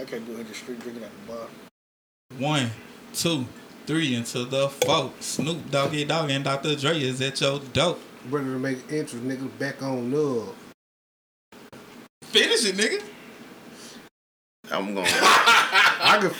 I can't do it just straight drinking at the bar. One, two, three, into the four. Snoop Doggy Dogg and Dr. Dre is at your dope. Ready to make interest, nigga. Back on up. Finish it, nigga. I'm going. I could.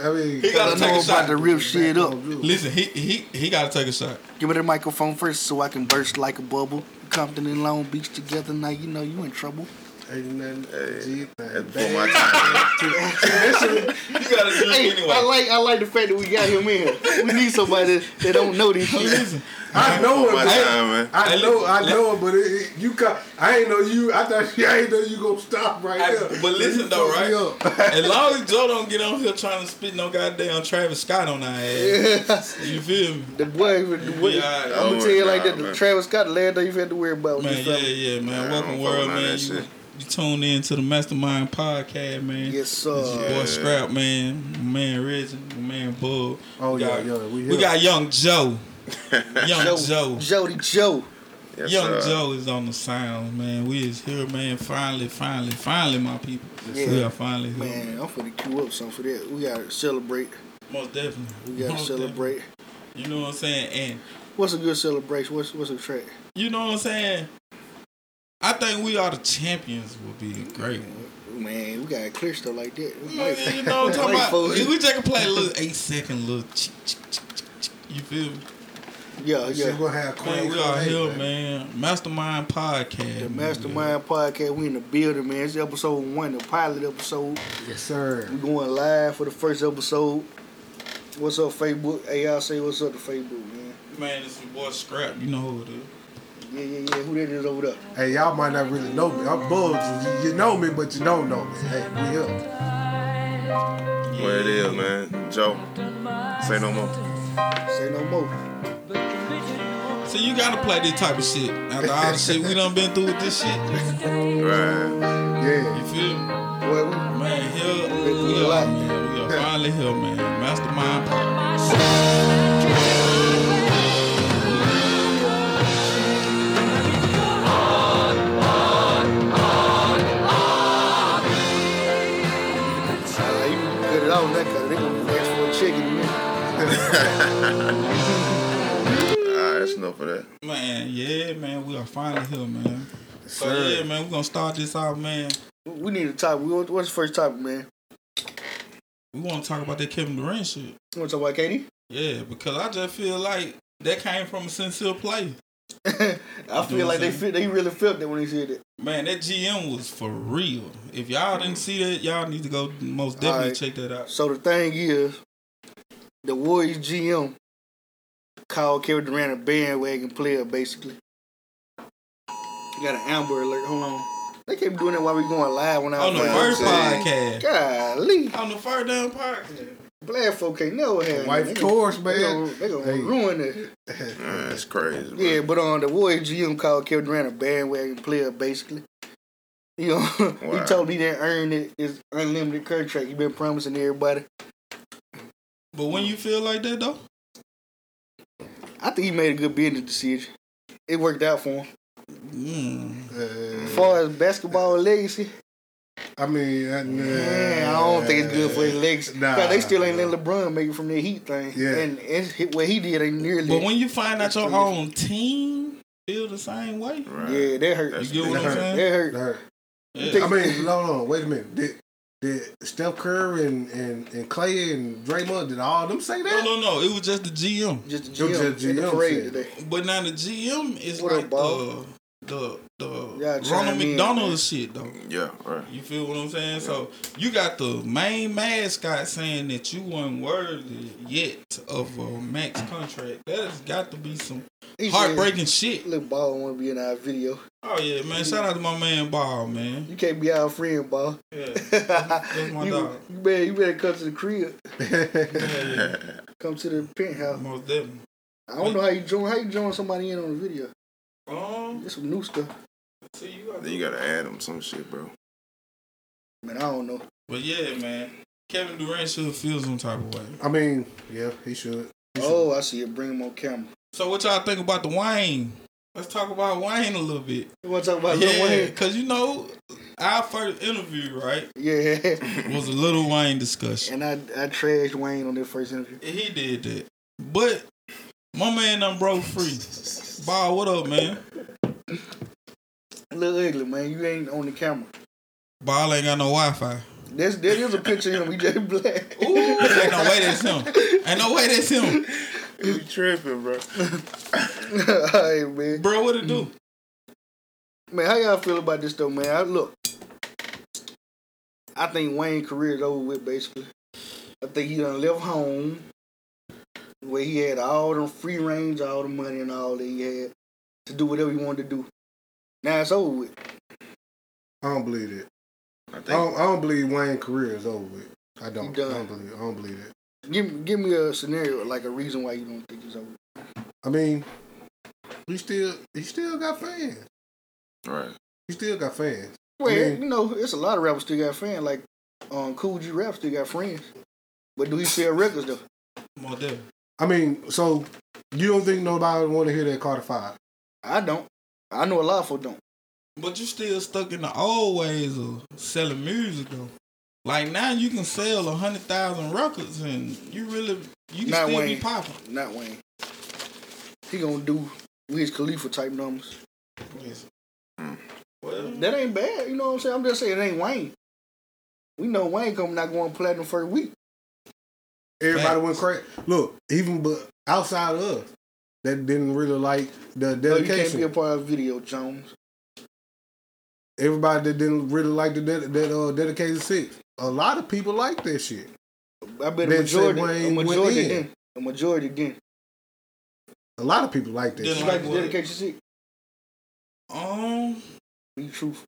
I mean, He gotta I take know a I'm shot. about to rip shit up. Listen, he he he gotta take a shot. Give me the microphone first so I can burst like a bubble. Compton and Long Beach together, now you know you in trouble. Ain't nothing. Hey, G that's my time. You gotta do Hey, anyway. I like I like the fact that we got him in here. We need somebody that, that don't know these shit. Listen, I know Before it. my I, time, man. I know, look, I know it, but it, it, you got. I ain't know you. I thought I ain't know you gonna stop right Hey, there. but listen though, right? as long as Joe don't get on here trying to spit no goddamn Travis Scott on our ass, you feel me? The boy, with the boy Yeah, I'm oh gonna tell you my like that. Man. Travis Scott, the last thing you had to worry about with Man, this yeah, yeah, man. Nah, Welcome, don't world, fuck with man. That You, shit. you in to the Mastermind Podcast, man. Yes, sir. It's your boy Yeah. Scrap, man. My man Reggie, my man Bull. Oh We yeah, got- yeah. We, We got Young Joe. Young Joe, Joe. Jody Joe. Yes, Young sir. Joe is on the sound, man. We is here, man. Finally, finally, finally, my people. Yeah. We are finally here. Man, I'm finna queue up something for that. We gotta celebrate. Most definitely. We gotta Most celebrate. definitely. You know what I'm saying? And What's a good celebration? What's what's a track? you know what I'm saying? I think we are the champions would be a great one. Man, we gotta clear stuff like that. We You know what I'm talking Wait about? for it. If we just can play a little eight second little chick, chick, chick, chick, chick, you feel me? Yeah, Shit, yeah. gonna have Man, Queen we are Kanye, here, man. Mastermind Podcast. The man. Mastermind Podcast, we in the building, man. It's episode one, the pilot episode. Yes, sir. We going live for the first episode. What's up, Facebook? Hey, y'all say what's up to Facebook, man. Man, it's your boy Scrap. You know who it is. Yeah, yeah, yeah. Who that is over there? Hey, y'all might not really know me. I'm Bugs. You, you know me, but you don't know me. Hey, we here. What it is, man. Joe, say no more. Say no more. So you gotta play this type of shit. After all the shit we done been through with this shit. Right. Yeah. You feel me? Boy, we, Man, here Been we through a are, lot. man. We are finally here, man. Mastermind Podcast. Cut that cause they gonna ask for a check in a minute. Alright, that's enough of that. Man, yeah, man, we are finally here, man. So yeah, man, we're gonna start this out, man. We need a topic. We want- What's the first topic, man? We wanna talk about that Kevin Durant shit. You want to talk about Katie? Yeah, because I just feel like that came from a sincere play. I feel what like they feel, they really felt that when they said it. Man, that GM was for real. If y'all didn't see that, y'all need to go most definitely Alright. check that out. So the thing is, the Warriors GM called Kevin Durant a bandwagon player, basically. You Got an Amber Alert. Hold on. They keep doing it while we going live when I was On the first podcast. Golly, On the first damn podcast. Black folk can't never have White it. They Taurus, gonna- They gonna, man. they gonna Hey. ruin it. That's crazy. Bro. Yeah, but on the Warriors GM called Kevin Durant a bandwagon player, basically. You know, he told me he didn't earn it, his unlimited contract. He been promising everybody. But when you feel like that though, I think he made a good business decision. It worked out for him. mm, As far as basketball legacy, I mean, uh, nah, man, I don't think it's good for his legacy. Nah. Cause they still ain't letting LeBron make it from that Heat thing. Yeah. And it's, what he did ain't nearly. but when you find out your own team feel the same way, Right. yeah, that hurt. That's you get what That I'm hurt. saying? That hurt. Nah. Yeah. I mean, no, no, wait a minute. Did, did Steph Curry and, and, and Clay and Draymond, did all of them say that? no, no. No. It was just the GM. Just the GM, just the GM parade said today. But now the GM is What like Bob? the the Yeah, Ronald in, McDonald man. shit though. Yeah, right. You feel what I'm saying? So you got the main mascot saying that you weren't worthy yet of a max contract. That has got to be some He said, heartbreaking shit. Look, ball want to be in our video. Oh yeah, man. Shout out to my man Ball, man. You can't be our friend, ball. Yeah, that's my you, dog. you better, you better come to the crib. Yeah, yeah. Come to the penthouse. Most definitely. I don't know how you join. How you join somebody in on the video? Um, It's some new stuff. See you got Then you gotta add them some shit, bro. Man, I don't know. But yeah, man. Kevin Durant should feel some type of way. I mean, yeah, he should. He should. Oh, I see it. Bring him on camera. So what y'all think about the Wayne Let's talk about Wayne a little bit. You want to talk about Lil Yeah, Wayne? because you know, our first interview, right, Yeah. was a Little Wayne discussion. and I I trashed Wayne on that first interview. He did that. But my man done broke free. Ball, what up, man? Look ugly, man. You ain't on the camera. Ball ain't got no Wi-Fi. There's there is a picture of him. He just black. Ooh, ain't no way that's him. Ain't no way that's him. You tripping, bro. Alright, man. Bro, what it do? Man, how y'all feel about this though, man? I, look, I think Wayne's career is over with. Basically, I think he done left home where he had all them free range, all the money and all that he had to do whatever he wanted to do. Now it's over with. I don't believe it. I I don't, I don't believe Wayne's career is over with. I don't. I done. don't believe. I don't believe it. Give me, give me a scenario, like a reason why you don't think it's over. I mean, he still he still got fans. right. He still got fans. Well, Yeah. you know, it's a lot of rappers still got fans. Like, um, Kool G Rap still got friends. But do he sell records though? More devil. I mean, so you don't think nobody want to hear that Carter Five? I don't. I know a lot of folks don't. But you still stuck in the old ways of selling music though. Like now you can sell a hundred thousand records and you really you can Not still Wayne. be popping. Not Wayne. He gonna do Wiz Khalifa type numbers. Hmm. Well, That ain't bad. You know what I'm saying? I'm just saying it ain't Wayne. We know Wayne coming not going platinum first week. Everybody Facts. went crazy. Look, even but outside of us, that didn't really like the dedication. No, you can't be a part of video, Jones. Everybody that didn't really like the ded- that uh, dedicated six. A lot of people like that shit. I bet a Ben said majority, a majority in. didn't. A majority didn't. A lot of people like that Didn't shit. like the what? dedication shit? um, Be truthful.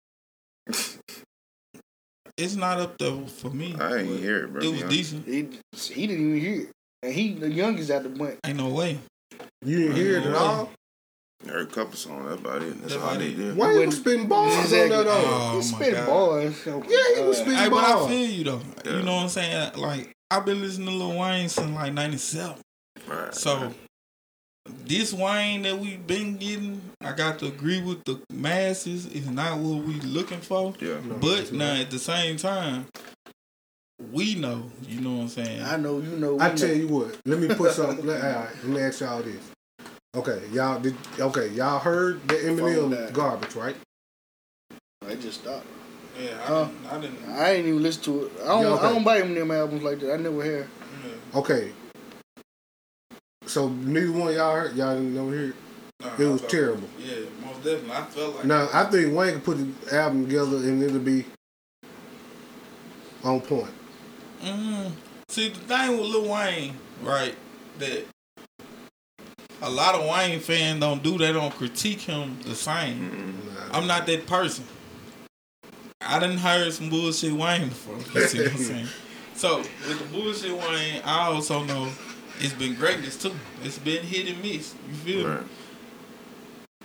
it's not up there for me. I ain't hear it, bro. It was be decent. He, he didn't even hear it. And he the youngest out the bunch. Ain't no way. You didn't hear it at mm-hmm. all. I heard a couple songs. That's about it. That's That's all I about need. it. Yeah. Why you was spitting bars Exactly. on that though? Oh, he my spit God. bars. Yeah, he was God. spitting Hey, but I feel you though. Yeah. You know what I'm saying? Like I've been listening to Lil Wayne since like '97. Right. So this Wayne that we've been getting, I got to agree with the masses. Is not what we looking for. yeah. No, But it's now not. at the same time, we know. You know what I'm saying? I know you know. I we tell you what. Let me put something. let, all right, let me ask y'all this. Okay, y'all did. Okay, y'all heard the Phone Eminem died. garbage, right? I just stopped. yeah, I, Huh? didn't, I didn't. I ain't even listen to it. I don't. Yeah, okay. I don't buy Eminem albums like that. I never have. Okay. So neither one of y'all heard. Y'all didn't never hear it. Nah, It was I felt- terrible. Yeah, most definitely. I felt like Now I think Wayne could put the album together and it'll be on point. Mm. See, the thing with Lil Wayne, right, that a lot of Wayne fans don't do. They don't critique him the same. Mm-hmm. I'm not that person. I didn't heard some bullshit Wayne before. You see what I'm saying? So with the bullshit Wayne, I also know it's been greatness too. It's been hit and miss. You feel Right. me?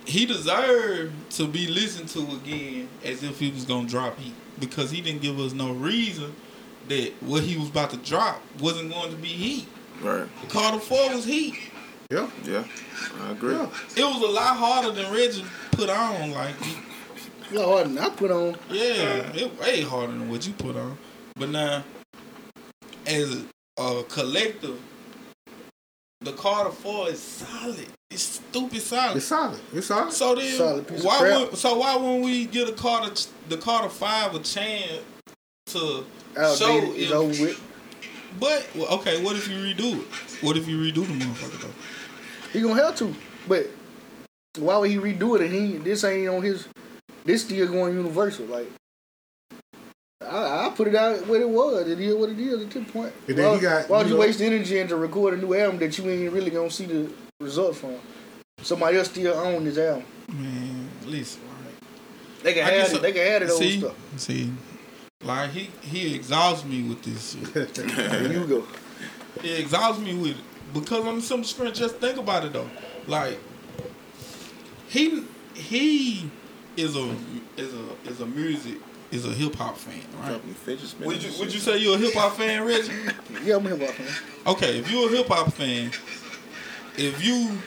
He deserved to be listened to again as if he was gonna drop heat because he didn't give us no reason that what he was about to drop wasn't going to be heat. Right. Carter Four was heat. Yeah. Yeah. I agree. Yeah. It was a lot harder than Reggie put on. Like, A lot harder than I put on. yeah, it way harder than what you put on. But now, as a, a collective, the Carter Four is solid. It's stupid solid. It's solid. It's solid. So then, Solid why would, so why wouldn't we get a Carter the Carter Five a chance to show Outdated is if, over with. But okay, what if you redo it? What if you redo the motherfucker though? He gonna have to. But why would he redo it? And he this ain't on his. This still going universal. Like I, I put it out what it was. It is what it is at this point. And then why he got, why would you you know- waste energy into record a new album that you ain't really gonna see the results from? Somebody else still own this album. Man, listen, right? They can I have guess it. They can add it old see, stuff. see, like he he exhausts me with this shit. There you go. He exhausts me with it because I'm some strength. Just think about it though. Like he he is a is a is a music is a hip hop fan, right? Dropping fidget spinners Would you would you say you're a hip hop fan, Reggie? Yeah, I'm a hip hop fan. Okay, if you're a hip hop fan, if you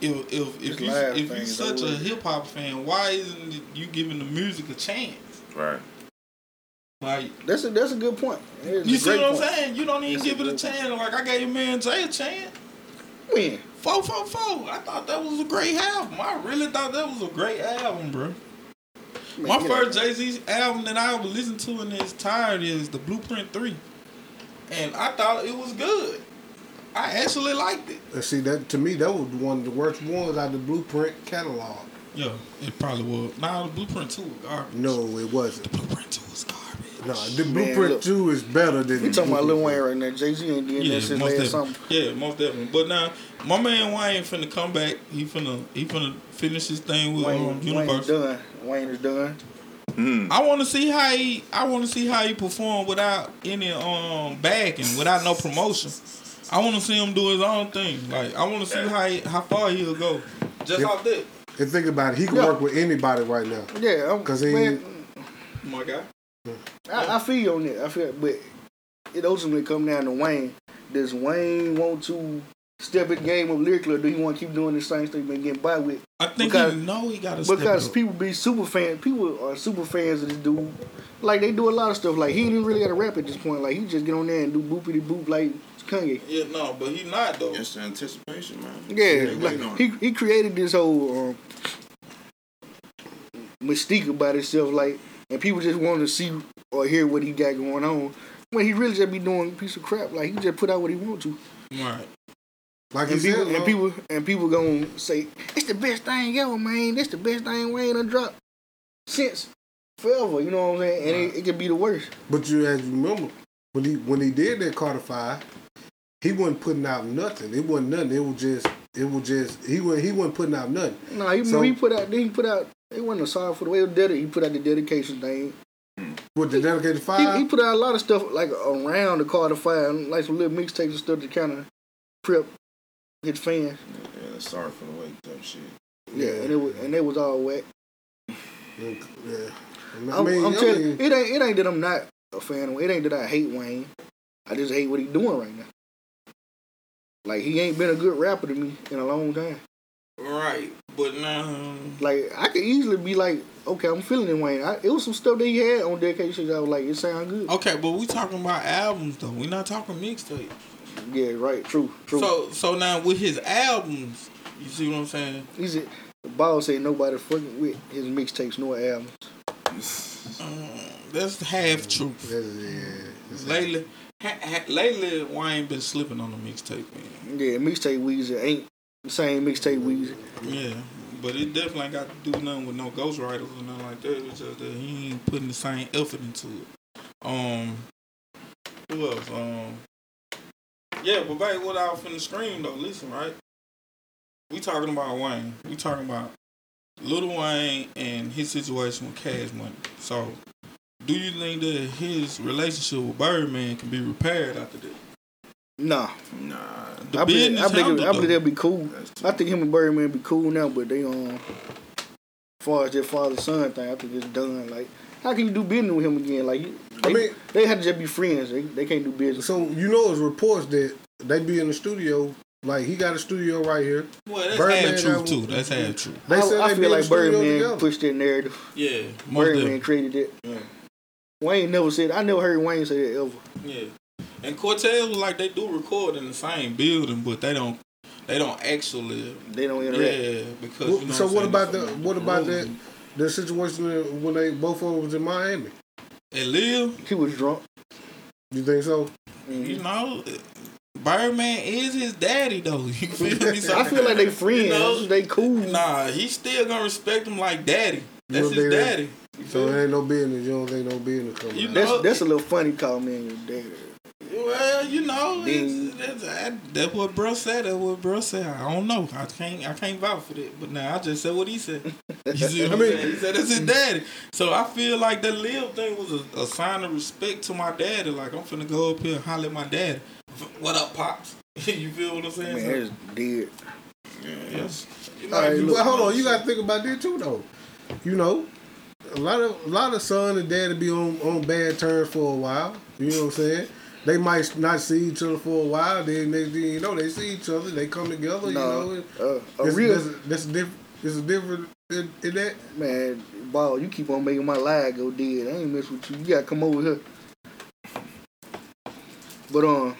if if if This you live if you thing is such a hip hop fan, why isn't you giving the music a chance? Right. Like That's a that's a good point. It's you see what I'm point. saying? You don't even That's a give it a chance. Like I gave man Jay a chance. When? Four four four. I thought that was a great album. I really thought that was a great album, bro. Man, My first. Jay Z album that I would listen to in its entirety is the Blueprint Three, and I thought it was good. I actually liked it. And see that to me, that was one of the worst ones out of the Blueprint catalog. Yeah, it probably was. Nah, the Blueprint Two was garbage. No, it wasn't. The Blueprint Two was garbage. No, the Man, Blueprint look. Two is better than. We the talking about Lil Wayne right now. Jay Z ain't doing Yeah, that since most last definitely. summer. Yeah, most definitely. But now, my man Wayne finna come back. He finna he finna finish his thing with um, Wayne, Wayne is done. Wayne is done. Mm. I want to see how he. I want to see how he perform without any um backing, without no promotion. I want to see him do his own thing. Like I want to see how he, how far he'll go. Just Yeah. off that. And think about it, he can Yeah. work with anybody right now. Yeah, I'm, 'Cause he man, my God. I, I feel you on that. I feel, but it ultimately come down to Wayne. Does Wayne want to step his game up lyrically, or do he want to keep doing the same stuff he been getting by with? I think Because- he know he got to Because step up. people be super fan, people are super fans of this dude. Like they do a lot of stuff. Like he didn't really got to rap at this point. Like he just get on there and do boopity boop like Kanye. Yeah, no, but he not though. It's the anticipation, man. Yeah, They like, he he created this whole um, mystique about himself, like, and people just want to see or hear what he got going on. When he really just be doing a piece of crap, like he just put out what he want to, Right. Like he and said, people and people and people gonna say it's the best thing ever, man. That's the best thing Wayne done dropped since forever. You know what I'm saying? And it, it could be the worst. But you as you remember when he when he did that Carter Five, he wasn't putting out nothing. It wasn't nothing. It was just it was just he was he wasn't putting out nothing. No, he, So- he put out. Then he put out. It wasn't a song for the way it did it. He put out the dedication thing. Hmm. With the dedicated He, five, he put out a lot of stuff like around the Carter Five, like some little mixtapes and stuff to kind of prep his fans. Yeah, sorry for the wait type shit. Yeah, and it was and it was all wet. yeah. I mean, I'm, I'm telling you, it ain't it ain't that I'm not a fan of. It ain't that I hate Wayne. I just hate what he doing right now. Like he ain't been a good rapper to me in a long time. Right. But now, Like I could easily be like, okay, I'm feeling it, Wayne. I, it was some stuff that he had on dedication. that I was like, it sound good. okay, but we talking about albums though. We not talking mixtapes. Yeah, right. True. True. So so now with his albums, you see what I'm saying? he it. the ball said nobody fucking with his mixtapes nor albums. Um, that's half truth. yeah, that's- Lately, ha, ha, lately Wayne been slipping on the mixtape, man. Yeah, mixtape Weezy ain't same mixtape Weezy. Yeah, but it definitely got to do nothing with no ghostwriters or nothing like that. It's just that he ain't putting the same effort into it. Um, who else? Um, yeah, but back what I was finna scream though. Listen, right? We talking about Wayne. We talking about Little Wayne and his situation with Cash Money. So, do you think that his relationship with Birdman can be repaired after this? Nah, Nah, The I believe, business I believe, I believe they'll be cool. I think him and Birdman be cool now, but they um, as far as their father son thing, I think it's done. Like, how can you do business with him again? Like, they, I mean- they had to just be friends. They, they can't do business. So you know, it's reports that they be in the studio. Like he got a studio right here. Well, that's Birdman half truth too. That's half truth. They I, said I they feel like studio Birdman together. pushed that narrative. Yeah, most Birdman created it. Yeah. Wayne never said. I never heard Wayne say that ever. Yeah, and Cortez was like they do record in the same building, but they don't. They don't actually. They don't interact. Yeah, because. Well, you know so I'm what about it's the what about that room. the situation when they both of them was in Miami? And Lil, He was drunk. You think so? Mhm. you know, Birdman is his daddy though. You feel me? So, I feel like they friends. You know, they cool. Nah, he still gonna respect him like daddy. That's You his think that- daddy. So feel it ain't no business. You don't think no business coming You out. know- That's that's a little funny call me and your dad. Well, you know, Then- it's, that's, that's what bro said. That's what bro said. I don't know. I can't. I can't vouch for that. But now I just said what he said. You see what I I mean- mean, he said that's his daddy. So I feel like that Lil thing was a, a sign of respect to my daddy. Like I'm finna go up here and holler at my daddy. What up, pops? you feel what I'm saying? Man, So, it's dead. yes. You know, All right, you look, hold on, you got to think about that too, though. You know, a lot of a lot of son and daddy be on on bad terms for a while. You know what I'm saying? They might not see each other for a while. Then they, then, you know, they see each other. They come together. You know, No, and uh, a that's, real that's, that's different. It's a different in, in that. man, ball. You keep on making my lag go dead. I ain't mess with you. You gotta come over here. But um,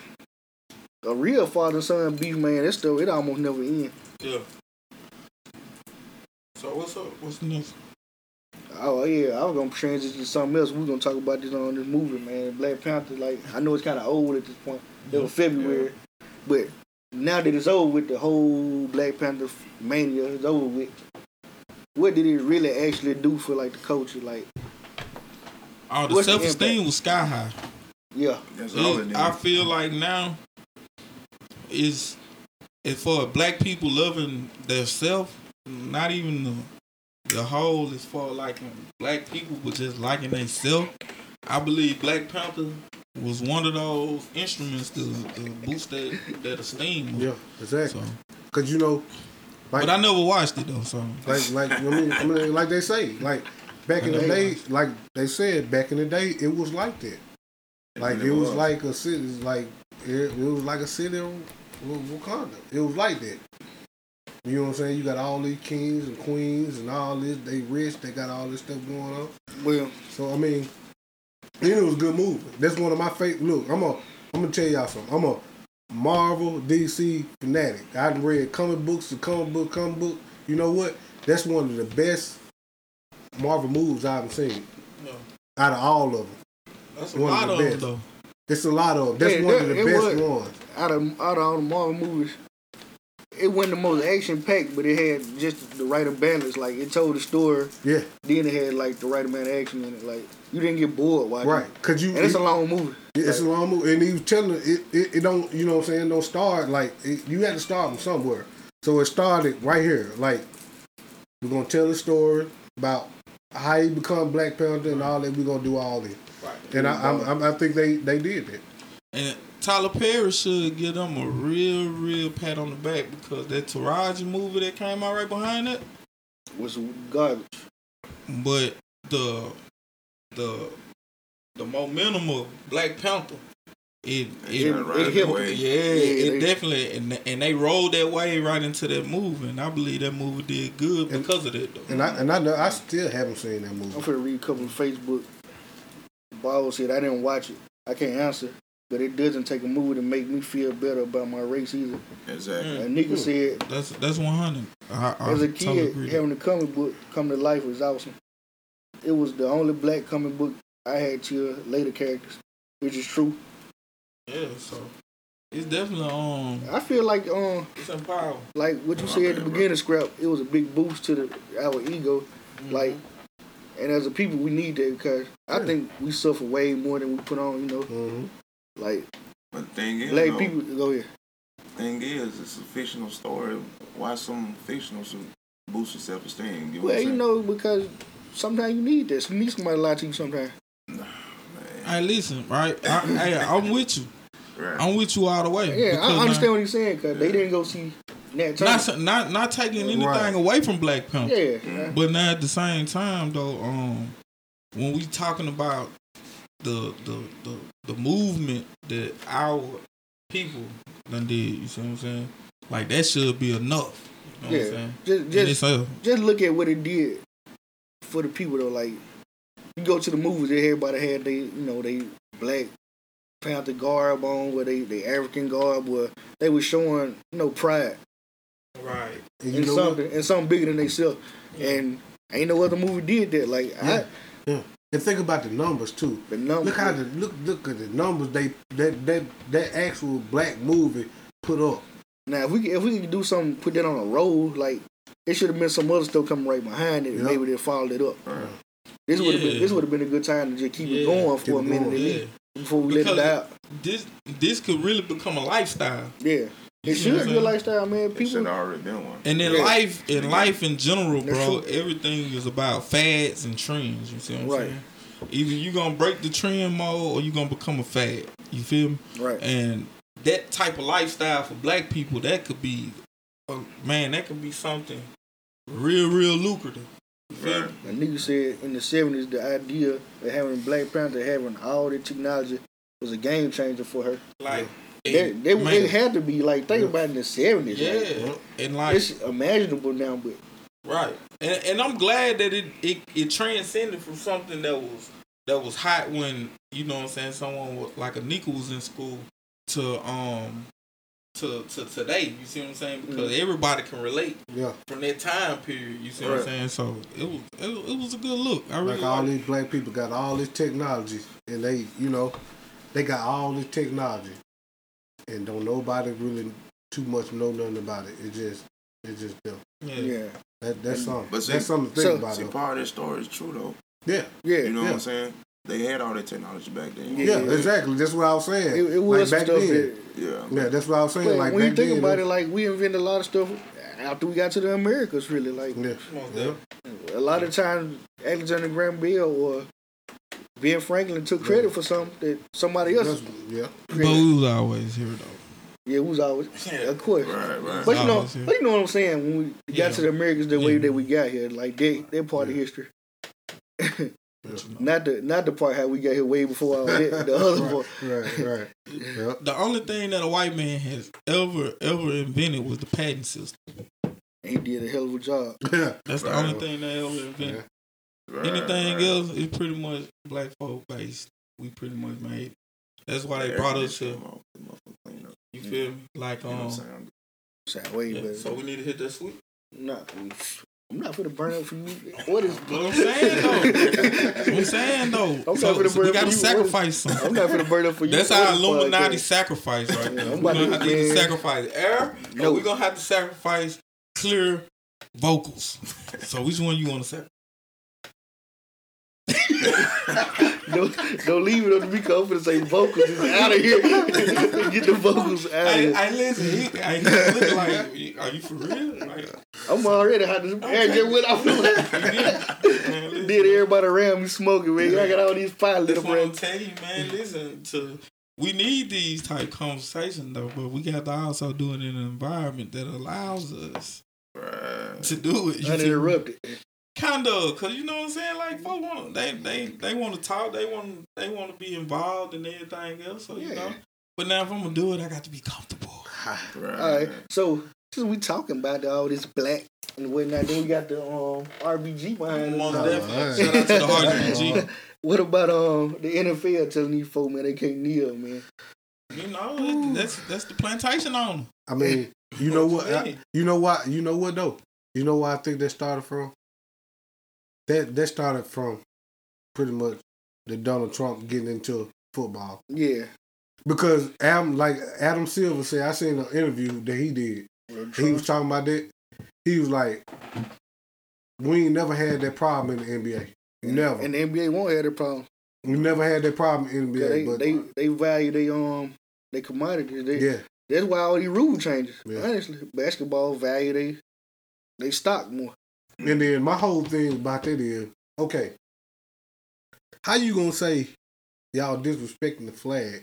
a real father son beef, man. That stuff it almost never ends. Yeah. So what's up? What's next? Oh yeah, I was gonna transition to something else. We are gonna talk about this on this movie, man. Black Panther. Like I know it's kind of old at this point. It was February, but now that it's over with the whole Black Panther mania is over with. What did it really actually do for like the culture? Like Oh, the self esteem was sky high. yeah, That's all it It. I feel like now is is for black people loving their self, not even the the whole is for liking black people, but just liking themselves. I believe Black Panther was one of those instruments to, to boost that, that esteem. Yeah, exactly. So, Cause you know, like but I never watched it though. So like like I mean, I mean, like they say, like back in the day, like they said back in the day, it was like that. Like it was like a city, like it, it was like a city on Wakanda. It was like that. You know what I'm saying? You got all these kings and queens and all this. They rich. They got all this stuff going on. well, So I mean, and it was a good movie. That's one of my favorite. Look, I'm a, I'm gonna tell y'all something. I'm a Marvel DC fanatic. I done read comic books, the comic book, comic book. You know what? That's one of the best Marvel movies I've seen Yeah. out of all of them. that's a One of lot the of them best. though. It's a lot of them. That's Yeah, one that- of the best was. ones. out of out of all the Marvel movies, it wasn't the most action packed, but it had just the right balance. Like it told the story, Yeah, then it had like the right amount of action in it. Like you didn't get bored watching. right. Cause you, And it's a long movie. Yeah, it's a long movie, and he was telling it, it, it don't, you know what I'm saying, don't start like it, you had to start from somewhere. So it started right here, like we're gonna tell the story about how he become Black Panther and all that. We're gonna do all this, Right. and I, I'm, I'm, I think they they did that. And Tyler Perry should give them a real, real pat on the back because that Taraji movie that came out right behind it. was garbage. But the the the momentum of Black Panther, it it, It- right it hit- away. yeah, Yeah, it they- definitely and and they rolled that way right into that movie, and I believe that movie did good And- because of that though. And I and I know I still haven't seen that movie. I'm movie. finna read a couple of Facebook. Ball said I didn't watch it. I can't answer, but it doesn't take a movie to make me feel better about my race either. Exactly. And Nika said That's that's one hundred. I, I as a kid, agree. having the comic book come to life was awesome. It was the only black comic book I had till later characters, which is true. yeah, so it's definitely um I feel like um it's empowering. like what you said at the beginning, scrap. It was a big boost to the our ego, like. And as a people, we need that because I think we suffer way more than we put on. You know, hmm like But the thing is, black though, people. Go ahead. thing is, it's a fictional story. Why some fictional to boost your self esteem? You know Well, you know, because sometimes you need this. You need somebody to lie to you sometimes. saying? Man, Hey, listen, right? I, hey, I'm with you. right. I'm with you all the way. Yeah, Because I now- understand what he's saying because they didn't go see Nat Not not not taking anything Right. away from Black Panther, yeah, but now at the same time though, um, when we talking about the the the, the movement that our people done did, you see what I'm saying? Like that should be enough. You know what Yeah. I'm saying? just just uh, just look at what it did for the people though. Like you go to the movies, everybody had they you know they black Panther garb on, where they they African garb, where they were showing you know pride right. And you in know what? something and something bigger than themselves. And ain't no other movie did that. Like Yeah. I, Yeah. And think about the numbers too. the number. Look how the look look at the numbers they that that that actual black movie put up. Now, if we if we could do something, put that on a roll, like it should have been some other stuff coming right behind it. Yeah. Maybe they followed it up. Right. This would have Yeah. been this would have been a good time to just keep it Yeah. going Keep for a minute going. Yeah. before we let it out. This this could really become a lifestyle. Yeah, You it see should I'm be a lifestyle, man. It should People, have already been one. And in Yeah. life, in life in general, bro, everything is about fads and trends. You see what I'm Right. saying? Either you gonna break the trend mode or you gonna become a fad. You feel me? right? And that type of lifestyle for black people, that could be, uh, man, that could be something real, real lucrative. You feel Right. me? A nigga said in the seventies, the idea of having Black Panther having all the technology was a game changer for her. Like, They, they, it had to be like think about in the seventies. yeah, and like it's imaginable now, but Right, and and I'm glad that it, it it transcended from something that was that was hot when you know what I'm saying someone was, like a Nika was in school to um to to today. You see what I'm saying? Because everybody can relate Yeah. from that time period. You see what I'm saying? So it was it, was- it was a good look. I really Like all these black people got all this technology, and they, you know, they got all this technology, and don't nobody really too much know nothing about it. It just, it's just them. yeah. yeah, That, that's something. But see- that's something to so- think about. See, though. part of that story is true though. Yeah, yeah. You know Yeah. what I'm saying? They had all that technology back then. Yeah. yeah, exactly. That's what I was saying. It, it was like back stuff then. that. Yeah. Yeah, that's what I was saying. But like when you think then, about it it, like we invented a lot of stuff after we got to the Americas. Really, like yeah, Most yeah. definitely. a lot of times Alexander Graham Bell or Ben Franklin took credit for something that somebody else. That's- yeah. But we was always here though. Yeah, it was always, of course. Right, right. But you know, here. but you know what I'm saying. When we got Yeah. to the Americas, the way that we got here, like they, they're part of history. But, you know. Not the, not the part how we got here way before all that. The other part. Right, right. Yeah. The only thing that a white man has ever ever invented was the patent system. He did a hell of a job. Yeah. That's the only thing they ever invented. Right, Anything right. else is pretty much black folk based. We pretty much made. That's why they Air brought us conditioning to. off, the motherfucker. You feel me? Like You know what I'm um. saying? Way Yeah, better. so we need to hit that switch. Nah, we, I'm not for the burn up for you. What is? But I'm saying though. I'm saying though. I'm so, not finna so we gotta for you. sacrifice I'm something. not for the burn up for you. That's What our Illuminati podcast? sacrifice right Yeah, there. We're gonna have to sacrifice air, No. we're gonna have to sacrifice clear vocals. So which one you want to sacrifice? don't, don't leave it on the Rico for to say vocals. It's out of here. Get the vocals out of I, here. I listen. He, I, look like, are you for real? Like, I'm already hot as went off. you did. Man, listen. Did everybody around me smoking, man? I got all these fire little what I'm you, man. Listen to. We need these type conversations though, but we got to also do it in an environment that allows us Right. to do it. Feel? Uninterrupted. Kind of, cause you know what I'm saying. Like, folks want they they they want to talk. They want they want to be involved and everything else. So you know. But now if I'm gonna do it, I got to be comfortable. Right. All right. So since we talking about all this black and whatnot, then we got the um RBG behind Most us. definitely. alright. Shout out to the RGG. What about um the NFL telling these folks man they can't kneel, man? You know, that's that's the plantation owner. I mean, you know what? What you I- you know what? You know what though? You know where I think that started from? That that started from pretty much the Donald Trump getting into football. Yeah. Because Adam, like Adam Silver said, I seen an interview that he did. He was talking about that. He was like, "We ain't never had that problem in the NBA. Never. And the NBA won't have that problem. we never had that problem in the NBA. They, but they they value they um they commodities. They, yeah, That's why all these rule changes. Yeah. Honestly, basketball value they they stock more. And then my whole thing about that is, okay, how you gonna say y'all disrespecting the flag?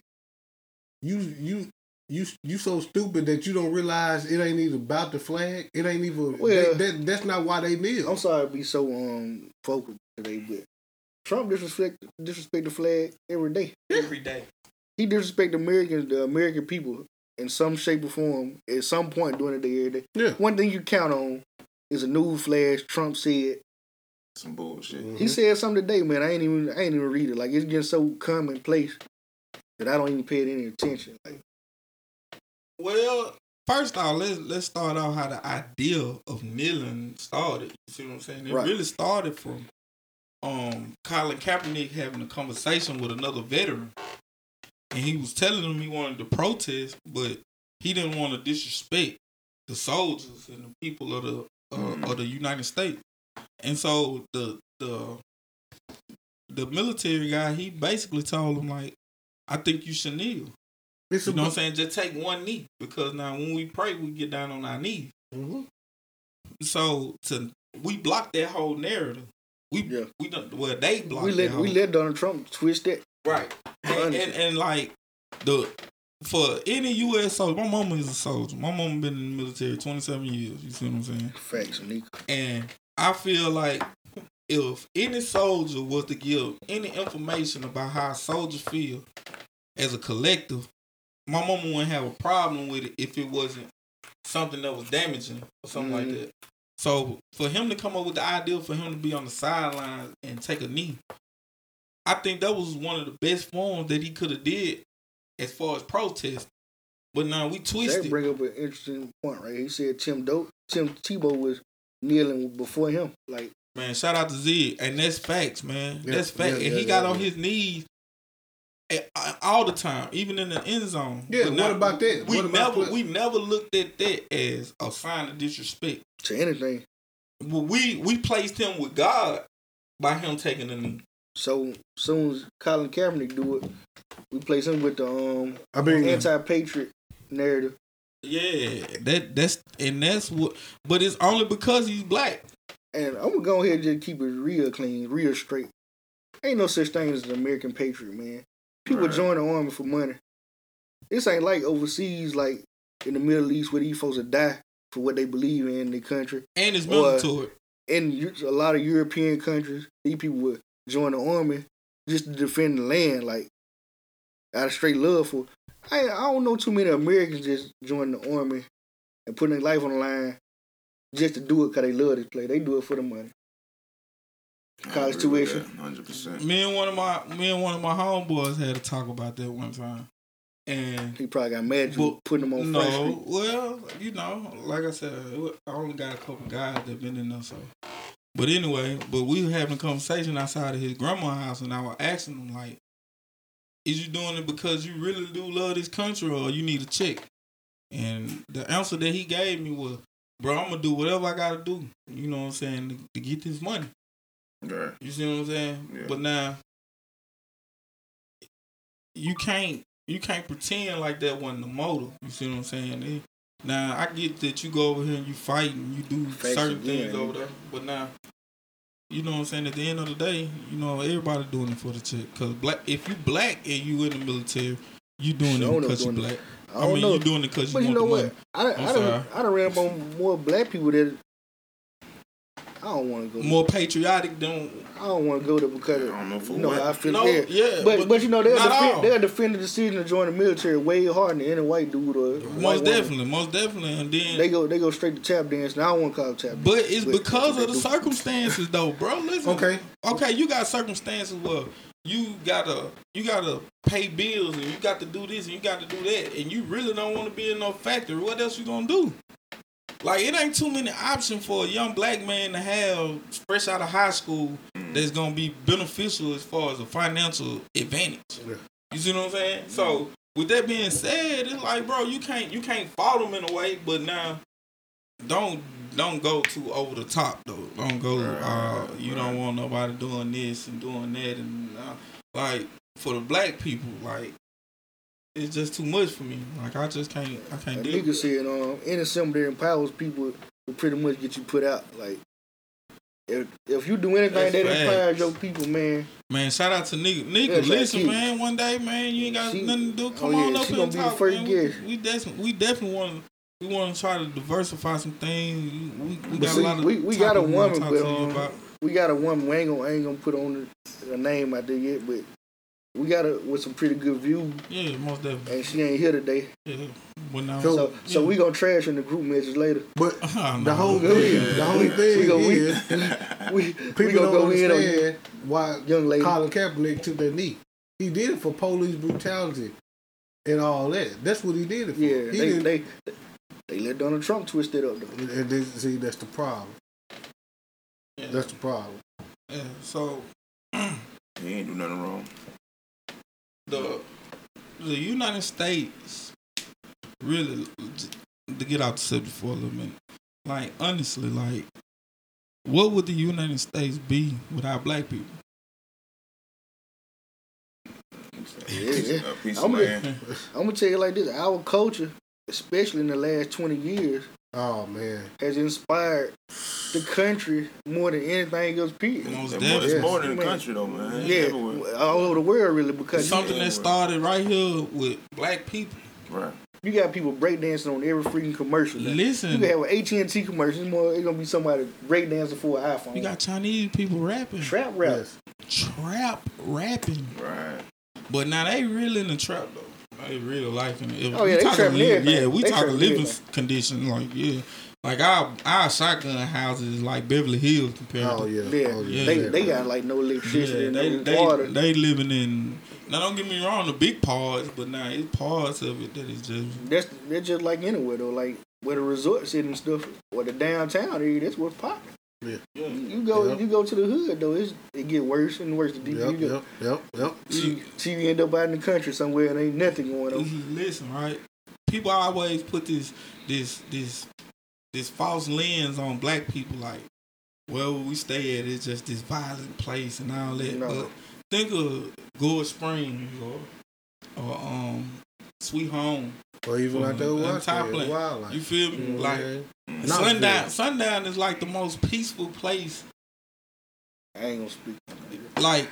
You you you you so stupid that you don't realize it ain't even about the flag. It ain't even Well- that, that that's not why they kneel. I'm sorry to be so um vocal today, but Trump disrespect disrespect the flag every day. Every day. He disrespect Americans, the American people, in some shape or form at some point during the day every day. Yeah. One thing you count on is a news flash. Trump said Some bullshit. Mhm. he said something today, man. I ain't even I ain't even read it. Like it's just so commonplace that I don't even pay it any attention. Like Well, first off, let's let's start out how the idea of kneeling started. You see what I'm saying? It Right. really started from um Colin Kaepernick having a conversation with another veteran, and he was telling him he wanted to protest, but he didn't want to disrespect the soldiers and the people of the uh, of the United States, and so the the the military guy he basically told him like, I think you should kneel. It's You know what I'm saying? Just take one knee because now when we pray, we get down on our knees. Mhm. So to we block that whole narrative. We Yeah. we don't well they block we that let whole, we let Donald Trump twist that. right and, and and like the for any U.S. soldier, my mama is a soldier. My mama been in the military 27 years. You see what I'm saying? Facts, Nico. And I feel like if any soldier was to give any information about how a soldier feel, as a collective, my mama wouldn't have a problem with it if it wasn't something that was damaging or something like Mhm. that. So for him to come up with the idea for him to be on the sidelines and take a knee, I think that was one of the best forms that he could have did as far as protest. But now we twisted. That bring up an interesting point, right? He said Tim Dope, Tim Tebow was kneeling before him. Like Man, shout out to Z, and that's facts, man. Yeah, that's fact. yeah, and yeah, he got yeah, on yeah. his knees uh, all the time, even in the end zone. Yeah, But what now, about that? We about never, we never looked at that as a sign of disrespect. to anything. Well, we we placed him with God by him taking the knee. So soon as Colin Kaepernick do it, we place him with the um I mean, anti-patriot narrative. Yeah, that that's and that's what. But it's only because he's black. And I'm gonna go ahead and just keep it real clean, real straight. Ain't no such thing as an American patriot, man. People Right. join the army for money. This ain't like overseas, like in the Middle East, where these folks will die for what they believe in in their country. And it's Or- military. In Eu- a lot of European countries, these people would join the army just to defend the land, like out of straight love for. I I don't know too many Americans just join the army and putting their life on the line just to do it because they love this place. They do it for the money. College tuition. Hundred percent. Me and one of my me and one of my homeboys had to talk about that one time, and He probably got mad at you putting them on Front No, Street. well, you know, like I said, I only got a couple guys that have been in there, so. But anyway, but we were having a conversation outside of his grandma's house, and I was asking him like, "Is you doing it because you really do love this country, or you need a check?" And the answer that he gave me was, "Bro, I'm gonna do whatever I gotta do. You know what I'm saying to, to get this money. Right. You see what I'm saying? Yeah. But now, you can't you can't pretend like that wasn't the motive. You see what I'm saying? Now I get that you go over here and you fight and you do certain again. things over there, but now. You know what I'm saying? At the end of the day, you know everybody doing it for the check. Cause black, if you black and you in the military, you doing it because you it. black. I I, don't mean, know. you doing it because you But you know the what? money. I I'm I done. I done ran up on more black people that I don't want to go. More patriotic than I don't want to go there because I don't know for you know what. how I feel. no, yeah. yeah, But, but you know they'll not defend, they'll defend the decision to join the military way harder than any white dude or white most woman. definitely, most definitely, and then They go they go straight to tap dance. Now I don't want to call it tap dance. But it's But because of the do. circumstances, though, bro. Listen. Okay. Okay, you got circumstances where you gotta you gotta pay bills and you got to do this and you got to do that, and you really don't want to be in no factory. What else you gonna do? Like it ain't too many options for a young black man to have fresh out of high school that's gonna be beneficial as far as a financial advantage. Yeah. You see what I'm saying? So with that being said, it's like, bro, you can't you can't fault them in a way, but now don't don't go too over the top though. Don't go. Uh, you don't want nobody doing this and doing that, and uh, like for the black people, like it's just too much for me. Like I just can't. I can't Like deal. nigga with it. said, um, any symbol that empowers people will pretty much get you put out. Like, if if you do anything That's that empowers your people, man, Man, shout out to Nika. Nika, Yeah, listen, you. man. One day, man, you ain't got She- nothing to do. Come oh, on up and the talk, man. guest. We, we definitely, we definitely want. to. We want to try to diversify some things. We, we got see, a lot of. we- we got a woman, talk but, to you um, about. we got a woman. We ain't gonna ain't gonna put on the, the name out there yet, but we got a with some pretty good views, Yeah, most definitely. and she ain't here today. Yeah. But now, So- So so we gonna trash in the group message later. But I the whole Go thing, ahead. the whole We thing gonna- we- is We we gonna don't go in on understand why young lady. Colin Kaepernick took that knee. He did it for police brutality and all that. That's what he did it for. Yeah, he they, didn't, they they let Donald Trump twist it up though. and this, see, that's the problem. Yeah. That's the problem. Yeah, so He ain't do nothing wrong. The the United States really to get out the subject for a little minute. Like honestly, like what would the United States be without black people? Yeah, yeah. A I'm gonna- I'm gonna tell you like this: our culture, especially in the last twenty years, Oh man, has inspired the country more than anything else. Period. Most It's more, it's definitely. more than the country though, man. Yeah, everywhere. all over the world, really, because you, Something that started right here with black people. Right. you got people breakdancing on every freaking commercial. now. You can have an AT and T commercial. It's more. It's gonna be somebody breakdancing for an iPhone. you got Chinese people rapping, trap rap. yes. trap rapping. Right. But now they really in the trap though. They really liking it. If Oh, yeah, we they talking trapping li- everything. Yeah, we They talking living everything. condition. Like yeah, like our our shotgun houses is like Beverly Hills compared Oh to yeah. Yeah, Oh, Yeah. they they got like no electricity, Yeah, no they they, water. they living in. Now don't get me wrong, the big parts, but now it's parts of it that is just That's they're just like anywhere though, like where the resort city and stuff, or the downtown area. That's what's popping. Yeah. You, you go Yep. you go to the hood though, it's it get worse and worse. The deeper Yep, you go, yep, yep, yep. See, see, you end up out in the country somewhere and ain't nothing going on. listen, right? People always put this this this this false lens on black people, like, well, we stay at it's just this violent place and all that. No. But think of Good Springs or or um Sweet Home. Or even like that Mm, watch top that wildlife. You feel me? You know, like man. sundown. Knoxville. Sundown is like the most peaceful place. I ain't gonna speak. Like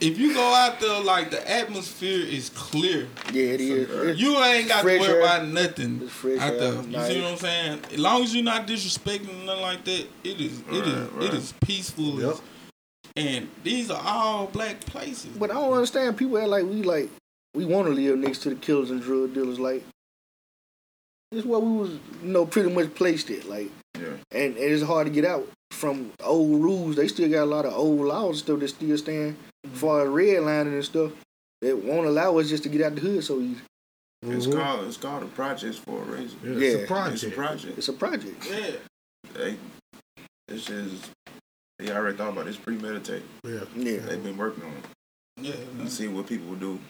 if you go out there, like the atmosphere is clear. Yeah, it is. It's- You ain't got to worry air. about nothing out there. You nice. see what I'm saying? As long as you're not disrespecting nothing like that, it is it is Right, right. it is peaceful. Yep. And these are all black places. But I don't understand people act like we like we want to live next to the killers and drug dealers. Like it's where we was, you know, pretty much placed it. Like, Yeah. and, and it's hard to get out from old rules. They still got a lot of old laws and stuff that still stand as far as redlining and stuff that won't allow us just to get out the hood so easy. It's Mhm. called it's called a project for a reason. Yeah, Yeah. It's a It's a project. project. It's a project. Yeah. They this is they already thought about it. It's premeditated. Yeah. Yeah. They've been working on it Yeah. and seeing what people would do in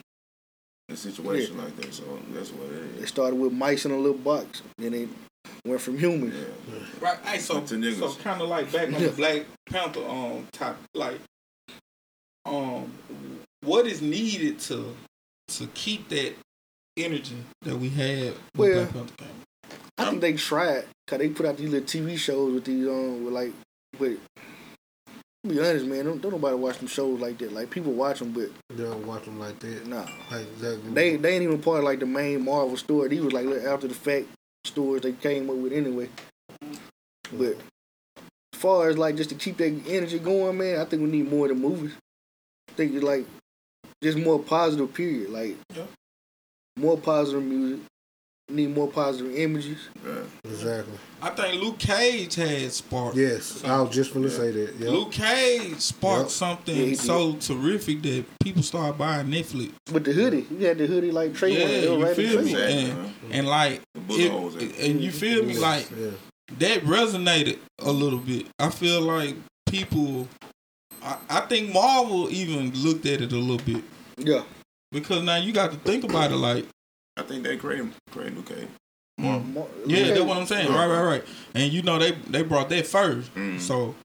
a situation like that. So that's what it started with mice in a little box, then they went from humans. Yeah. Right. Hey, so To niggas. so kind of like back on the Black Panther um top like um what is needed to to keep that energy that we had when Well, Black Panther came. I think they tried because they put out these little TV shows with these um with like but to be honest man don't, don't nobody watch them shows like that. Like people watch them but They don't watch them like that. nah. Like that. they they ain't even part of like the main Marvel story. These was like little after the fact stories they came up with anyway. But as far as like just to keep that energy going man I think we need more of the movies. I think it's like just more positive period. Like Yeah. more positive music need more positive images Yeah. Exactly. I think Luke Cage had sparked. Yes, I was just gonna Yeah. say that. Yep. Luke Cage sparked Yep. something Yeah, so terrific that people started buying Netflix. With the hoodie, you had the hoodie like Trey Yeah, wanted. It was you right feel me? Exactly, And, huh? and like, The bullet holes in it, it. and you feel me? Like yeah. that resonated a little bit. I feel like people, I, I think Marvel even looked at it a little bit Yeah, because now you got to think about it. Like, I think they created created Luke Cage. mm, Mar- yeah, okay. that's what I'm saying. Right, right, right. And you know they they brought that first. Mm. So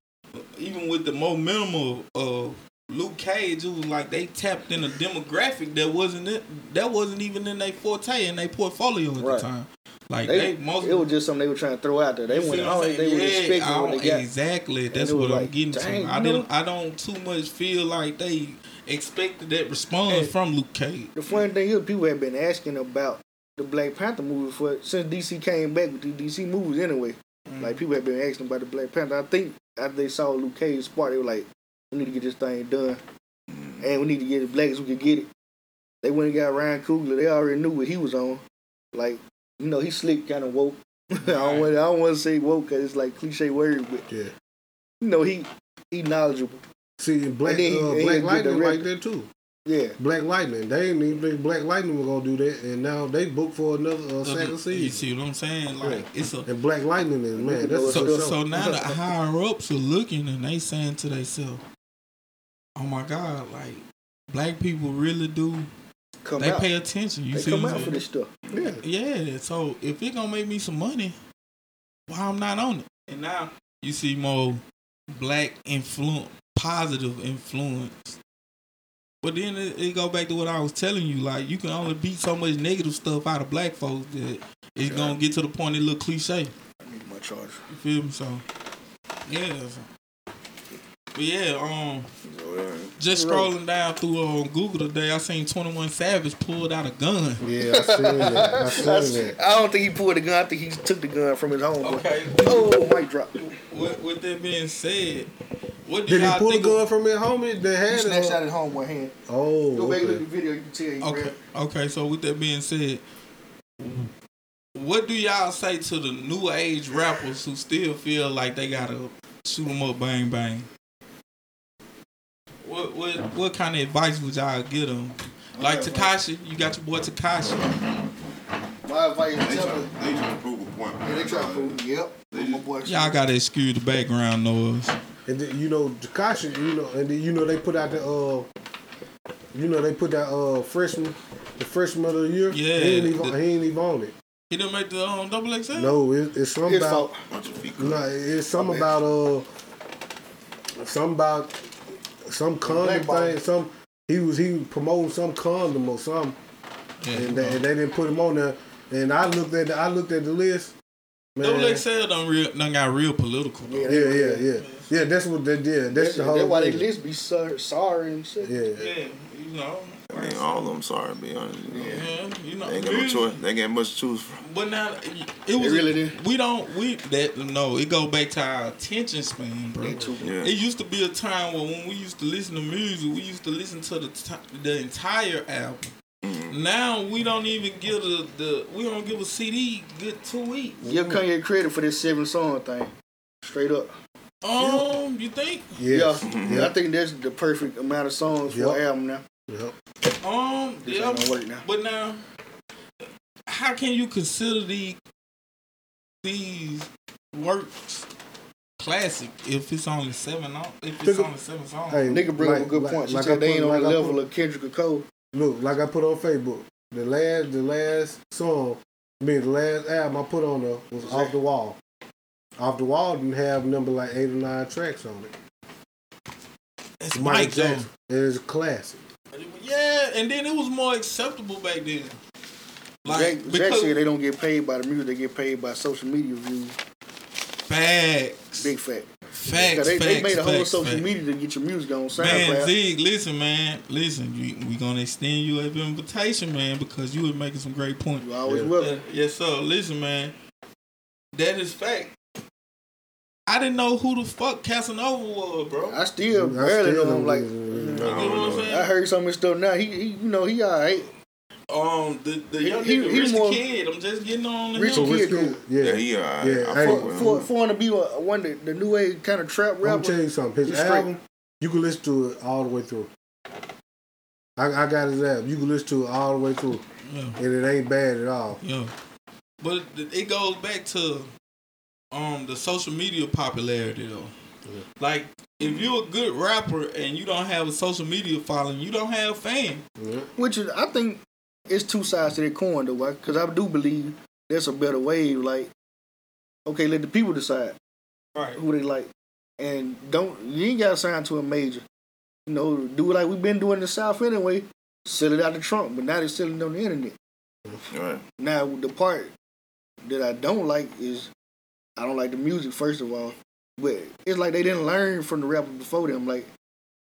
even with the momentum of, of Luke Cage, it was like they tapped in a demographic that wasn't it, that wasn't even in their forte in their portfolio at Right. the time. Like They, they, most it was just something they were trying to throw out there. They went, what I'm oh, they were expecting what they got. Exactly. That's it was what I'm getting dang, to. I you didn't? I don't too much feel like they expected that response Hey. from Luke Cage. The funny thing is, people have been asking about the Black Panther movie for since DC came back with the DC movies. Anyway, Mm. like people have been asking about the Black Panther. I think after they saw Luke Cage's spark, they were like, "We need to get this thing done, and we need to get it black as we could get it." They went and got Ryan Coogler. They already knew what he was on. Like, you know, he slick, kind of woke. I don't want. I don't want to say woke because it's like cliche word, but Yeah. you know, he he knowledgeable. See, Black And then he- uh, and Black Lightning rep- like that too. Yeah, Black Lightning. They didn't even think Black Lightning was gonna do that, and now they booked for another uh, second You season. You see what I'm saying? Like Yeah. it's a And Black Lightning is man, that's go a so, so now the higher ups are looking and they saying to themselves, "Oh my God, like black people really do. come they out. pay attention. You they see come out for this stuff. Yeah. Yeah. So if it gonna make me some money, why I'm not on it? And now you see more black influence, positive influence. But then it, it go back to what I was telling you. Like you can only beat so much negative stuff out of black folks that it's gonna get to the point it look cliche. I need my charger. You feel me? So yeah. So- But yeah, um, So, yeah. just scrolling down through uh, Google today, I seen Twenty One Savage pulled out a gun. Yeah, I seen that. I seen I, that. I don't think he pulled the gun. I think he took the gun from his home. Okay. Oh, mic drop. With, with that being said, What do Did he y'all pull a gun of- from his homie that He had snatched it? out his home one hand. Oh, Go back and look okay. at the video. You can tell he Okay, grabbed- okay. So with that being said, what do y'all say to the new age rappers who still feel like they gotta shoot them up, bang bang? What what what kind of advice would y'all give them? Like Tekashi, you got your boy Tekashi. My advice They is try, they try to prove a point. Yeah, they try to prove. Yep. My just- boy. Y'all gotta excuse the background noise. And then, you know, Tekashi, you know, and then, you know they put out the uh, you know they put that uh freshman, the freshman of the year. Yeah, he ain't even the- he ain't even on it. He didn't make the um, double XL. No, it, it's something His about fault. bunch of feet. no, it's something about uh, something about some condom Blackball. thing. Some he was he was promoting some condom or something, Yeah, and they, and they didn't put him on there. And I looked at the, I looked at the list. Man, double XL done real done got real political. Bro. Yeah, Yeah, yeah, yeah, yeah. That's what they did. That's, That's, the whole. that's why they thing. list be sorry, sorry and shit. Yeah. Yeah, you know. I mean, all of them sorry, to be honest. You know. Yeah, you know. They ain't got no choice. They ain't got much to choose from. But now it was really did. we don't we that no it go back to our attention span, bro. Yeah. It used to be a time where when we used to listen to music, we used to listen to the t- the entire album. Mm-hmm. Now we don't even give the, the we don't give a CD good two weeks. Give Kanye credit for this seven song thing. Straight up. Um, you think? Yes. Yeah. Yeah. I think that's the perfect amount of songs for an album now. Yep. Um, This yeah. gonna work now. But now, how can you consider the these works classic if it's only seven? on- If it's Think of- only seven songs? Hey, Nigga bring up a good like- point. She like said they put- ain't on like the level put- of Kendrick or Cole. Look, like I put on Facebook, the last the last song, I mean the last album I put on there was Off the Wall. Off the Wall didn't have number like eight or nine tracks on it. It's Michael Mike though. Jackson. It is a classic. Yeah, and then it was more acceptable back then. Like Jack, Jack said they don't get paid by the music, they get paid by social media views. facts, Big fact. facts, Cause they, facts, they made a whole facts, social facts. media to get your music on Man, Zig, listen, man, listen. We, we gonna extend you an invitation, man, because you were making some great points. you always Yeah. welcome. Yeah, yes, sir. Listen, man. That is fact. I didn't know who the fuck Casanova was, bro. I still I barely still know him. don't Like, really You know. know what I'm saying? I heard some of his stuff now. He, he you know, he alright. Um, the the He- young he- nigga, he Rich the more- Kid. I'm just getting on the Rich the Kid kid- cool. Yeah, Yeah, he alright. Yeah, I hey, fuck For, with him. for, for him to be one the, the new age kind of trap I'm tell you something. His He's straight. album, you can listen to it all the way through. I, I got his album. You can listen to it all the way through, Yeah, and it ain't bad at all. yeah. But it it goes back to um the social media popularity though. Yeah. Like if you're a good rapper and you don't have a social media following, you don't have fans. Yeah. Which is, I think it's two sides to that coin though, because I do believe there's a better way. Like, okay, let the people decide Right. who they like, and don't you ain't got to sign to a major. You know, do it like we've been doing in the South anyway. Sell it out the trunk, but now they're selling it on the internet. Right. Now the part that I don't like is I don't like the music first of all, but it's like they didn't learn from the rappers before them. Like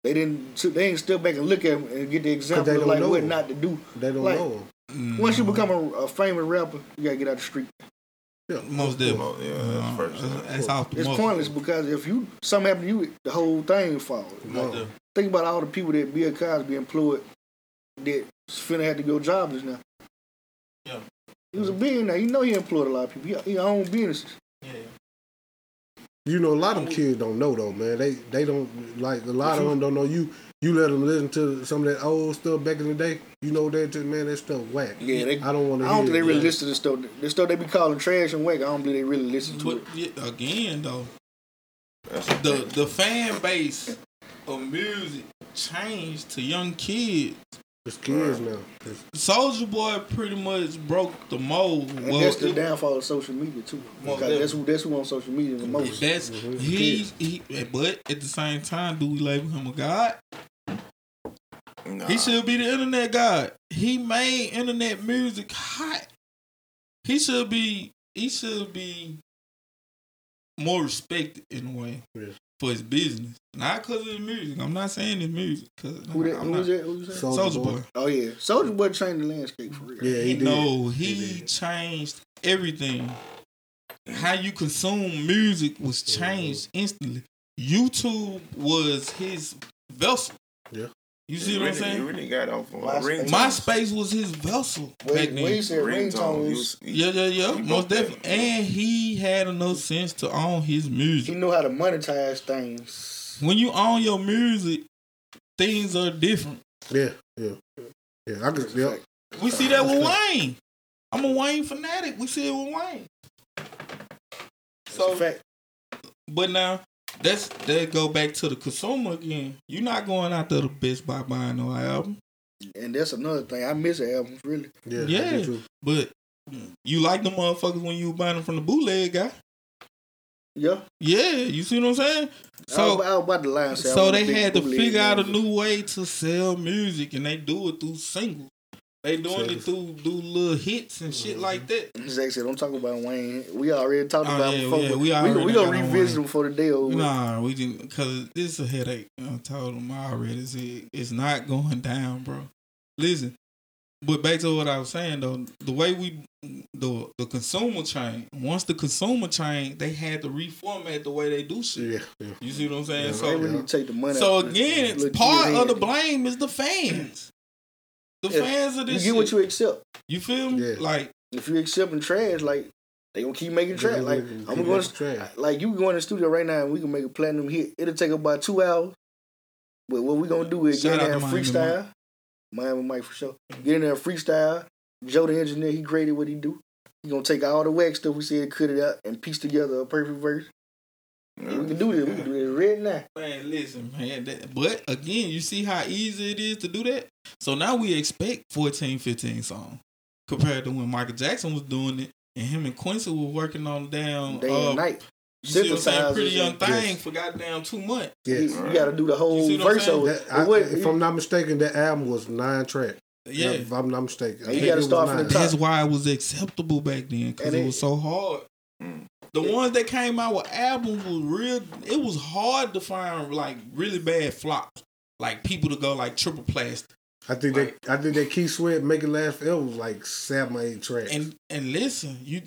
they didn't they ain't step back and look at them and get the example of like know what not to do. They don't Like- know him. Once you Mm, become a, a famous rapper, you gotta get out the street. Yeah, most definitely. Yeah, that's Uh, first. that's- that's It's most. pointless because if you something happen to you, the whole thing falls. Most. Think about all the people that Bill Cosby employed that finna have to go jobless now. Yeah. He was a billionaire. You know he employed a lot of people. He, he owned businesses. Yeah. You know, a lot of them kids don't know though, man. They they don't like a lot of them don't know. You you let them listen to some of that old stuff back in the day. You know that man, that stuff whack. Yeah, they, I don't want to. I don't think they really that. listen to the stuff. The stuff they be calling trash and whack. I don't believe they really listen to But it. yeah, again though, That's the the fan base of music changed to young kids. It's kids now. Soulja Boy pretty much broke the mold. And Well, that's the it- downfall of social media too. Most Because that's who that's who on social media the most. That's Mhm. he, he. But at the same time, do we label him a god? nah. He should be the internet god. He made internet music hot. He should be. He should be more respected in a way Yeah. For his business, not because of his music. I'm not saying his music. Cause Who that? I'm Who not, was that? Who that? Soulja Boy. Boy. Oh yeah, Soulja Boy changed the landscape for real. Yeah, he did. No, he, He did. changed everything. How you consume music was changed instantly. YouTube was his vessel. Yeah. You see He what I'm saying? He really got off on MySpace. ringtones. MySpace was his vessel back Wait, then. wait, said ringtones. He was- he- Yeah, yeah, yeah. Most broke that. definitely. And he had enough sense to own his music. He knew how to monetize things. When you own your music, things are different. Yeah, yeah, yeah. I could. That's Yeah. We see that with Wayne. I'm a Wayne fanatic. We see it with Wayne. That's a So, fact. but now that's that go back to the consumer again. You're not going out there the Best Buy buying no album, And that's another thing. I miss albums, really. Yeah, Yeah. but you like the motherfuckers when you were buying them from the bootleg guy. Yeah. Yeah, you see what I'm saying? I, So was, I was about to lie and So they had to figure out a new way to sell music, and they do it through singles. They doing it through do little hits and shit like mm-hmm. that. Zach said, "Don't talk about Wayne. We already talked Oh, about yeah, him before. yeah, we we, already we, got gonna revisit him before the day over. Nah, we didn't because this is a headache. I told them already. Said it's not going down, bro. Listen, but back to what I was saying though, the way we the the consumer chain. Once the consumer chain, they had to reformat the way they do shit. Yeah, yeah. You see what I'm saying? Yeah, They so really need take the money. So out again, little part of the blame is the fans. The Yeah. fans of this. You this get shit. what you accept. You feel me? Yeah. Like If you accepting trash, like they gonna keep making trash. They Like I'm making going trash. to like you can go in the studio right now and we can make a platinum hit. It'll take about two hours. But what we gonna do is Shout get in there and freestyle. Miami Mike for sure. Get in there and freestyle. Joe the engineer, he created what he do. He gonna take all the wax stuff we said, cut it out, and piece together a perfect verse. And we can do this. We can do this right now. Man, listen, man. That, but again, you see how easy it is to do that? So now we expect 14, 15 songs compared to when Michael Jackson was doing it and him and Quincy were working on damn Day uh, night. You see what I'm saying? Pretty young thing Yes. for goddamn two months. You, Yes. you gotta do the whole You see what I'm verse over. That, I, what- if I'm not mistaken, that album was nine tracks. Yeah. If I'm not mistaken. You gotta start from the top. That's why it was acceptable back then because it, it- was so hard. Mm. The ones that came out with albums was real. It was hard to find like really bad flops, like people to go like triple plastic. I think that I think that Keith Sweat make it last forever was like seven or eight tracks. And and listen, you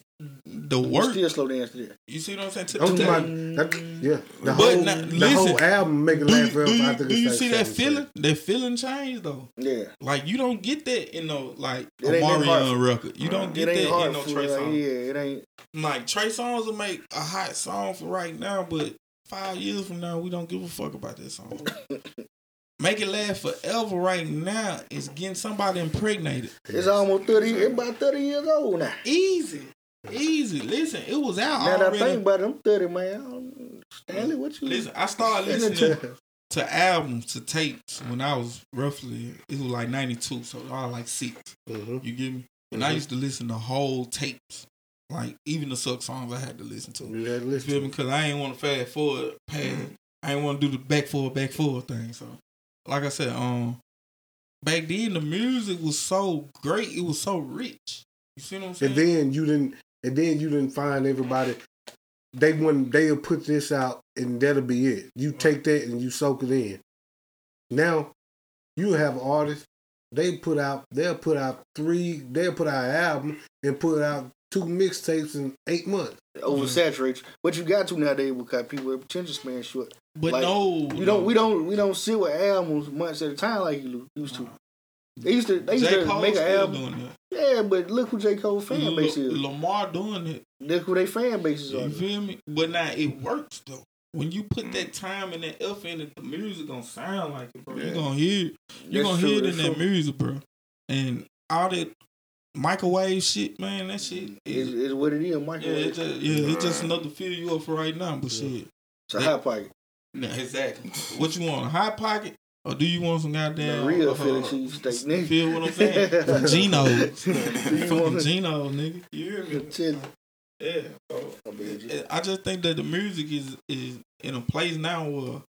the You work. still slow dance to that. You see what I'm saying? To- I'm talking about that, yeah. The But whole now, the whole album make it do last you, forever. do I you, think do you like see that feeling? tracks. That feeling change though. Yeah. Like you don't get that in no like It ain't that hard. Record. You don't get that in no for Trey like, song. yeah, it ain't. Like Trey Songz will make a hot song for right now, but five years from now we don't give a fuck about that song. Make it last forever right now is getting somebody impregnated. It's almost thirty. It's about thirty years old now. Easy. Easy. Listen, it was out Now that I think about it, I'm thirty, man. Stanley, what you? Listen, I started listening to albums, to tapes when I was roughly it was like ninety two, so I was like six. Mhm. You get me? And I Mhm. used to listen to whole tapes, like even the suck songs I had to listen to. You had to listen feel to me? it. Because I ain't want to fast forward past. I ain't want to do the back forward, back forward thing. So, like I said, um, back then the music was so great. It was so rich. You see what I'm saying? And then you didn't. And then you didn't find everybody. They wouldn't. They'll put this out, and that'll be it. You take that and you soak it in. Now, you have artists. They put out. They'll put out three. They'll put out an album and put out two mixtapes in eight months. oversaturate. But you got to nowadays because people are attention span short. but like, no, You don't. We don't. We don't sit with albums months at a time like you used to. They used to. They used J. to Cole make an album. doing it. Yeah, but look who J Cole fan base is. Lamar doing it. Look who they fan bases You are. feel me? But now it works though. When you put that time and that effort in it, the music gonna sound like it, bro. You Yeah. gonna hear, you That's gonna true, hear it in that's that music, bro. And all that microwave shit, man, that shit Is is is what it is. yeah, it's just, yeah, it's just enough to fill you up for right now. But shit, It's a hot pocket. nah, exactly. What you want, a hot pocket, or do you want some goddamn The real uh, Philly cheesesteak, nigga. Feel what I'm saying? From Geno's, You fucking want- Geno's, nigga. You hear me? Yeah. So, I. I just think that the music is is in a place now where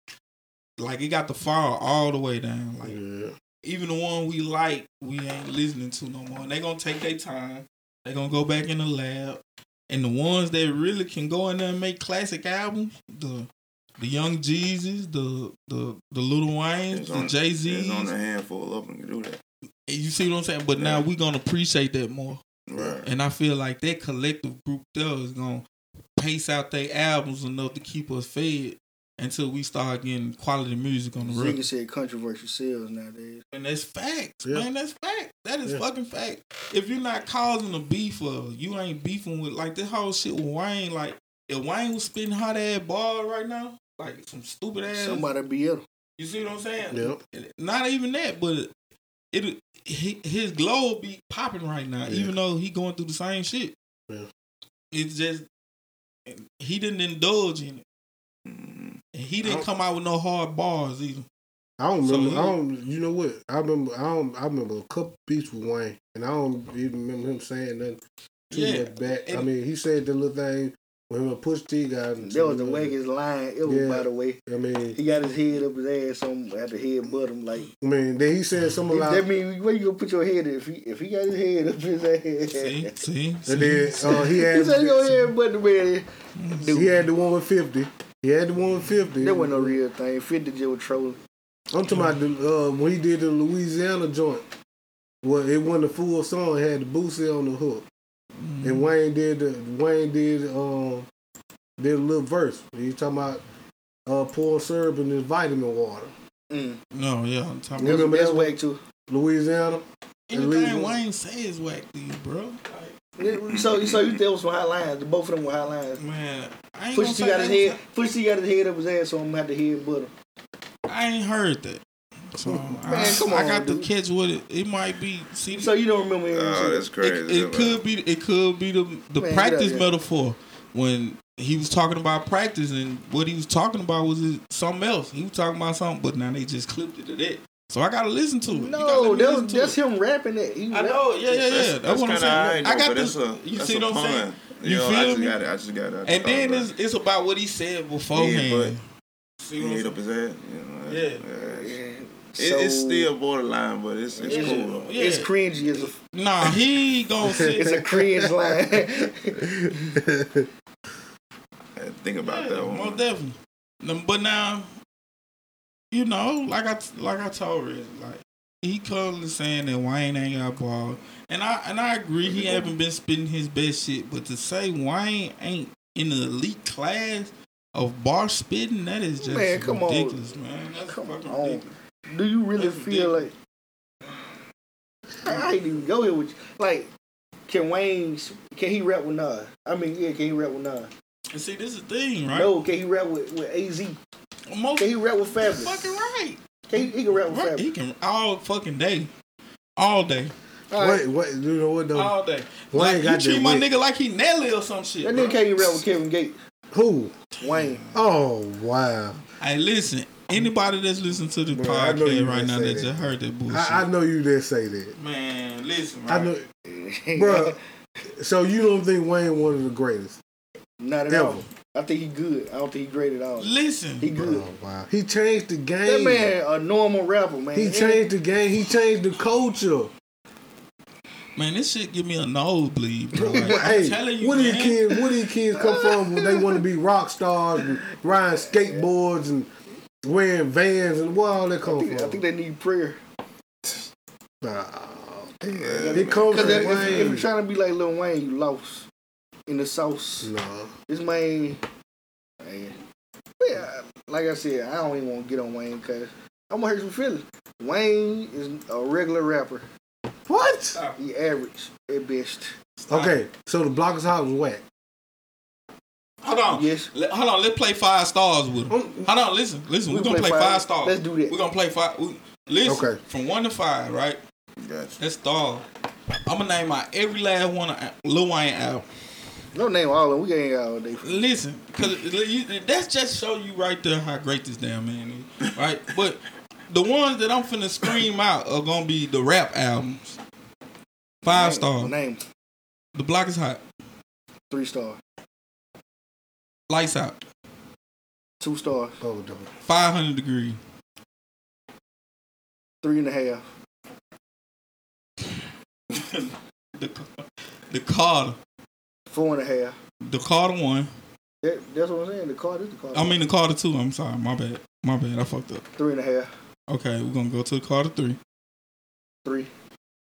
like it got to fall all the way down. Like Yeah. Even the one we like, we ain't listening to no more. And they gonna take their time. They gonna go back in the lab. And the ones that really can go in there and make classic albums, the the Young Jeezys, the the the Little Waynes, the Jay There's Z's. on a handful of them can do that. You see what I'm saying? But now Yeah. we gonna appreciate that more. Right. And I feel like that collective group there is gonna pace out their albums enough to keep us fed until we start getting quality music on the Ziggy record. said controversial sales nowadays. And that's facts, Yeah. man. That's fact. That is Yeah. fucking fact. If you're not causing a beef or you ain't beefing with like this whole shit with Wayne, like if Wayne was spitting hot ass ball right now, like some stupid ass Somebody be it. You see what I'm saying? Yep. Not even that, but it he, his glow be popping right now, Yeah. even though he going through the same shit. Yeah. It's just he didn't indulge in it. And he didn't come out with no hard bars either. I don't So remember. he- I don't. You know what? I remember. I don't. I remember a couple beats with Wayne, and I don't even remember him saying nothing too Yeah, much back. I mean, he said the little thing when him and Pusha T got. into That was the little- wackest line ever, Yeah. by the way. I mean, He got his head up his ass, some at the head him Like I mean, then he said something like, that mean where you gonna put your head if he if he got his head up his ass. See, see, see. and then uh, he he had. said your head but the man. He had the one with fifty. He had the one with fifty. that wasn't no real thing. Fifty just was trolling. I'm talking about the uh, when he did the Louisiana joint. Well, it wasn't a full song. It had the Boosie on the hook, Mm-hmm. and Wayne did the Wayne did um did a little verse. He talking about uh pouring syrup in his vitamin water. Mm. No, yeah, I'm talking That's, about Remember that's that whack too. Louisiana. anything Illegal. Wayne say is whack to you, bro. Like, So you so you tell us some high lines. Both of them were high lines. man, I ain't gonna Pusha T say got his they was- head. Pusha T got his head up his ass, so I'm gonna have to head butter. I ain't heard that. So I, come on, I got dude. to catch what it. It might be. See, So you don't remember him? Oh, that's crazy. It, it could be. It could be the the Man, practice metaphor when he was talking about practice and what he was talking about was something else. He was talking about something, but now they just clipped it to that. So I gotta listen to it. You gotta No, let me that was, to that's it. him rapping it. He I know. Yeah, yeah, yeah. That's, That's, what I'm saying. alright, I got but the. that's a, you that's see a what I'm saying? You, You know, feel I just me? got it. I just got it. And then it's it's about what he said beforehand. Yeah, see he what I'm hit up his head. You know, Yeah. It, Yeah. it's still borderline, but it's it's Yeah. cool. Yeah. It's cringy. As a, Nah, he gonna sit. it's a cringe line. I had to think about Yeah, that one. Most definitely. No, But now, you know, like I like I told Riz, like he currently saying that Wayne ain't got ball, and I and I agree he haven't been spitting his best shit. But to say Wayne ain't in the elite class of bar spitting, that is just Man, come on. ridiculous, man. That's Come fucking on. ridiculous. Do you really That's feel like? I ain't even go here with you. Like, can Wayne? Can he rap with Nas? I mean, yeah, can he rap with Nas? And see, this is the thing, right? No, can he rap with, with Az? Most Can he rap with Fabolous? fucking right. Can he, he can rap with Right, Fabolous? he can all fucking day, all day, All right. Wait, wait, you know what though? all day. Wayne Like, you treat my wit. nigga like he Nelly or some shit. That nigga can't even rap with Kevin Gates. Who? Wayne. Oh wow! Hey, listen. Anybody that's listening to the Bro, I you podcast right now that that. just heard that bullshit, I, I know you didn't say that. man, listen, I right? know, bro. So you don't think Wayne one of the greatest Not at ever? all. I think he good. I don't think he great at all. Listen, He good. Oh wow! He changed the game. That man a normal rapper, man. He changed the game. He changed the culture. man, this shit give me a nosebleed, bro. Like, I'm hey, telling you, where man. these kids? Where these kids come from? When they want to be rock stars and riding skateboards and wearing vans and where all that I come think, I think they need prayer. Oh, Yeah, it comes from if, if, if you're trying to be like Lil Wayne, you lost in the sauce. No, This man, man. Yeah, like I said, I don't even want to get on Wayne because I'm gonna hurt some feelings. Wayne is a regular rapper. what? He average at best. Okay, so the Block Is Hot was whack. Hold on. Yes. Let- hold on. Let's play five stars with him. Mm. Hold on. Listen. Listen. We We're gonna play play five. five, stars. Let's do that. We're gonna play five. We, listen. Okay. From one to five, right? Gotcha. That's star. I'm gonna name out every last one of Lil Wayne album. No name all of them. We ain't got all day. Listen, cause you- that's just show you right there how great this damn man is, right? But the ones that I'm finna scream out are gonna be the rap albums. Five Name- star. Name The block is hot. three star, Lights out. two star, Oh, no. Five hundred degree. three and a half, The the Carter. Four and a half. The Carter one. That, that's what I'm saying. The Carter is the card. I mean the Carter two. I'm sorry. My bad. My bad. I fucked up. three and a half, Okay, we're gonna go to the Carter three three,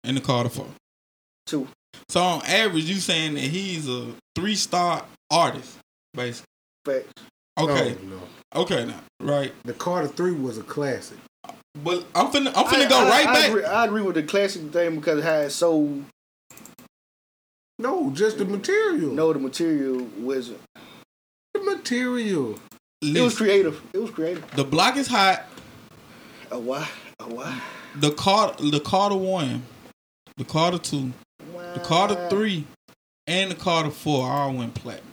and the Carter four. two. So on average, you saying that he's a three star artist, basically. Facts. Okay, Oh, no. okay, now right. The Carter Three was a classic. But I'm finna, I'm finna I- go I- right I back. Agree, I agree with the classic thing because it had so No, just the material. no the material wasn't. the material. It was creative. It was creative. the block is hot. A why? A why? The Carter, the Carter one, the Carter two, the Carter three, and the Carter four all went platinum.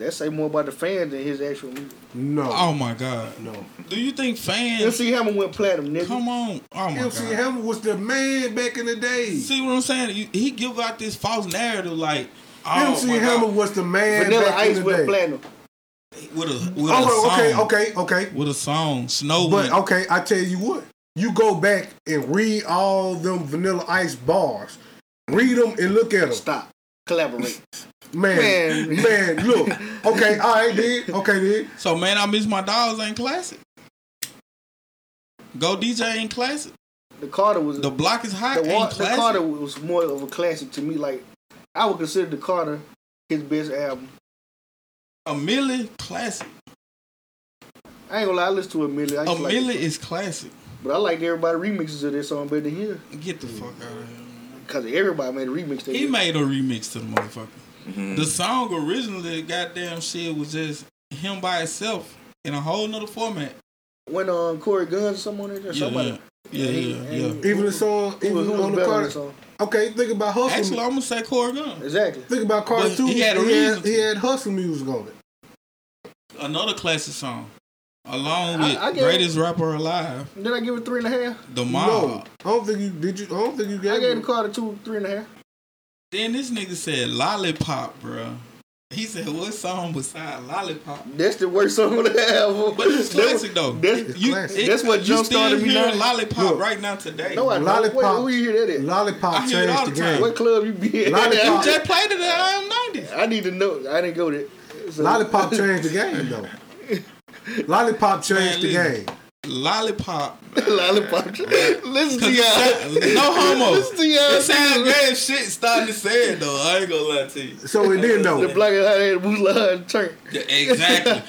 That say more about the fans than his actual music. No, Oh my god! no. Do you think fans? MC Hammer went platinum, nigga. Come on! Oh my MC god! Hammer was the man back in the day. See what I'm saying? He give out this false narrative like, oh MC my Hammer god, was the man Vanilla back Ice in the went day. platinum. with a with Oh, a okay, song, okay, okay. with a song, Snow But went. okay, I tell you what. You go back and read all them Vanilla Ice bars. Read them and look at them. Stop. Collaborate. Man, Man. man, look. Okay, all right, then. Okay, then. So man, I miss my dogs ain't classic. Go DJ ain't classic. The Carter was The block is hot the, ain't wa- the. Carter was more of a classic to me. Like I would consider the Carter his best album. A Millie classic. I ain't gonna lie, I listen to a million. I A used to like Millie it. is classic. but I like everybody remixes of this song better than here. Get the fuck out of here. Because everybody made a remix. to He it. made a remix to the motherfucker. Mm-hmm. The song originally, goddamn shit, was just him by himself in a whole nother format. when um Cory Gunz or someone in there. Yeah, somebody. yeah, yeah, And he- yeah. yeah. Even the song, even was- on the better Carter. song? Okay, think about Hustle. Actually, I'm gonna say Corey Gunn. Exactly. think about Carter too. he had a he, reason had, he had Hustle music on it. Another classic song, along with I get- greatest rapper alive, Did I give it three and a half? the No, mob. I don't think you did. You, I don't think you gave. I gave. gave the it. Carter two, three and a half. Then this nigga said lollipop, bro. He said, "What song beside lollipop?" That's the worst song on the album. But it's That was- classic though. That's, It's You, classic. That's what you jump started still me hearing lollipop Look. right now today. no, I. Lollipop. Wait, who you hear that at? Lollipop I hear it all changed the the time. game. What club you be at? Lollipop. You just played it at I am 90s. I need to know. I didn't go there. So- Lollipop changed the game though. Lollipop changed the game. Lollipop. Lollipop. Listen to Cause y'all. no homo. Listen to y'all. It sound bad shit starting to say it though. I ain't gonna lie to you. So it didn't The black and white had Mulan turn. Yeah, exactly.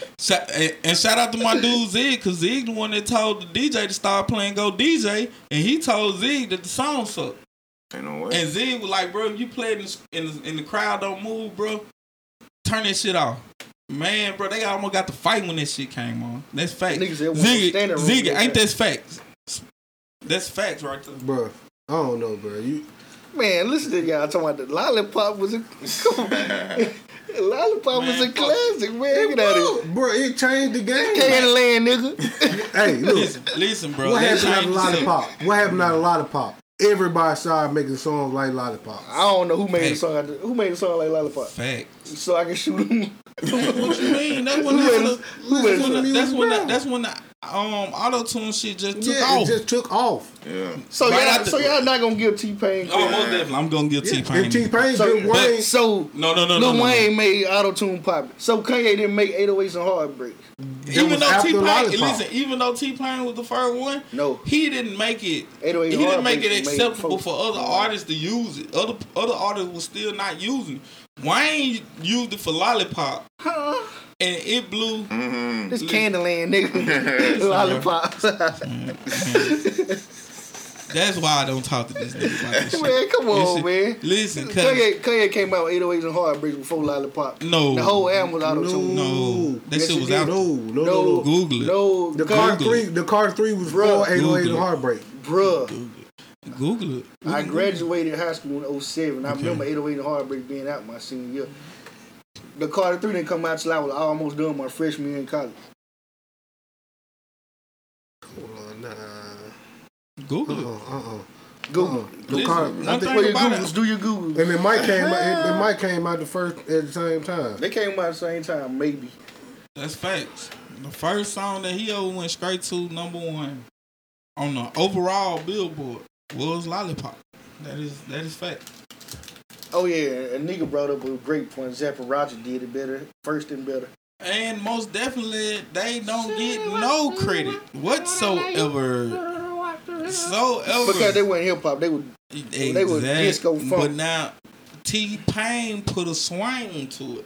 And, and shout out to my dude Zig, cause Zig the one that told the DJ to start playing Go DJ, and he told Zig that the song sucked. Ain't no way. And Zig was like, "Bro, you play in the, in the, in the crowd don't move, bro. Turn that shit off." Man, bro, they almost got to fight when this shit came on. That's fact. Niggas said one Zig, standing room Zig, like ain't that. that facts? That's facts right there. Bruh, I don't know, bro. You Man, listen to y'all talking about the lollipop was a come on. lollipop was a fuck. classic, man. Get out of here. bro, it changed the game. Candyland, nigga. Hey, look, Listen, listen, bro. what happened after changed the. Lollipop? What happened after Lollipop? Everybody started making songs like Lollipop. I don't know who made the song. Who made the song like lollipop? Facts. So I can shoot him. What you mean? That's when Who that's made when the- the- who made that's when the- the- that's when the- that's when the um auto tune shit just took yeah, off. it just took off. yeah. So Right y'all, after- so y'all not gonna give T Pain. Oh, most definitely. I'm gonna give T And Pain. T Pain, So, Lil Wayne, so No, no, no, Lil no, no. Wayne made auto tune pop. So Kanye didn't make 808s and Heartbreak. Even though T Pain, listen, even though T Pain was the first one, No. he didn't make it. He didn't make it acceptable for other artists to use it. Other other artists were still not using. it. Wayne used it for Lollipop, Huh? And it blew. Mm-hmm. This Candyland nigga. Lollipop. That's why I don't talk to this nigga about this shit. man, come on, Listen, man. Listen, cause Kanye, Kanye came out with 808s and Heartbreak before Lollipop. no, The whole album was auto tune. no, that Yes, shit was out. no, no, no, No. no. Google it. No, The Kanye- car three, it. the car three was Bruh. for 808 and it. Heartbreak. bruh. Google it. Google it. I graduated high school in 07. I Okay. remember 808 and Heartbreak being out my senior year. The Carter 3 didn't come out till I was almost done my freshman year in college. Hold on, nah. Google. Uh-uh, uh-uh. Google. Uh-uh. The Listen, car, I think thing your about Googles, it- do your Googles. and it might came out, it, it might came out the first at the same time. They came out the same time, maybe. That's facts. The first song that he ever went straight to number one on the overall Billboard was Lollipop. That is that is fact. Oh yeah, a nigga brought up a great point. Zapp & Roger did it better, first and better. And most definitely, they don't get no credit whatsoever. So ever. Because they weren't hip hop, they were they were disco funk. But now, T Pain put a swing to it.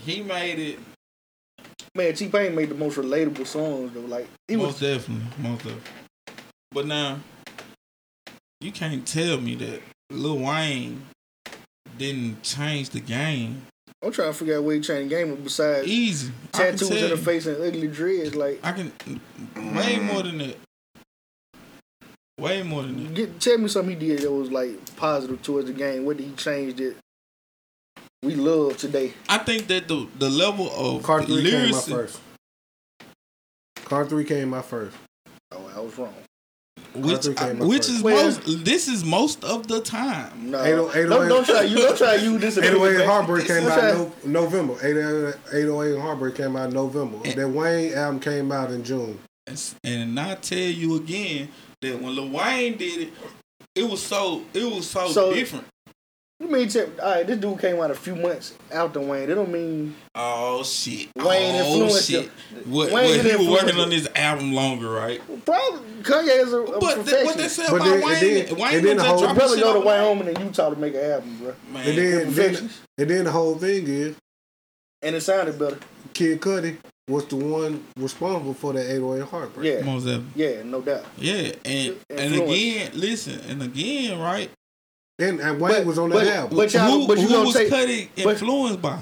he made it Man, T Pain made the most relatable songs though. Like he most was definitely, most definitely. But now, you can't tell me that Lil Wayne didn't change the game. I'm trying to figure out where he changed the game besides Easy. Tattoos tell in the face and ugly dreads. Like I can way mm. more than that. Way more than that. get, tell me something he did that was like positive towards the game. What did he change that we love today? I think that the the level of Car three came out first. Car three came out first. Oh, I was wrong. Which three came out which is Well- most. This is most of the time. No, 808 don't, don't try you don't try You use this. 808 man. Heartbreak came out try- no, November. 808 808 Heartbreak came out in November. And- that Wayne album came out in June. And, and I tell you again that when Lil Wayne did it, it was so it was so, So- different. You mean tell, all right? This dude came out a few months after Wayne. That don't mean Oh shit! Wayne oh influenced shit! him. What, Wayne what, he was working him. on this album longer, right? probably Kanye is a, a But th- what they said But about then- Wayne, and then- Wayne and then the whole- dropping brother go to Wyoming and Utah to make an album, bro. Man, And then, then, Perfectionist. and then the whole thing is And it sounded better. Kid Cudi was the one responsible for that 808 Heartbreak. Yeah, most of yeah, no doubt. yeah, and and Influence. again, listen, and again, right? And, and Wayne But- was on that but- album. but y'all- who but you who gonna was take- Cudi but- influenced by?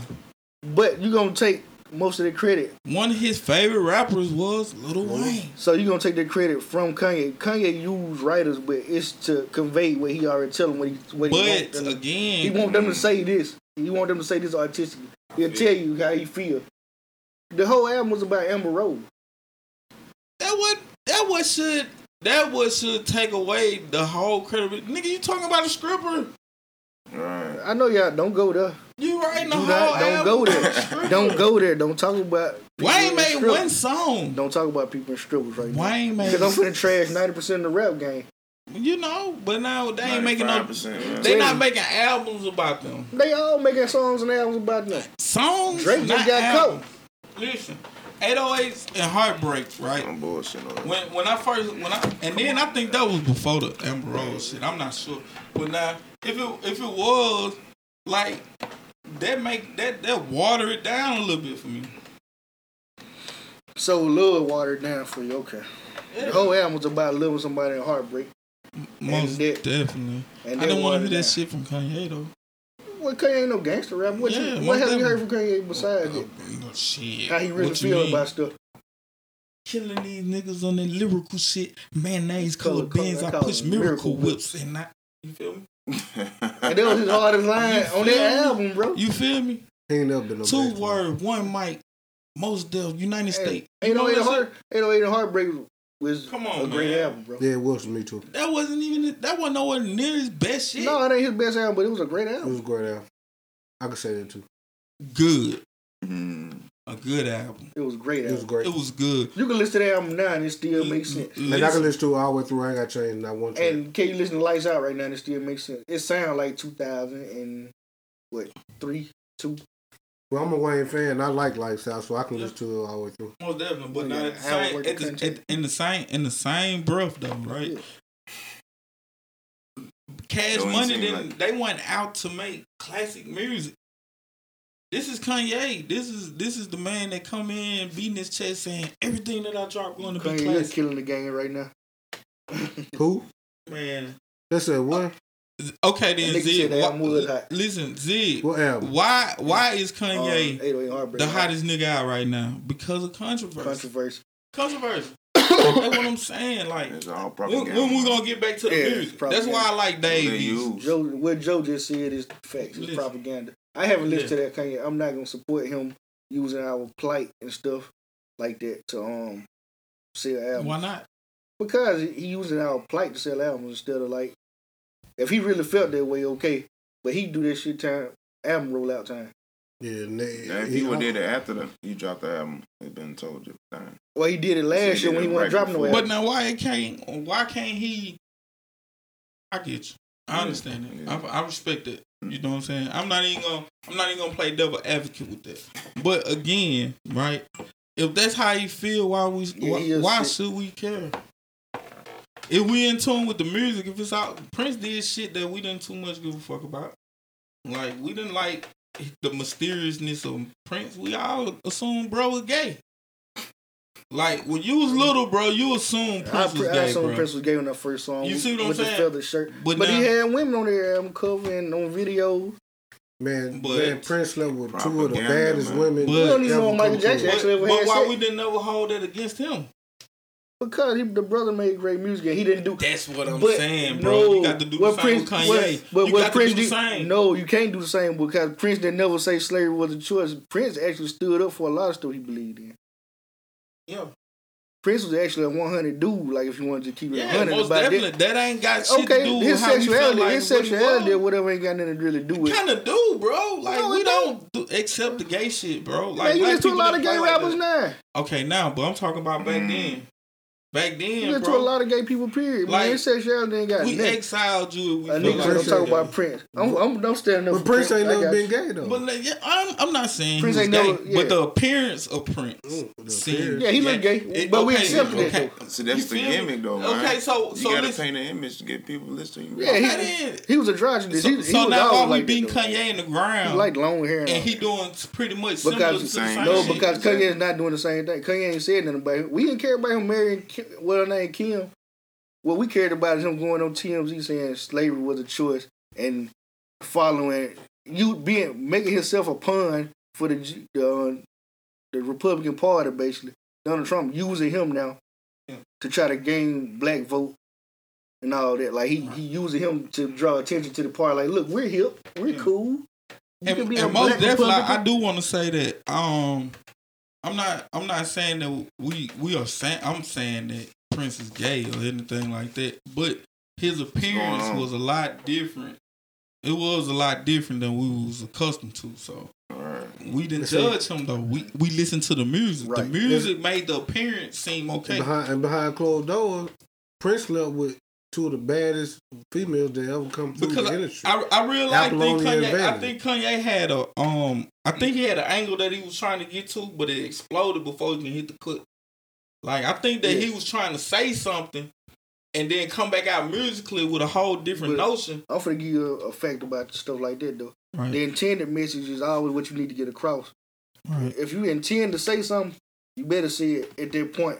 But you gonna take most of the credit. One of his favorite rappers was Lil Wayne. So you gonna take the credit from Kanye. Kanye used writers, but it's to convey what he already tell them what he what he want But them. again, he want them to mm. say this. He want them to say this artistically. He'll tell you how he feel. The whole album was about Amber Rose. that what that what should that what should take away the whole credit. Nigga, you talking about a stripper? Right. I know y'all don't go there. You writing the Do whole not, don't go there. don't go there. Don't talk about. people Wayne made strippers. one song. Don't talk about people in strippers right now. Wayne made, Because I'm finna trash ninety percent of the rap game. you know, but now they ain't making no. 95%, yeah. They not making albums about them. They all making songs and albums about them. Songs. Drake just not got albums. Listen, 808s and heartbreaks, right? I'm bullshit on When when I first when I and then I think that was before the Amber Rose shit. I'm not sure, but now if it if it was like that make that that water it down a little bit for me. So love watered down for you. Okay. The whole album was about living somebody in heartbreak. Most that- definitely. And I then didn't want to hear that down. shit from Kanye though. Well, Kanye ain't no gangster rap. What, Yeah, you, what have you heard from Kanye besides oh, it? No shit. How he really What feel mean? about stuff? killing these niggas on that lyrical shit. Mayonnaise colored color- Benz. I push miracle miracle whips. whips and I. You feel me? And that was his hardest line on that me? album, bro. You feel me? Ain't never been no Two gangster. word, one mic, most deaf, United States. You Ain't know no that eight shit? heart. Ain't no eight Heartbreak was Come on, a great man. album, bro. Yeah, it was for me too. That wasn't even that wasn't nowhere near his best shit. No, it ain't his best album, but it was a great album. It was a great album. I could say that too. Good, Mm. a good album. It was a great It was great. It was good. You can listen to the album now and it still makes sense. And I can listen to it all the way through. I ain't got to change not one track. And can you listen to Lights Out right now and it still makes sense? It sounds like 2000 and what, three, two? Well, I'm a Wayne fan. I like Lifestyle, so I can listen to it all the way through. Most definitely, but Yeah, not at the same, the, the in the same in the same breath though, right? Yeah. Cash Don't Money seem didn't. like- They went out to make classic music. This is Kanye. This is this is the man that come in beating his chest saying everything that I drop going to be Kanye is classic. killing the game right now. Who? Man, That's a what? Okay then That nigga Zig. said the album why- listen, Z. What? Why why is Kanye Um, the hottest nigga out right now? Because of controversy. controversy. Controversy. That's what I'm saying. Like It's all when, when we gonna get back to the Yeah, music? That's why I like They Dave. Joe, what Joe just said is facts. It's Listen. propaganda. I haven't listened Yeah. to that Kanye. I'm not gonna support him using our plight and stuff like that to um sell albums. Why not? Because he using our plight to sell albums instead of like, if he really felt that way, okay. But he do that shit time album rollout time. Yeah, and they, Now, if he- you would did it after the he dropped the album, it's been told you. Time. Well, he did it last he year when he it wasn't right dropping no album. But now why it can't? Why can't he? I get you. I understand it. Yeah. I, I respect it. Hmm. You know what I'm saying? I'm not even gonna. I'm not even gonna play devil advocate with that. But again, right? If that's how you feel, why we? Yeah, why why should we care? If we in tune with the music, if it's out, Prince did shit that we didn't too much give a fuck about. Like we didn't like the mysteriousness of Prince, we all assumed bro was gay. Like when you was little, bro, you assume I, Prince was pre- I gay, assume bro. Prince was gay on that first song. You see what I'm with saying? the feather shirt, But but, he had women on there album cover and on video. Man, But- man, Prince Love with two of the baddest man. women. But- We don't even know Michael Jackson. But, actually ever but had why sex. we didn't ever hold that against him? Because he, the brother made great music and he didn't do. That's what I'm saying, bro. you got to do the what same Prince, with Kanye. What, but you what got Prince to do the did- same. No, you can't do the same because Prince didn't never say slavery was a choice. Prince actually stood up for a lot of stuff he believed in. Yeah, Prince was actually a 100 dude. Like if you wanted to keep it yeah, 100 most about definitely. that. That ain't got shit to do Okay, with his how we felt sexuality, like his sexuality or whatever ain't got nothing to really do with. It. kind of do, bro. Like No, we don't do, accept the gay shit, bro. Like Man, you listen to a lot of gay play like rappers now. Okay, now, but I'm talking about back Mm. then. Back You then, listen to a lot of gay people. Period. Like, man, his sexuality ain't got We nothing. exiled you. We A nigga like don't Prince talk about. Prince. I'm, I'm don't stand up But for Prince ain't never been gay though. But like, yeah, I'm, I'm not saying Prince he ain't gay, never- yeah. but the appearance of Prince the seemed- appearance. Yeah, he look gay, It- but we okay, accepted it okay. though. See, that's You the feel me? gimmick, though, man. Okay, so- you so gotta listen- paint an image to get people listening. Yeah, he, Okay, then. he was androgynous. So, he, he so was now always why we like beating. Kanye in the ground? He like long hair and, and he doing pretty much similar Because- to the Same same No, because Exactly. Kanye is not doing the same thing. Kanye ain't said nothing about. We didn't care about him marrying Kim, what her name Kim. What we cared about is him going on TMZ saying slavery was a choice and following you being making himself a pun for the the, uh, the Republican Party basically. Donald Trump using him now Yeah. to try to gain black vote and all that. Like he he using him to draw attention to the party. Like, look, we're hip, we're Yeah. cool. You and, can be and most definitely, I, I do want to say that. Um, I'm not. I'm not saying that we we are saying. I'm saying that Prince is gay or anything like that. But his appearance was a lot different. It was a lot different than we was accustomed to. So Alright. we didn't See- judge him though. We we listened to the music. The Right. music made the appearance seem And okay. behind and behind closed doors, Prince slept with two of the baddest females that ever come through Because the industry. I, I really like think Apollonia Kanye. I think Kanye had a um. I think he had an angle that he was trying to get to, but it exploded before he can hit the clip. Like I think that he was trying to say something, and then come back out musically with a whole different But- notion. I'm gonna give you a, a fact about stuff like that though. Right. The intended message is always what you need to get across. Right. If you intend to say something, you better say it at that point.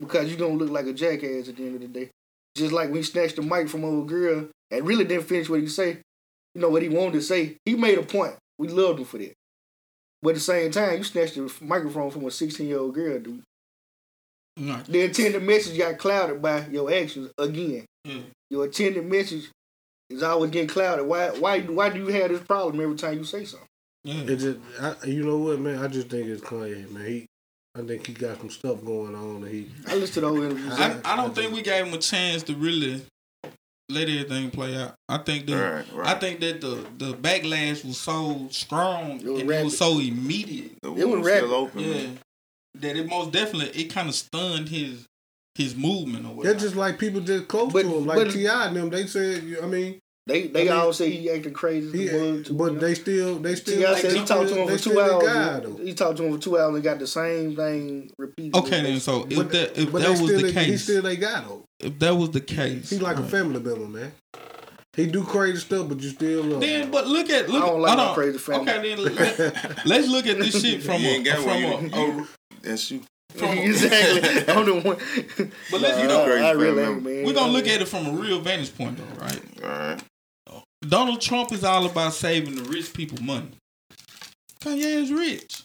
Because you're gonna look like a jackass at the end of the day. Just like when he snatched the mic from old girl and really didn't finish what he say, you know what he wanted to say. He made a point. We loved him for that. But at the same time, you snatched the microphone from a 16 year old girl, dude. Right. The intended message got clouded by your actions again. Yeah. Your intended message is always getting clouded. Why why why do you have this problem every time you say something? Yeah. It just, I, you know what, man? I just think it's Kanye, man. He, I think he got some stuff going on, and he. I listened to the whole interview. I, I don't think we gave him a chance to really let everything play out. I think that Right, right. I think that the the backlash was so strong It was and it was so immediate. the it was rapid. still open. Yeah. man. That it most definitely it kind of stunned his his movement or whatever. They're just like people just close But- to him, like T.I. and them. They said, I mean, They they I mean, all say he acting crazy. he, as a bug, too, you but know? they still, they still. T.I. like said he talked to him for two hours. guy, he talked to him for two hours and got the same thing repeated. okay then, so if But- that if But that was the they, he case, still they got though. if that was the case, He like a uh, family member, man. He do crazy stuff, but you still love. Then, him. but look at look. I don't like hold my on. crazy family. Okay, then let, let's look at this shit from You a ain't got from one, a, you- oh, a That's you. From exactly. I'm the one. But let's- Nah, you know, I, I really man. we're gonna look at it from a real vantage point though, right? Alright. Donald Trump is all about saving the rich people money. Kanye is rich.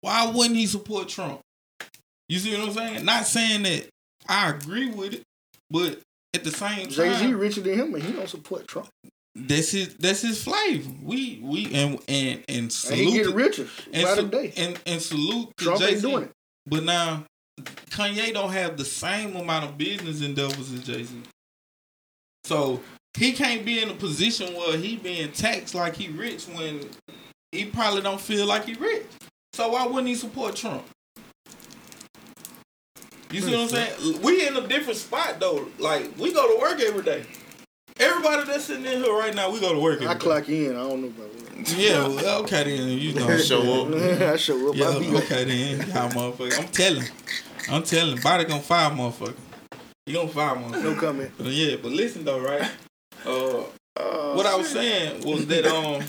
Why wouldn't he support Trump? You see what I'm saying? Not saying that I agree with it, but at the same time, Jay Z richer than him, and he don't support Trump. that's his that's his flavor. We we and and and And he salute get richer and, by the day. and and salute Trump ain't Jay-Z. doing it. But now Kanye don't have the same amount of business endeavors as Jay Z. So he can't be in a position where he being taxed like he rich when he probably don't feel like he rich. So why wouldn't he support Trump? You see what I'm saying? We in a different spot though. Like we go to work every day. Everybody that's sitting in here right now, we go to work every I day. clock in. I don't know about that. Yeah, well, okay then. You know, Show up. I show up. yeah, I be okay then. Y'all motherfucker. I'm telling. I'm telling. Body gonna fire motherfucker. You gonna fire motherfucker. no comment. But yeah, but listen though, right? Uh, Uh, what I was saying was that um,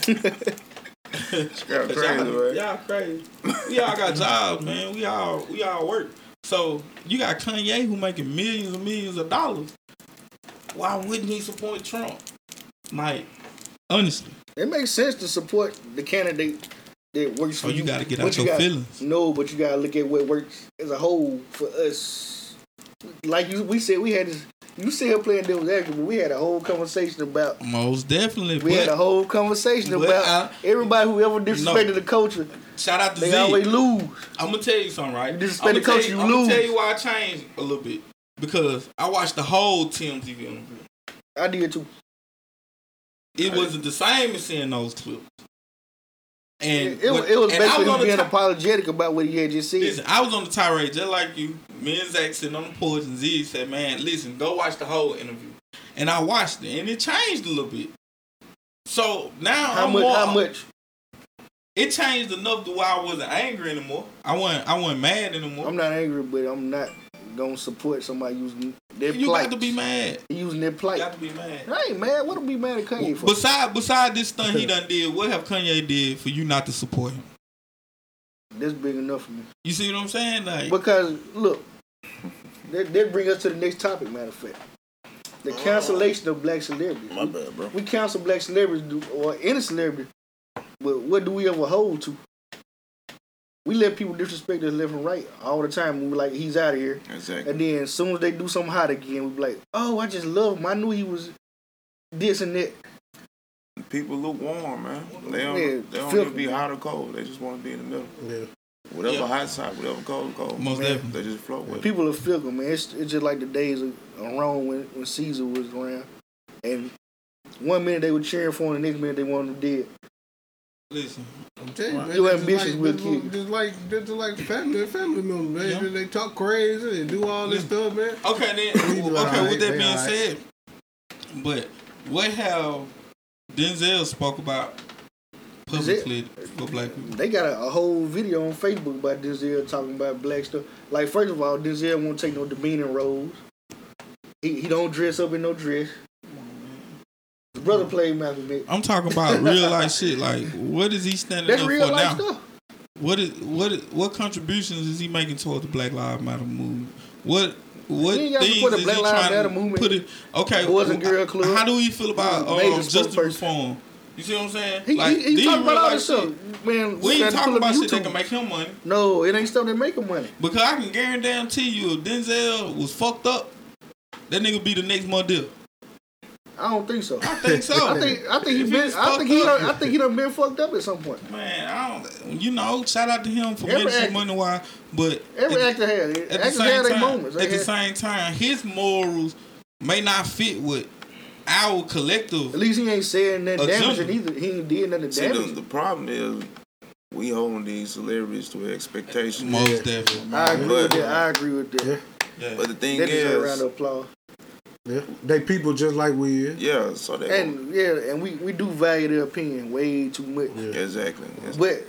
Y'all crazy, y'all, right? y'all crazy. We all got jobs, man. We all we all work. So you got Kanye who making millions and millions of dollars. Why wouldn't he support Trump? Like, honestly, It makes sense to support the candidate that works for Oh, you. you gotta get But out you your gotta- feelings. No, but you gotta look at what works as a whole for us. Like you, we said we had this. You see her playing devil's advocate, but we had a whole conversation about. most definitely. We had a whole conversation about I- everybody who ever disrespected No. the culture. shout out to They Z. always lose. I'm gonna tell you something, right? You disrespect the culture, you, you I'm gonna tell you why I changed a little bit because I watched the whole TMZ interview. I did too. It wasn't the same as seeing those clips. And It, what- it was basically being ti- apologetic about what he had just said. Listen, I was on the tirade just like you. Me and Zach sitting on the porch, and Z said, "Man, listen, go watch the whole interview." And I watched it, and it changed a little bit. So now how I'm much? more, How much? It changed enough to where I wasn't angry anymore. I wasn't. I wasn't mad anymore. I'm not angry, but I'm not gonna support somebody using their you plight. got to be mad. Using their You got to be mad. I ain't mad. What'll be mad at Kanye for? Beside beside this stunt he done did, what have Kanye did for you not to support him? That's big enough for me. You see what I'm saying? Like, Because look, that, that bring us to the next topic. Matter of fact, the oh. cancellation of black celebrities. My bad, bro. We cancel black celebrities or any celebrity, but what do we ever hold to? We let people disrespect us left and right all the time. We be like, he's out of here, Exactly. and then as soon as they do something hot again, we be like, oh, I just love him. I knew he was this and that. People lukewarm, man. They don't, Yeah, they don't filthy, even be man. hot or cold. They just want to be in the middle. Yeah. Whatever Yeah. hot's hot, whatever cold, cold. most Man. definitely. They just float with it. People are fickle, man. It's, it's just like the days of of Rome when, when Caesar was around, and one minute they were cheering for him, the next minute they wanted him dead. Listen, I'm telling you, man, Your that's ambitions just will like, kill you. Just like, just like family, family members, man. Yeah. They talk crazy and do all this stuff, man. Okay, then. Okay, like, with that being alright. said, but what have Denzel spoke about publicly for black people? They got a, a whole video on Facebook about Denzel talking about black stuff. Like, first of all, Denzel won't take no demeaning roles. He, he don't dress up in no dress. His brother played X. I'm talking about real life shit. Like, what is he standing That's up real for life now? stuff. What is what is, what contributions is he making towards the Black Lives Matter movement? What what He ain't gotta things support is Black he Lives trying Matter to movement. put it? Okay, and Girl Club. How do we feel about um, Major justice reform? You see what I'm saying? He, like, he, he talking about all this stuff. shit. Man, We ain't talking about shit that can make him money. No, it ain't stuff that make him money. Because I can guarantee you, if Denzel was fucked up, that nigga be the next model. I don't think so. I think so. I think I think he If been I think fucked he up- done, I think he done been fucked up at some point. Man, I don't. You know, shout out to him for Every making some actor- money. Why? But Every at, actor has it. at the same have their time, moments. They at the same time, his morals may not fit with our collective. At least he ain't saying nothing Agenda. damaging either. He ain't did nothing See, the, damaging. the problem is we hold these celebrities to expectations. Most definitely. I agree with that. I agree with that. Yeah. Yeah. But the thing That deserve a round of applause. Yeah. They people just like we is. yeah, so they And yeah, and we, we do value their opinion way too much. Yeah. exactly. It's- But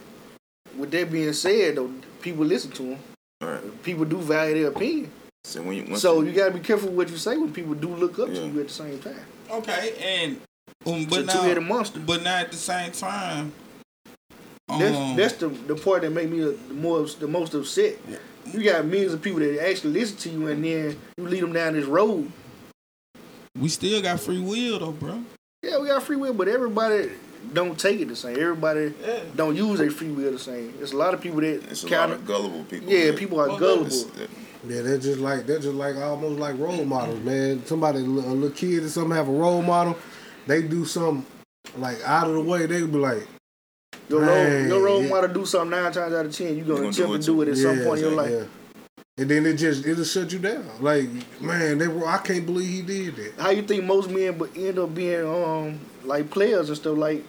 with that being said, though, people listen to them. all right. People do value their opinion. So when you, So you gotta be careful what you say when people do look up Yeah. to you at the same time. Okay, and um, but It's a two-headed now, monster. but now at the same time, um, That's that's the the part that made me the more the most upset. You got millions of people that actually listen to you, and then you lead them down this road. We still got free will though, bro. Yeah, we got free will, but everybody don't take it the same. Everybody Yeah. don't use their free will the same. There's a lot of people that it's a lot kind of of gullible people. yeah, man. people are oh, Well, gullible. Yeah, they're just like they're just like almost like role models, man. Somebody, a little kid or something, have a role model. They do something like out of the way. They be like, Your role, your role yeah. model do something nine times out of ten. You're gonna gonna attempt do to it do it at some point in your life. Yeah. And then it just it'll shut you down. Like, man, they were, I can't believe he did that. How you think most men but end up being um like players and stuff like?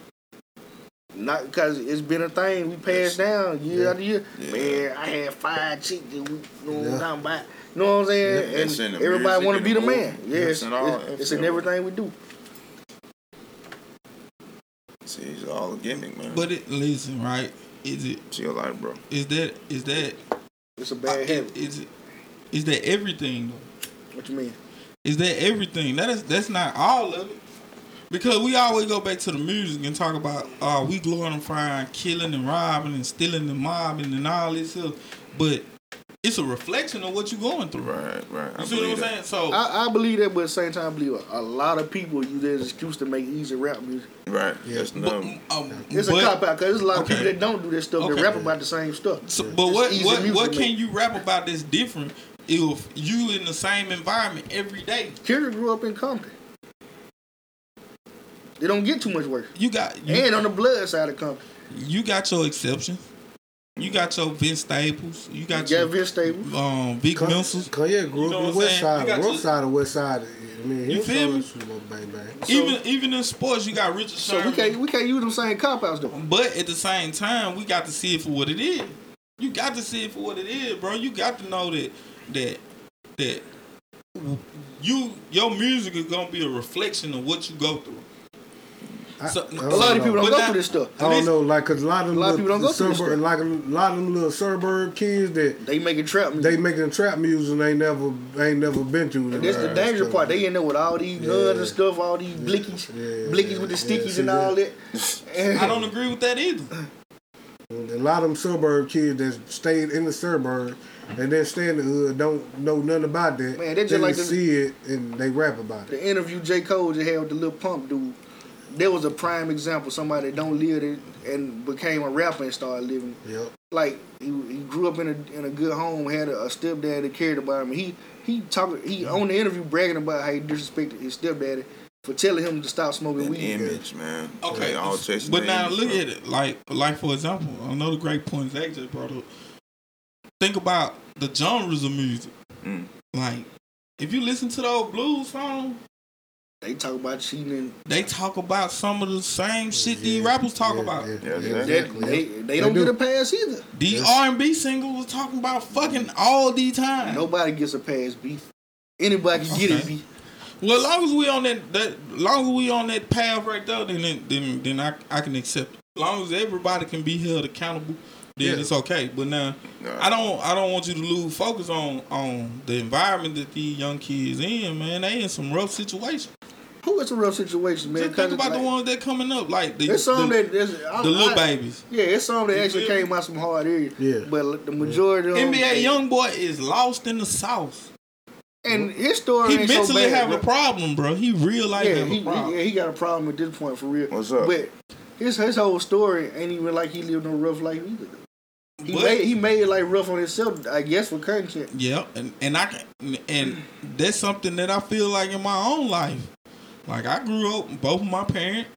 Not because it's been a thing we passed down year Yeah. after year. Yeah. Man, I had five chicks that we you know what I'm Yeah. talking about. You know what I'm saying? Yeah, it's and everybody want to be the the man. movie. Yes, It's in all- it's, it's in everything we do. See, it's all a gimmick, man. But it listen, right? Is it Chill out, bro. is that is that It's a bad habit. is it is that everything though? What you mean? Is that everything? That is that's not all of it. Because we always go back to the music and talk about uh we glorifying killing and robbing and stealing and mobbing and all this stuff. But it's a reflection of what you're going through. Right, right. I You see what I'm believe that. saying? So I, I believe that, but at the same time, I believe a, a lot of people use that as an excuse to make easy rap music. Right. Yeah. No. but, um, It's but- a cop out because there's a lot of people that don't do this stuff. Okay. They rap about the same stuff. So, but It's what what what can you rap about that's different if you in the same environment every day? Kendrick grew up in Compton. They don't get too much work. You got you, And on the blood side of Compton, you got your exceptions. You got your Vince Staples. You got you got your Vince Staples. um Vic Con- Minsels. Kanye grew You know on the west saying? side, You got side of west side. I mean, You feel me? was from bang bang. even even in sports, you got Richard Sherman. So we can't we can't use them same cop outs though. But at the same time, we got to see it for what it is. You got to see it for what it is, bro. You got to know that that that you your music is gonna be a reflection of what you go through. I- So- I A lot of people don't But go now- through this stuff. I don't know, like, cause a lot of them A lot of people don't go through this suburb, stuff. like a lot of them little suburb kids that They making trap music. they making trap music and they never they ain't never been through. And that's the that dangerous stuff. part. They in there with all these guns and stuff, all these blickies, Yeah, blickies with the stickies see and all that. And I don't agree with that either. A lot of them suburb kids that stayed in the suburb and then stay in the hood don't know nothing about that. Man, they just they like just the- see it and they rap about it. the interview J. Cole just had with the Lil Pump dude, there was a prime example. Somebody that don't live it and became a rapper and started living. Yep. Like he, he grew up in a in a good home, had a, a stepdad that cared about him. He he talked he on the interview bragging about how he disrespected his stepdaddy for telling him to stop smoking An weed. image, man. Okay, all chasing but now image, look bro. at it. Like, like for example, another great point Zach just brought up. Think about the genres of music. Mm. Like, if you listen to the old blues song, They talk about cheating they talk about some of the same shit these Yeah, rappers talk yeah, about. Yeah, Yeah, yeah, exactly. they, yeah. they don't do. get a pass either. The R and B single was talking about fucking all the time. Nobody gets a pass, B. Anybody can get it, Okay. B. Well, as long as we on that, that long as we on that path right there, then then then I I can accept. It. As long as everybody can be held accountable, then Yeah. it's okay. But now Nah. I don't I don't want you to lose focus on on the environment that these young kids in. Man, they in some rough situations. Who is a real situation, man? Just think 'Cause about it's the ones that coming up, like the There's some the, that there's, I, the little I- babies. Yeah, it's some that You actually feel me? came out some hard areas. Yeah. But the majority of them, NBA YoungBoy is lost in the south. and his story He ain't mentally so bad. have a problem, bro. He real life yeah, have he, a problem. he, yeah, he got a problem at this point for real. What's up? But his his whole story ain't even like he lived no rough life either. Though. He But- made he made it like rough on himself, I guess, for content. Yeah, and and I and that's something that I feel like in my own life. Like I grew up, both of my parents,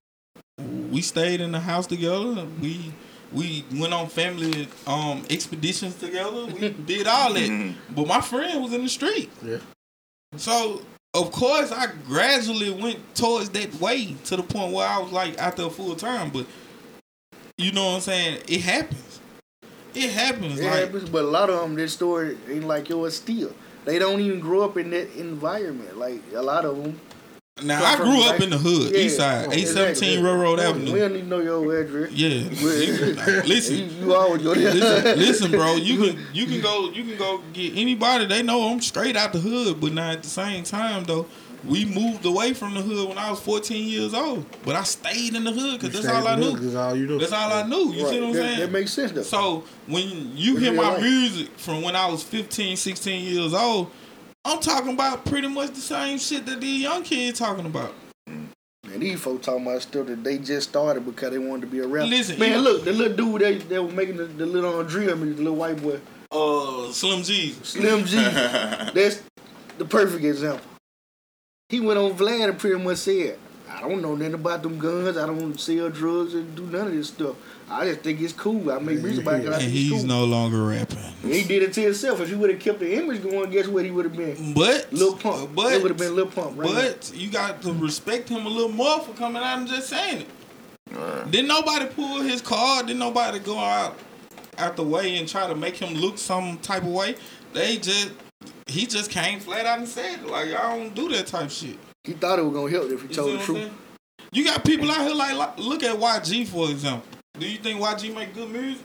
we stayed in the house together. We we went on family um expeditions together. We did all that. But my friend was in the street. Yeah. So of course I gradually went towards that way to the point where I was like out there full time. But you know what I'm saying? It happens. It happens. It like happens, but a lot of them, their story ain't like yours still. They don't even grow up in that environment. Like a lot of them. Now I grew up back- in the hood, Yeah, east side, eight seventeen. Railroad We Avenue. We don't even know your address. Yeah, listen, You, you always go there. listen, listen, bro. You can you can go you can go get anybody. They know I'm straight out the hood, but not at the same time though, we moved away from the hood when I was 14 years old. But I stayed in the hood because that's all I knew. That's all you know. That's all I knew. You Right, see what I'm that, saying? that makes sense though. So when you In hear my life. music from when I was 15, 16 years old, I'm talking about pretty much the same shit that these young kids talking about. And these folks talking about stuff that they just started because they wanted to be a rapper. Listen, man, you- look, the little dude they that was making the, the little on drill music, the little white boy, Uh, Slim Jesus. Slim G. that's the perfect example. He went on Vlad and pretty much said, I don't know nothing about them guns. I don't sell drugs and do none of this stuff. I just think it's cool. I make music about it 'cause I And think it's he's cool. no longer rapping. And he did it to himself. If he would have kept the image going, guess what he would have been? But Lil Pump. But it would have been Lil Pump. Right but you got to respect him a little more for coming out and just saying it. Right. Didn't nobody pull his card? Didn't nobody go out out the way and try to make him look some type of way? They just he just came flat out and said. Like I don't do that type shit. He thought it was gonna help if he You told the truth. saying? You got people out here like, like look at YG for example. Do you think YG make good music?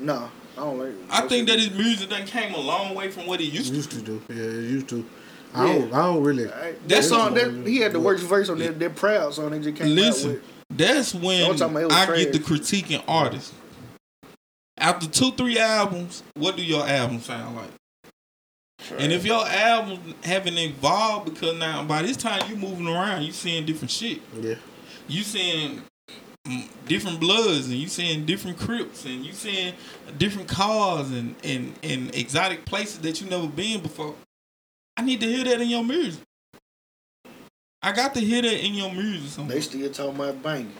No, I don't like. I think that his music done came a long way from what he used to. used to do. Yeah, it used to. I don't. I don't really. That That's song, that, he had the worst verse on that, that proud song they just came Listen, out with. that's when I'm talking about it was I trash. get the critiquing artists. After two, three albums, what do your albums sound like? And if your album haven't evolved, because now by this time you moving around, you seeing different shit. Yeah. You seeing different bloods, and you seeing different crips, and you seeing different cars, and and and exotic places that you never been before. I need to hear that in your music. I got to hear that in your music. somewhere. They still talking about banging.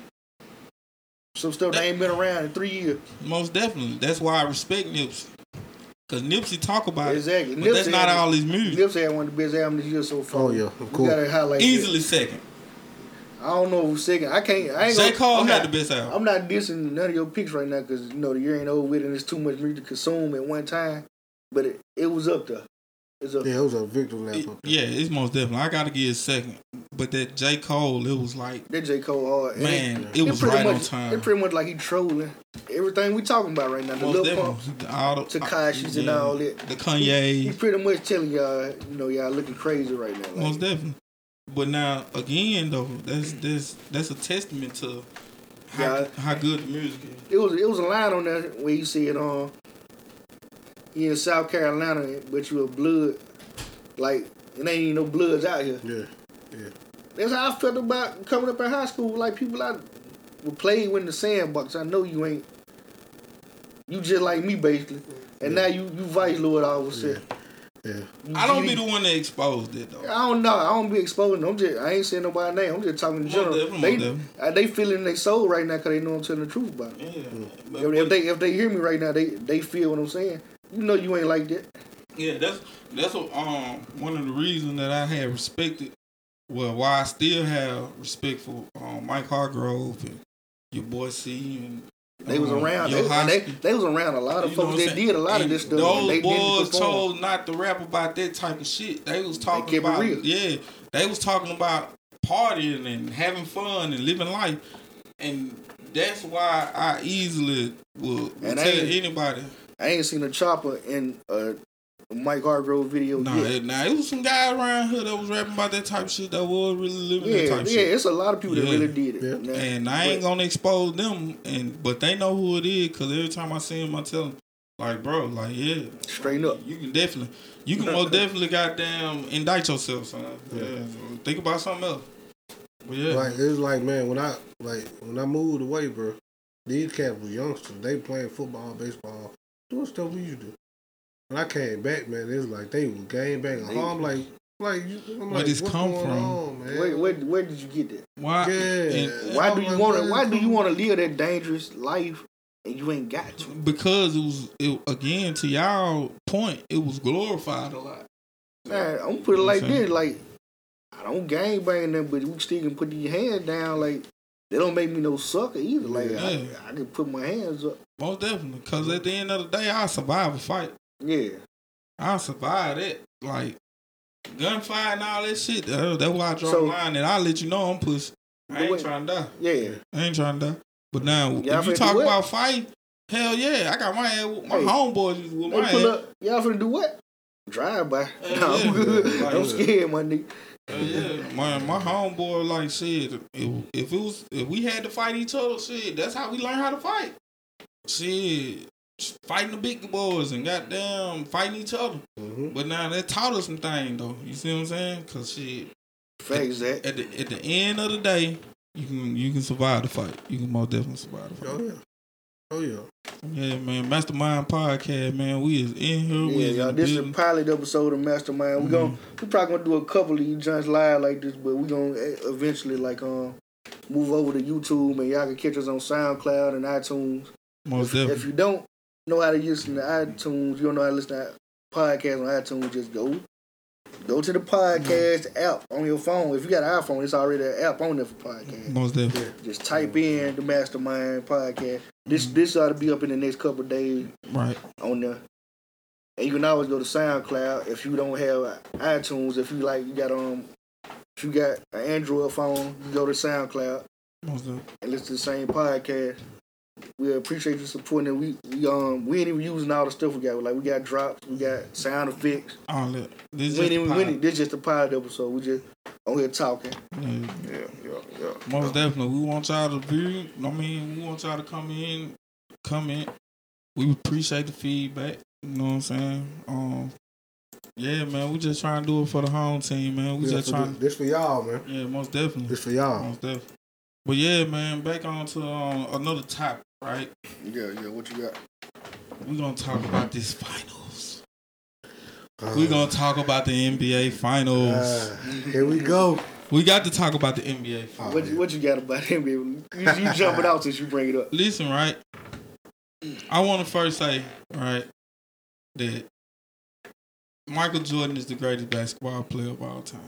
Some stuff that ain't been around in three years. Most definitely. That's why I respect Nipsey. Cause Nipsey talk about Exactly. it, but that's not had- all his music. Nipsey had one of the best albums this year so far. Oh yeah, of We course. gotta highlight Easily second. I don't know who's second. I can't. I ain't J gonna, Cole had not, the best album. I'm not dissing none of your picks right now because you know the year ain't over with and it's too much music to consume at one time. But it, it was up there. It's up. Yeah, it was a victim lap It- yeah, it's most definitely. I gotta give it second. But that J Cole, it was like, That J Cole hard. Man, it, it was pretty right much, on time. It pretty much like he trolling everything we talking about right now. The most little definitely. pumps, All the, Tekashis and all that. The He, he pretty much telling y'all, you know, y'all looking crazy right now. Like, most definitely. But now again though, that's that's that's a testament to how, Yeah. how good the music is. It was it was a line on there where you said, um, you in South Carolina, but you a blood, like it ain't even no bloods out here. Yeah, yeah. That's how I felt about coming up in high school. Like people I would play in the sandbox. I know you ain't. You just like me basically, and now you you vice lord all of a sudden. Yeah. You I don't be the one that exposed it though. I don't know. I don't be exposing. I'm just. I ain't saying nobody's name. I'm just talking in Most general. definitely, They most definitely. uh, they feeling their soul right now because they know I'm telling the truth about it. Yeah. But- If, if they if they hear me right now, they they feel what I'm saying. You know you ain't like that. Yeah, that's that's what, um one of the reasons that I had respected. Well, why I still have respect for um, Mike Hargrove and your boy C and They was um, around. They, they, they was around a lot of You folks that did a lot of this stuff. Those and they boys chose not to rap about that type of shit. They was talking it about real. yeah. They was talking about partying and having fun and living life, and that's why I easily will, will tell anybody. I ain't seen a chopper in a Mike Hargrove video Nah, yet. it, nah, it was some guy around here that was rapping about that type of shit that was really living that Yeah, type yeah, shit. it's a lot of people that really did it. Yeah. Now, And I ain't but- gonna expose them, and but they know who it is because every time I see them, I tell them, like, bro, like, yeah, straight up. you can definitely, you can most definitely goddamn indict yourself, son. Yeah, think about something else. But yeah, Like it was like man, when I like when I moved away, bro, these cats was youngsters. They playing football, baseball, doing stuff we used to. do. When I came back, man, it was like they was game banging They- home. Like, like you, I'm Where like, this what's come going from? on, man? Where, where where did you get that? why? Yeah. and- Why do you like, want to? Why do you want to live that dangerous life and you ain't got to? because it was it, again to y'all point, it was glorified a lot. Man, I'm gonna put it like this: like I don't gang bang them, but we still can put these hands down. Like they don't make me no sucker either. Like Yeah. I, I can put my hands up. Most definitely, because at the end of the day, I survive a fight. Yeah, I survive it. Like gunfire and all that shit. That, that's why I draw So- the line and I'll let you know I'm pussy. I ain't trying to die. yeah. I ain't trying to die. But now, Y'all if you talk about fight, hell yeah, I got my with- My Hey. homeboys with my up. Y'all finna do what? Drive by. Yeah, no, I'm good. Like- I'm scared, my nigga. Hell yeah, my my homeboy like shit. If, if it was if we had to fight each other, shit, that's how we learn how to fight. Shit, fighting the big boys and goddamn fighting each other. Mhm. But now that taught us some things though. You see what I'm saying? Cause shit, Facts that. at the at the end of the day, you can you can survive the fight. You can most definitely survive the fight. Oh yeah, oh yeah. Yeah, man. Mastermind podcast, man. We is in here. we Yeah, is y'all. This is a pilot episode of Mastermind. We gon' Mm-hmm. we probably gonna do a couple of you joints live like this, but we gonna eventually like um move over to YouTube and y'all can catch us on SoundCloud and iTunes. Most If, if you don't know how to listen to iTunes, you don't know how to listen to podcasts on iTunes, just go go to the podcast app on your phone. If you got an iPhone, it's already an app on there for podcast. most definitely. Just type in the Mastermind podcast. This this ought to be up in the next couple of days Right. on there. And you can always go to SoundCloud if you don't have iTunes. If you like, you got um, if you got an Android phone, you go to SoundCloud Most definitely. and listen to the same podcast. We appreciate you supporting it. We we um we ain't even using all the stuff we got. Like we got drops, we got sound effects. Oh that. This We just ain't even the we pilot. ain't- this just a pilot episode. We just on here talking. Yeah. Yeah, yeah, yeah. Most definitely. We want y'all to view. I mean, we want y'all to come in, comment. We appreciate the feedback. You know what I'm saying? Um, yeah, man. We just trying to do it for the home team, man. We Yeah, just trying. this, this for y'all, man. Yeah, most definitely. This for y'all. Most definitely. But yeah, man. Back on to um, another topic, right? Yeah, yeah. What you got? We're gonna talk about this finals. Uh, We gonna talk about the NBA finals. uh, here we go. we got to talk about the NBA finals. What you, what you got about him? baby? You, you jump it out since you bring it up. listen, right? I want to first say, right, that Michael Jordan is the greatest basketball player of all time.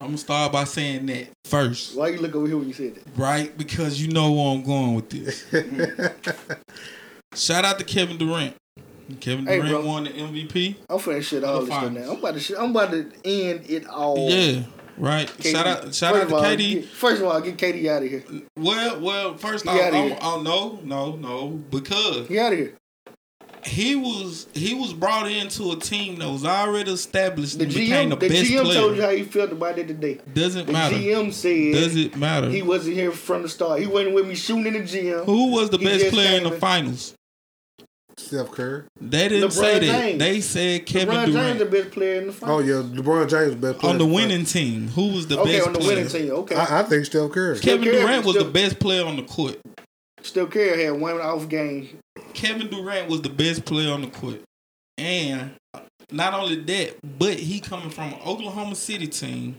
I'm gonna start by saying that first, Why you look over here when you said that? right? Because you know where I'm going with this. Shout out to Kevin Durant. Kevin Hey, Durant bro. won the MVP. I'm finna shit all this now. I'm about to shit, I'm about to end it all. Yeah, right. KD. Shout out, shout First out to of all, KD. get- first of all, get KD out of here. Well, well, first off, outta I'm, here. oh no, no, no, because Get out of here. He was he was brought into a team that was already established The and became GM, the the best GM player. told you how he felt about it today. Doesn't The matter. GM said Does it matter? he wasn't here from the start. He wasn't with me shooting in the gym. Who was the He best player in the finals? Steph Curry. They didn't LeBron say that. James. They said Kevin LeBron Durant James the best player in the finals. Oh yeah, LeBron James best player on the winning team. Who was the okay, best Okay, on the player? winning team. Okay. I, I think Steph Curry. Kevin Steph Curry Durant was still- the best player on the court. Still Curry had one off game. Kevin Durant was the best player on the court. And not only that, but he coming from an Oklahoma City team.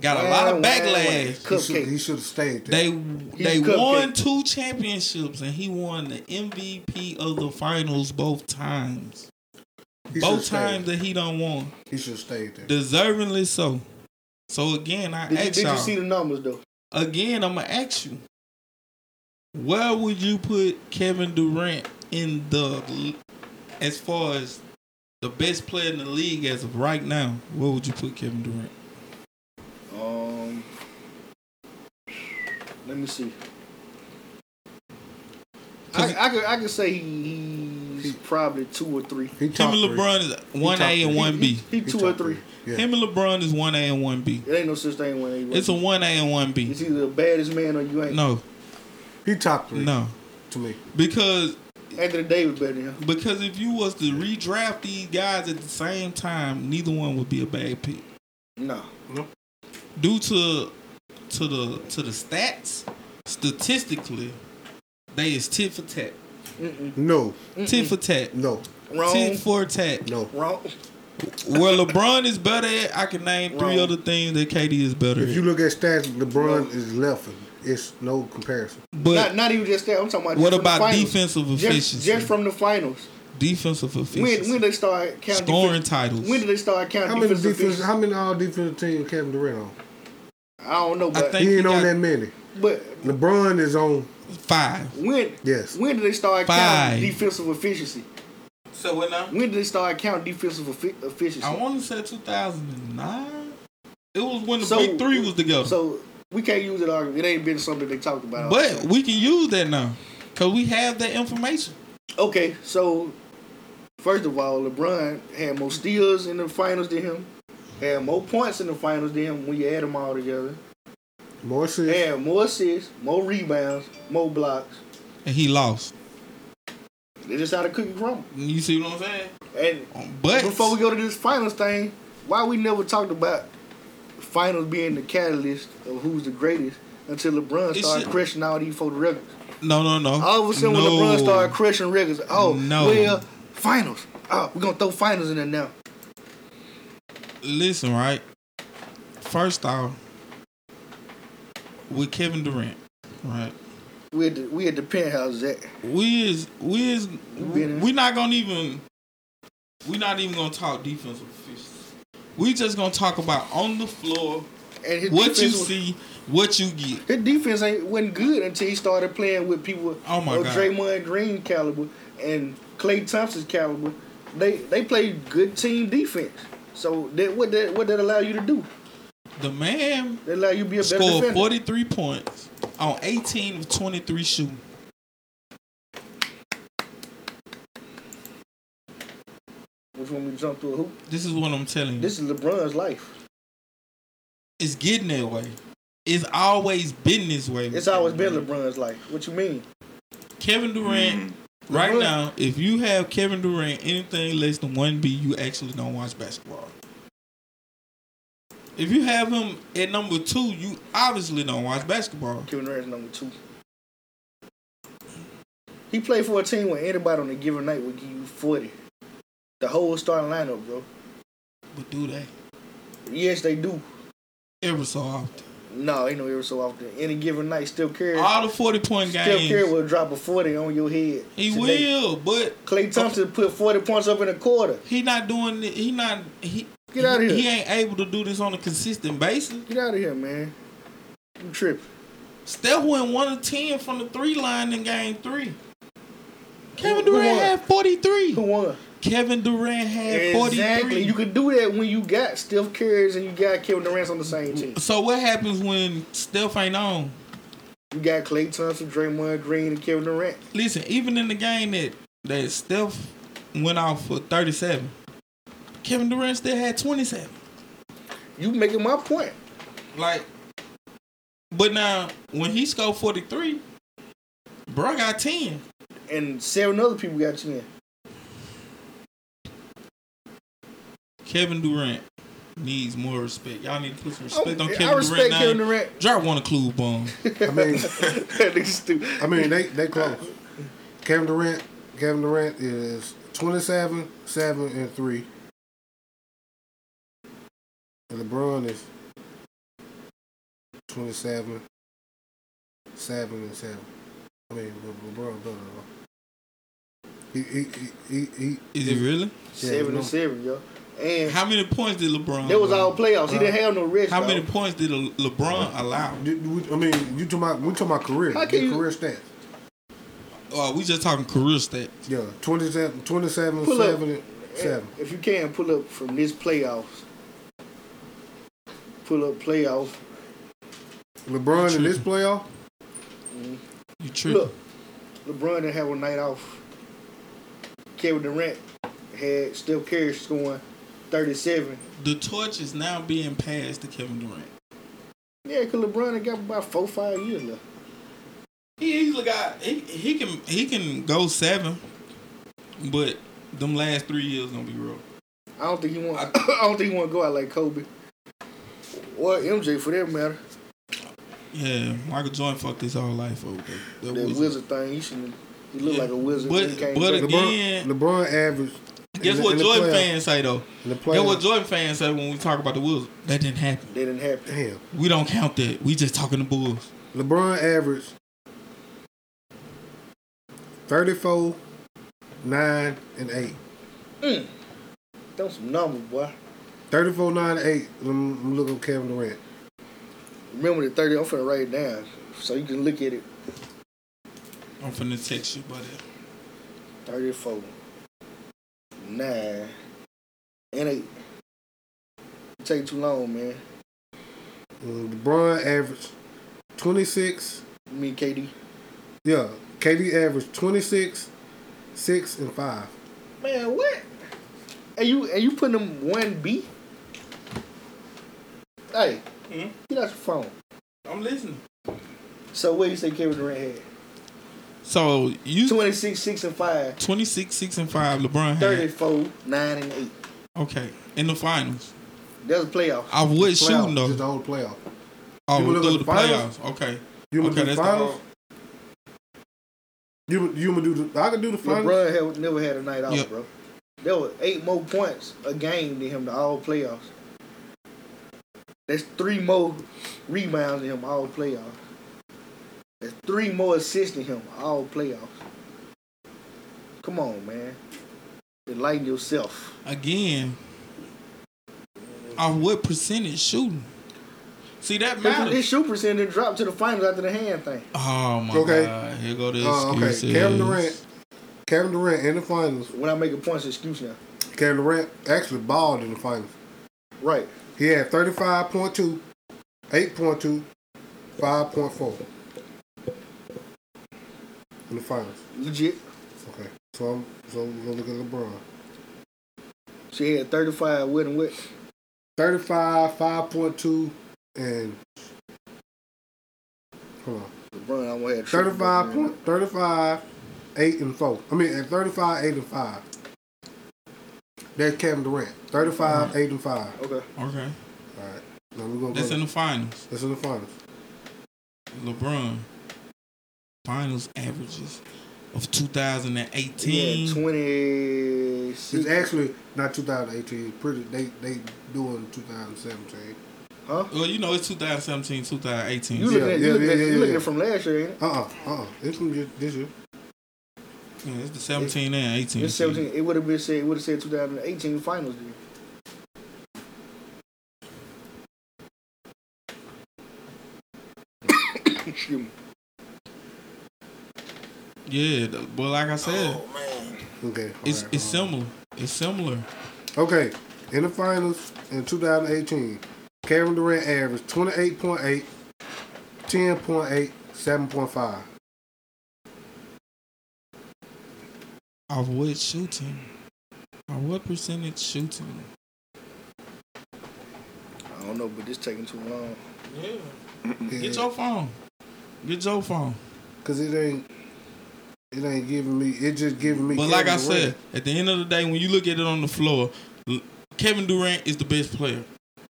Got a lot of Wow, wow, backlash. He should, he should have stayed there. They they cupcake. won two championships and he won the MVP of the finals both times. He both should've stayed. times that he don't won. He should have stayed there. Deservingly so. So again, I Did, you, ask did you y'all. see the numbers though? again, I'm gonna ask you. Where would you put Kevin Durant in the as far as the best player in the league as of right now? Where would you put Kevin Durant? Um, let me see. I, I could I could say he, he's probably two or three. He Him top and three. LeBron is one A and one B. He, He two top or three. Yeah. Him and LeBron is one A and one B. It ain't no such thing when he. It's a one A and one B. It's either the baddest man or you ain't. No, He top three. no, to me. because Anthony Davis better than him. because if you was to redraft these guys at the same time, neither one would be a bad pick. No. Due to to the to the stats, statistically, they is tit for tat, Mm-mm. No, tit for tat, no, Wrong. tit for tat. no. Wrong. Where LeBron is better at, I can name three other things that KD is better If you look at stats, LeBron No. is left. It's no comparison. But not, not even just that. I'm talking about. what just from the about defensive efficiency? just from the finals. defensive efficiency. when did they start counting Scoring defense- titles. When did they start counting How many defensive defense? efficiency? How many all defensive team Kevin Durant on? I don't know, but think- He ain't he on got- that many. but LeBron is on. Five. when Yes. when did they start Five. counting defensive efficiency? So what now? When did they start counting defensive efficiency? I want to say 2009. It was when the So- big three was together. So we can't use it argument. It ain't been something they talked about. but time. we can use that now because we have that information. okay, so first of all, LeBron had more steals in the finals than him. Had more points in the finals than him when you add them all together. More assists. Had more assists, more rebounds, more blocks. And he lost. They just how the cookie crumble. You see what I'm saying? And But before we go to this finals thing, why we never talked about finals being the catalyst of who's the greatest until LeBron It started crushing all these photo records. no, no, no. All of a sudden, no. when LeBron started crushing records, oh, No. well, finals. Oh, we're gonna throw finals in there now. listen, right? First off, with Kevin Durant, right? We had the, we had the penthouse, Zach. We is we is we not gonna even we not even gonna talk defensive efficiency. We just gonna talk about on the floor And his what you was- see, what you get. His defense ain't wasn't good until he started playing with people Oh my of God. Draymond Green caliber and Klay Thompson's caliber. They they played good team defense. So that what that what that allow you to do? The man They allow you to be a better scored defender. 43 points on 18 of 23 shooting. To jump through a hoop. This is what I'm telling you. This is LeBron's life. it's getting that way. It's always been this way. It's always been LeBron's life. What you mean? Kevin Durant. Mm-hmm. Right LeBron- now, if you have Kevin Durant anything less than one B, you actually don't watch basketball. If you have him at number two, you obviously don't watch basketball. Kevin Durant's number two. He played for a team where anybody on a given night would give you 40. The whole starting lineup, bro. But do they Yes, they do. ever so often? No, ain't no ever so often. Any given night, still carry All the forty point games. Still games, will drop a 40 on your head. he today. will. But Klay Thompson put 40 points up in a quarter. he not doing. He not. He Get outta he- here. He ain't able to do this on a consistent basis. Get out of here, man. You tripping. Steph went one of ten from the three line in game three. Kevin Durant had forty three. Who won? Kevin Durant had Exactly. three. You could do that when you got Steph Curry's and you got Kevin Durant on the same team. so what happens when Steph ain't on? You got Klay Thompson, Draymond Green, and Kevin Durant. Listen, even in the game that that Steph went off for thirty seven, Kevin Durant still had twenty seven. You making my point. Like, but now when he scored forty three, bro got ten. And seven other people got 10. Kevin Durant needs more respect. Y'all need to put some respect on Oh, I Kevin respect Durant. Kevin name. Durant. Drop one of Clue Bomb. I mean, that nigga stupid. I mean they they close. Kevin Durant, Kevin Durant is 27, 7, and 3. And LeBron is 27, 7, and 7. I mean, Le- LeBron better though. He, he, he, he, he, Is he really? seven no. and seven, yo. And How many points did LeBron? that was allow? all playoffs. He didn't have no rest. How dog. many points did Le- LeBron allow? You- you- I mean, you talking about we talking about career, How can you- career stats. Oh, we just talking career stats. Yeah, 27, 27 Pull 7, and 7. If you can pull up from this playoffs, pull up playoff. LeBron in this playoff, You mm-hmm. tripping? Look, LeBron didn't have a night off. Kevin Durant had Steph Curry scoring 37. The torch is now being passed to Kevin Durant. Yeah, because LeBron had got about four, five years left. He easily got he, he can he can go seven, but them last three years gonna be rough. I don't think he want. I don't think he want to go out like Kobe or MJ for that matter. Yeah, Michael Jordan fucked his whole life over. That, That was- wizard thing, he should. He looked Yeah. like a wizard. But- when he came but back. again- LeBron, LeBron averaged. Guess the- what in the Jordan playoff- fans say though? In Guess what playoff, Jordan fans say when we talk about the Wolves? That didn't happen. That didn't happen. damn, We don't count that. We just talking the Bulls. LeBron averaged 34, 9, and 8. Mm. Those some numbers, boy. 34, 9, 8. I'm, I'm looking at Kevin Durant. Remember the 30. I'm finna write it down so you can look at it. I'm finna text you, buddy. 34, 9, and 8. Take too long, man. Um, LeBron averaged 26. Me and KD. Yeah, KD averaged 26, 6, and 5. Man, what? And you and you putting them one B? Hey, Mhm. get out your phone. I'm listening. So what you say Kevin Durant had? So you 26, 6, and 5. 26, 6, and 5. LeBron had. 34, 9, and 8. Okay. In the finals. That's a playoff. I was shooting though. Just the whole playoff. Oh, You look through at the the finals? playoffs. Okay. You want Okay, to do the that's the finals? You you want to do the? I can do the finals. LeBron had, never had a night off, Yep. bro. There were eight more points a game than him to all playoffs. That's three more rebounds than him all playoffs. That's three more assists than him all playoffs. Come on, man. Enlighten yourself. Again. Of what percentage shooting? See that His, matters. his shoot percentage dropped to the finals after the hand thing. Oh my Okay. god. Here go the Uh, okay. Kevin Durant. Kevin Durant in the finals. When I make a points excuse now. Kevin Durant actually balled in the finals. Right. He had 35.2, 8.2, 5.4 in the finals. Legit. Okay, so I'm so we're gonna look at LeBron. She had 35 with and with. 35, 5.2, and hold on. LeBron almost had triple 35, double. point, 35, 8 and 4. I mean, at 35, 8 and 5. That's Kevin Durant. 35, mm-hmm. 8 and 5. Okay. Okay. All right. Now we're going to That's go. in the finals. That's in the finals. LeBron. Finals averages of 2018. had 26. It's actually not 2018. Pretty they they doing 2017. huh? Well, you know, it's 2017, 2018. You looking at, yeah, you looking yeah, at, yeah, you looking yeah. at from last year, ain't it? Uh uh uh uh. It's from this- this year. Yeah, it's the 17 and 18. It's 17. It would have been said. It would have said 2018 finals. Then. Excuse me. Yeah, the- but like I said, Oh man. Okay. it's alright, it's hold on. similar. It's similar. Okay, in the finals in 2018, Kevin Durant averaged 28.8, 10.8, 7.5. Of what shooting? Of what percentage shooting? I don't know, but this taking too long. Yeah. Get your phone. Get your phone. Cause it ain't, it ain't giving me. It just giving me. But like I said, at the end of the day, when you look at it on the floor, Kevin Durant is the best player.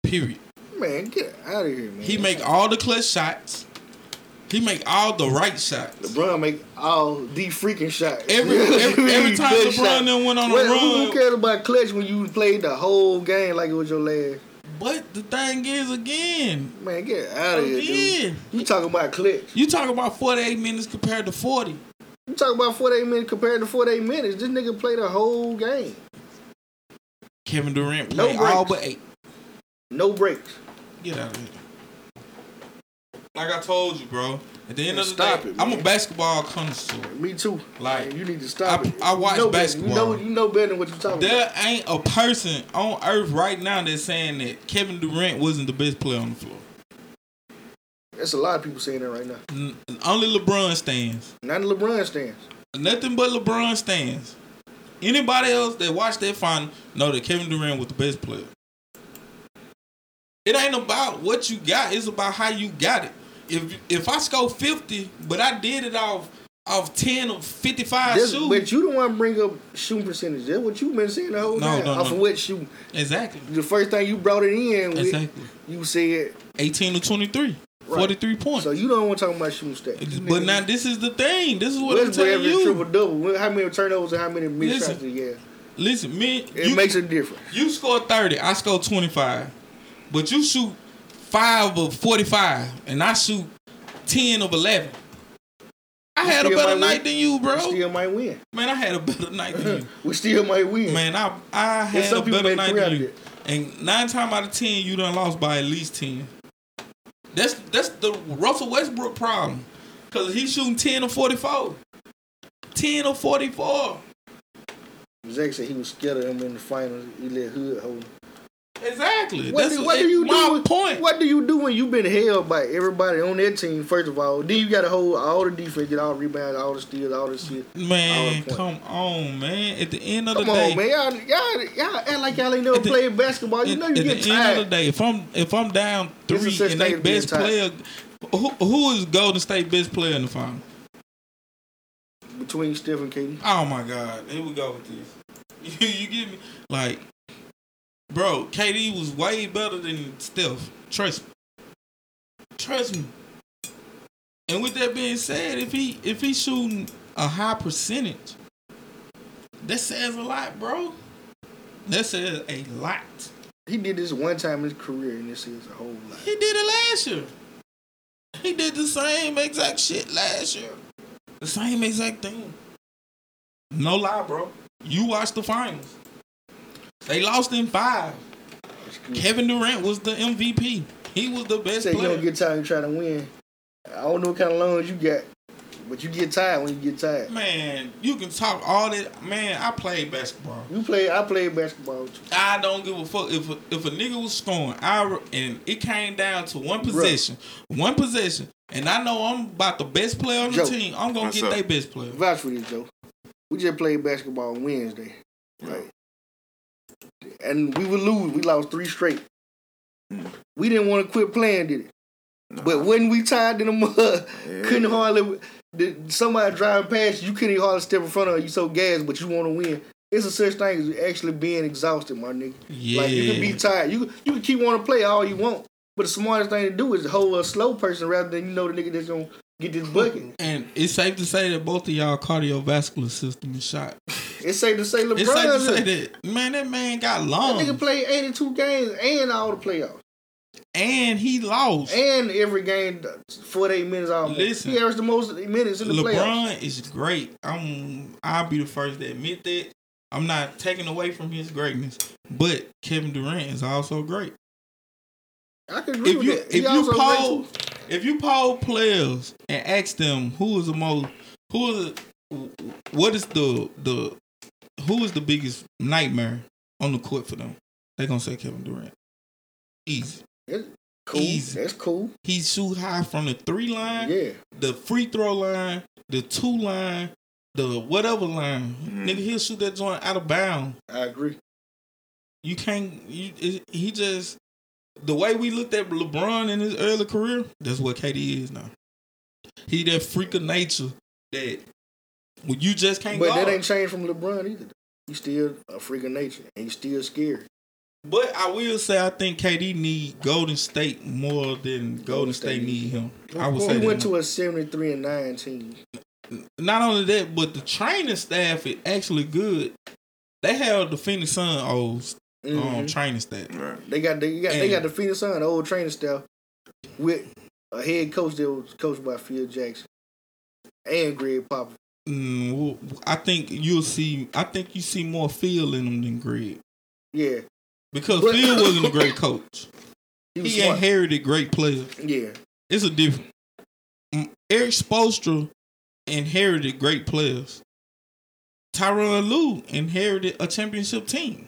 Period. Man, get out of here, man. He make all the clutch shots. He make all the right shots. LeBron make all the freaking shots. Every every, every time LeBron shot. then went on a run. Who, cares about clutch when you played the whole game like it was your last? But the thing is, again, Man, get out of here, dude. again, You talking about clutch? you talking about 48 minutes compared to 40. You talking about 48 minutes compared to 48 minutes? This nigga played the whole game. Kevin Durant No played all breaks. but eight. No breaks. Get out of here. Like I told you, bro. At the end of the stop day, it, I'm a basketball connoisseur. Me too. Like, Man, you need to stop I- it. I watch you know better. basketball. You know, you know better than what you're talking There about. There ain't a person on earth right now that's saying that Kevin Durant wasn't the best player on the floor. There's a lot of people saying that right now. N- only LeBron stands. Not the LeBron stands. Nothing but LeBron stands. Anybody else that watched that final know that Kevin Durant was the best player. It ain't about what you got; it's about how you got it. If if I score fifty, but I did it off off ten or fifty five shooting, but you don't want to bring up shooting percentage. That's what you've been saying the whole No, time. no, Off no. of what shooting. exactly, The first thing you brought it in with, exactly, you said, eighteen to 23, Right. 43 points. so you don't want to talk about shooting stats. but now this is the thing. This is what I'm telling averaged triple double. How many turnovers and how many missed shots did have? Listen, me, It you, makes a difference. You score 30, I score 25. But you shoot 5 of 45, and I shoot 10 of 11. I We had a better night win. than you, bro. We still might win. Man, I had a better night than you. We still might win. Man, I I had a better night than you. it. And nine times out of ten, you done lost by at least ten. That's that's the Russell Westbrook problem. Cause he's shooting ten or forty four. Ten or forty four. Zach said he was scared of him in the finals. He let Hood hold him. Exactly. What, that's do, what do you do? when- point. What do you do when you've been held by everybody on that team? First of all, then you got to hold all the defense, get all the rebounds, all the steals, all the shit. Man, the come on, man. At the end of Come the day, come on, man, y'all, y'all, y'all act like y'all ain't never the- played basketball. You at, know you get tired. at the end of the day, if I'm if I'm down three and they best player, who who is Golden State best player in the final? Between Steph and KD, Oh my God, here we go with this. You, you get me? Like, bro, KD was way better than Steph. Trust me. Trust me. And with that being said, if he if he's shooting a high percentage, that says a lot, bro. That says a lot. he did this one time in his career, and this is a whole lot. He did it last year. He did the same exact shit last year. The same exact thing. No lie, bro. You watched the finals. They lost in five. Kevin Durant was the MVP. He was the best Say you don't get tired and try to win. I don't know what kind of lungs you got, but you get tired when you get tired. Man, you can talk all that. Man, I played basketball. You play, I played basketball too. I don't give a fuck if a, if a nigga was scoring. I and it came down to one possession, one possession, and I know I'm about the best player on the Joe. team. I'm gonna get up? their best player. Vouch for this, Joe. We just played basketball on Wednesday, right? And we would lose. We lost three straight. Mm. We didn't want to quit playing, did it? Nah. But when we tied in the mud, Yeah. couldn't hardly. Somebody driving past you, you couldn't hardly step in front of you. So gas, but you want to win. It's a such thing as actually being exhausted, my nigga. Yeah. Like you can be tired. You you can keep wanting to play all you want, but the smartest thing to do is hold a slow person rather than you know the nigga that's gonna get this bucket. and it's safe to say that both of y'all cardiovascular system is shot. It's safe to say LeBron. It's safe to say that that man, that man got nigga lungs played 82 games and all the playoffs. and he lost. And every game, 48 minutes almost. Listen. he averaged the most minutes in the playoffs. LeBron is great. I'm I'll be the first to admit that. I'm not taking away from his greatness, but Kevin Durant is also great. I can agree If with you that. if you poll if you poll players and ask them who is the most who is what is the the who is the biggest nightmare on the court for them, they gonna say Kevin Durant. Easy. cool. easy. That's cool. He shoot high from the three line, Yeah. the free throw line, the two line, the whatever line. Mhm. Nigga, he'll shoot that joint out of bounds. I agree. You can't. You, it, he just the way we looked at LeBron in his early career. That's what KD is now. He that freak of nature that well, you just can't But go. that ain't changed from LeBron either. He's still a freak of nature, and he's still scared. But I will say I think KD need Golden State more than Golden, State, need him. I would course. say He went more. to a 73 and 9 team. not only that, but the training staff is actually good. They have the Phoenix Sun old um, Mhm. training staff. Right. They got they got they got the Phoenix Sun, the old training staff, with a head coach that was coached by Phil Jackson and Gregg Popovich. Mm, well, I think you'll see. I think you see more Phil in them than Gregg Yeah, because But- Phil wasn't a great coach. he He inherited great players. Yeah, It's a different. Mm, Erik Spoelstra inherited great players. Tyronn Lue inherited a championship team.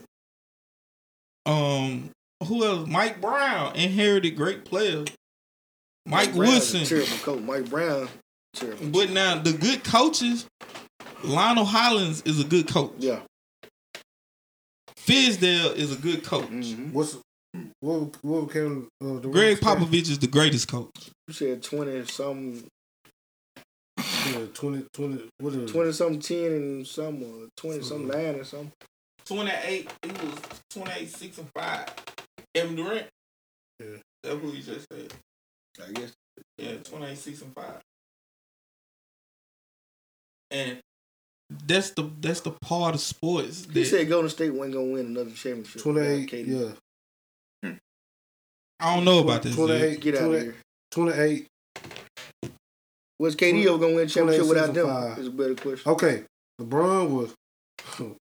Um, who else? Mike Brown inherited great players. Mike a Woodson. terrible coach. Mike Brown, terrible. But now the good coaches, Lionel Hollins is a good coach. Yeah, Fizdale is a good coach. hmm What's what? What Kevin? Uh, Durant Greg say? Popovich is the greatest coach. you said twenty something, Yeah, 20, 20, what is twenty something ten and some, or twenty something nine or something. 28, he was 28, 6 and 5. Kevin Durant. Yeah. That's what he just said. I guess. Yeah, 28, 6 and 5. And that's the that's the part of sports He that said Golden State wasn't gonna win another championship. Twenty eight. without KD. Yeah, I don't know about this. 28. Get out of here. twenty eight. Was KD ever gonna win a championship without them? five. Is a better question. Okay, LeBron was.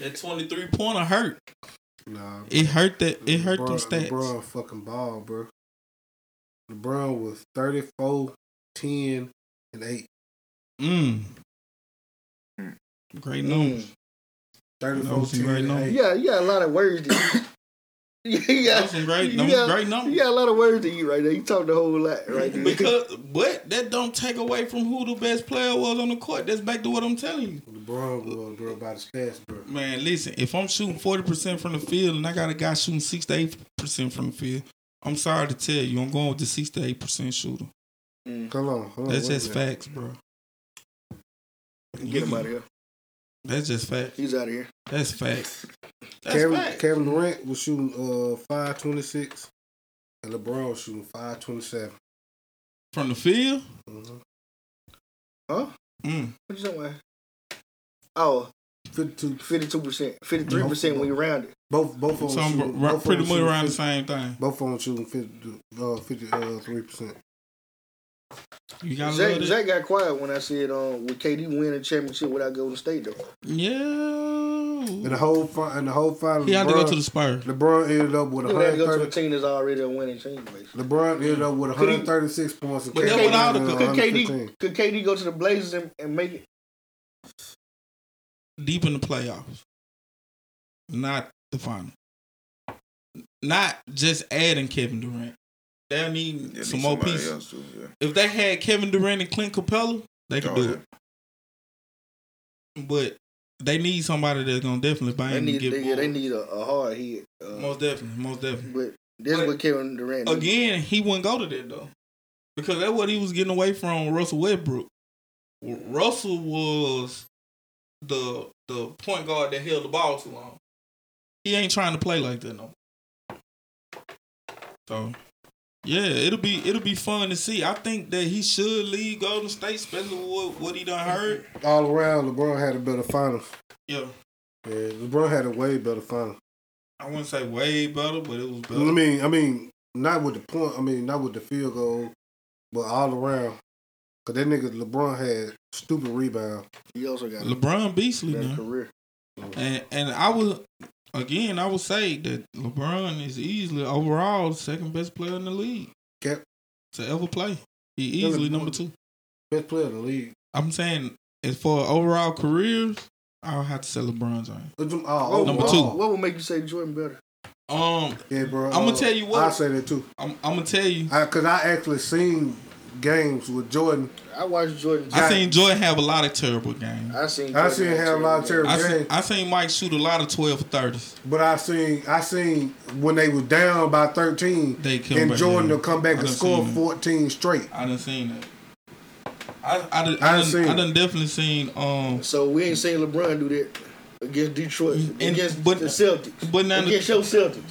That 23 pointer hurt. Nah, It hurt that it hurt them LeBron, stats. LeBron fucking ball, bro. LeBron was 34, 10, and 8. Mm. Great numbers. Mm. 34, Those 10, great numbers. 8. You got, a lot of words to eat. you got, some great, you them got- great numbers. You got a lot of words to eat right there. You talked a whole lot right there. Because, but that don't take away from who the best player was on the court. That's back to what I'm telling you. LeBron was, bro, by the stats, bro. Man, listen, if I'm shooting 40% from the field and I got a guy shooting 68% from the field, I'm sorry to tell you, I'm going with the 68% shooter. Mm. Hold on, hold on. That's just facts, bro. Get him out of here. That's just facts. He's out of here. That's facts. That's Kevin, facts. Kevin Durant was shooting uh 526, and LeBron was shooting 527. From the field? Mm-hmm. Huh? Mm. What you talking about? Oh, 52. 52%. 53% when you round it. Both both of them So shooting, r- both pretty much around the same thing. Both of them shooting 50, uh, 53 percent. You got to Zach, love. Zach got quiet when I said um, would KD win a championship without Golden State though. Yeah. And the whole fi- and the whole final, He had to go to the Spurs. LeBron ended up with You had to go to a 130. team that's already a winning team, basically. LeBron ended up with Could he- 136 points. And But that KD without the- Could KD, could KD go to the Blazers and, and make it? Deep in the playoffs. Not the final. Not just adding Kevin Durant. They'll need Yeah, some need more pieces. too, yeah. If they had Kevin Durant and Clint Capela, they could Oh, do yeah. it. But they need somebody that's gonna definitely bang They and need, get they, yeah, they need a, a hard hit. Uh, most definitely, most definitely. but this But- what Kevin Durant. did. Again, he wouldn't go to that though, because that's what he was getting away from Russell Westbrook. Russell was the the point guard that held the ball too long. He ain't trying to play like that no. more. So, yeah, it'll be it'll be fun to see. I think that he should leave Golden State, especially with what, what he done heard. All around, LeBron had a better final. Yeah, Yeah, LeBron had a way better final. I wouldn't say way better, but it was better. I mean, I mean, not with the point. I mean, not with the field goal, but all around. Cause that nigga LeBron had stupid rebound. he also got LeBron a beastly better now. career. And and I would again I would say that LeBron is easily overall second best player in the league Cap, to ever play. He easily number two. best player in the league. I'm saying as for overall careers, I'll have to say LeBron James. Oh, What, Number what- two. What would make you say Jordan better? Um, Yeah, bro. I'ma uh, tell you what- I say that too. I'm, I'm gonna tell you, I, Cause I actually seen games with Jordan. I watched Jordan. I seen Jordan have a lot of terrible games. I seen. I seen him have a lot of terrible I games. seen, I seen Mike shoot a lot of twelve for. But I seen I seen when they was down by thirteen, They come and back, Jordan yeah. will come back and score seen that. fourteen straight. I done seen that. I I done, I I done done, seen I it. done definitely seen um So we ain't seen LeBron do that against Detroit, And- against but- the Celtics, but now against your Celtics.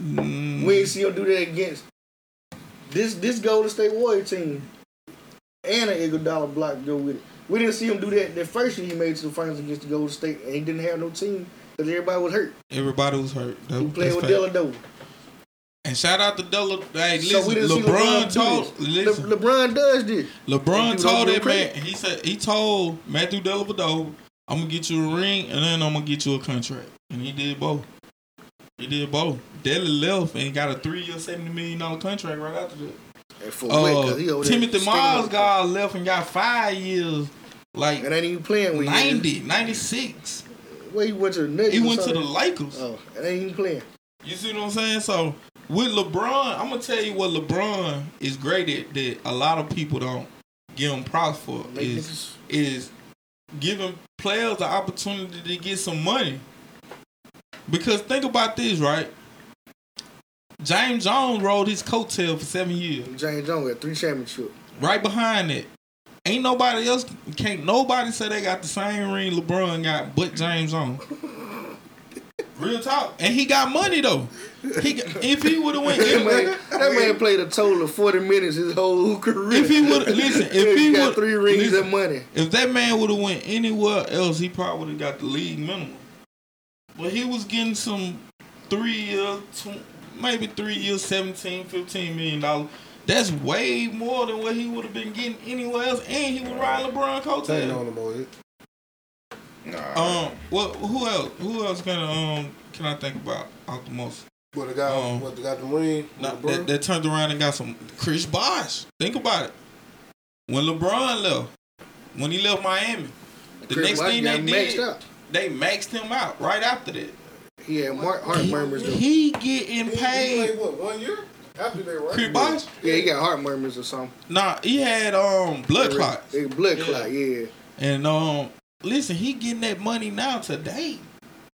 mm, We ain't see him do that against this this Golden State Warrior team and an Iguodala block go with it. We didn't see him do that the first year he made it to the finals against the Golden State, and he didn't have no team because everybody was hurt. everybody was hurt. That, He played with fact. Deladova. And shout out to Della. Hey, So listen, didn't LeBron LeBron told. Listen, Le- LeBron does this. LeBron told that man. He said he told Matthew Dellavedova, "I'm gonna get you a ring, and then I'm gonna get you a contract." And he did both. He did both. Della left and got a three-year, seventy million dollar contract right after that. Uh, he Timothy Miles got left and got five years, like and ain't even playing with 90, 96. Where he went to the. He went to the? Lakers. Oh, and ain't even playing. You see what I'm saying? So with LeBron, I'm gonna tell you what LeBron is great at that a lot of people don't give him props for Make is is giving players the opportunity to get some money. Because think about this, right? James Jones rode his coattail for seven years. James Jones got three championships. Right behind it, ain't nobody else. Can't nobody say they got the same ring LeBron got, but James Jones. Real talk, and he got money though. He if he would have went, That man, that man played a total of forty minutes his whole career. If he would listen, if he got would three rings listen, of money, If that man would have went anywhere else, he probably would have got the league minimum. But he was getting some three year, tw- maybe three years, 17, 15 million dollars. That's way more than what he would have been getting anywhere else, and he was riding LeBron Ain't coattail. on him boy. Um, what? Who else? Who else can um can I think about out the most? But the guy, Um, what the got the ring? Now, LeBron? that, that turned around and got some Chris Bosh. Think about it. When LeBron left, when he left Miami, the Chris next Bosh thing they did, out. They maxed him out right after that. He had mar- heart murmurs though. He getting He- he paid. played, what one year after they right? Chris Bosh? Yeah, he got heart murmurs or something. Nah, he had um blood clots. They blood Yeah. clot, yeah. And um, listen, he getting that money now today.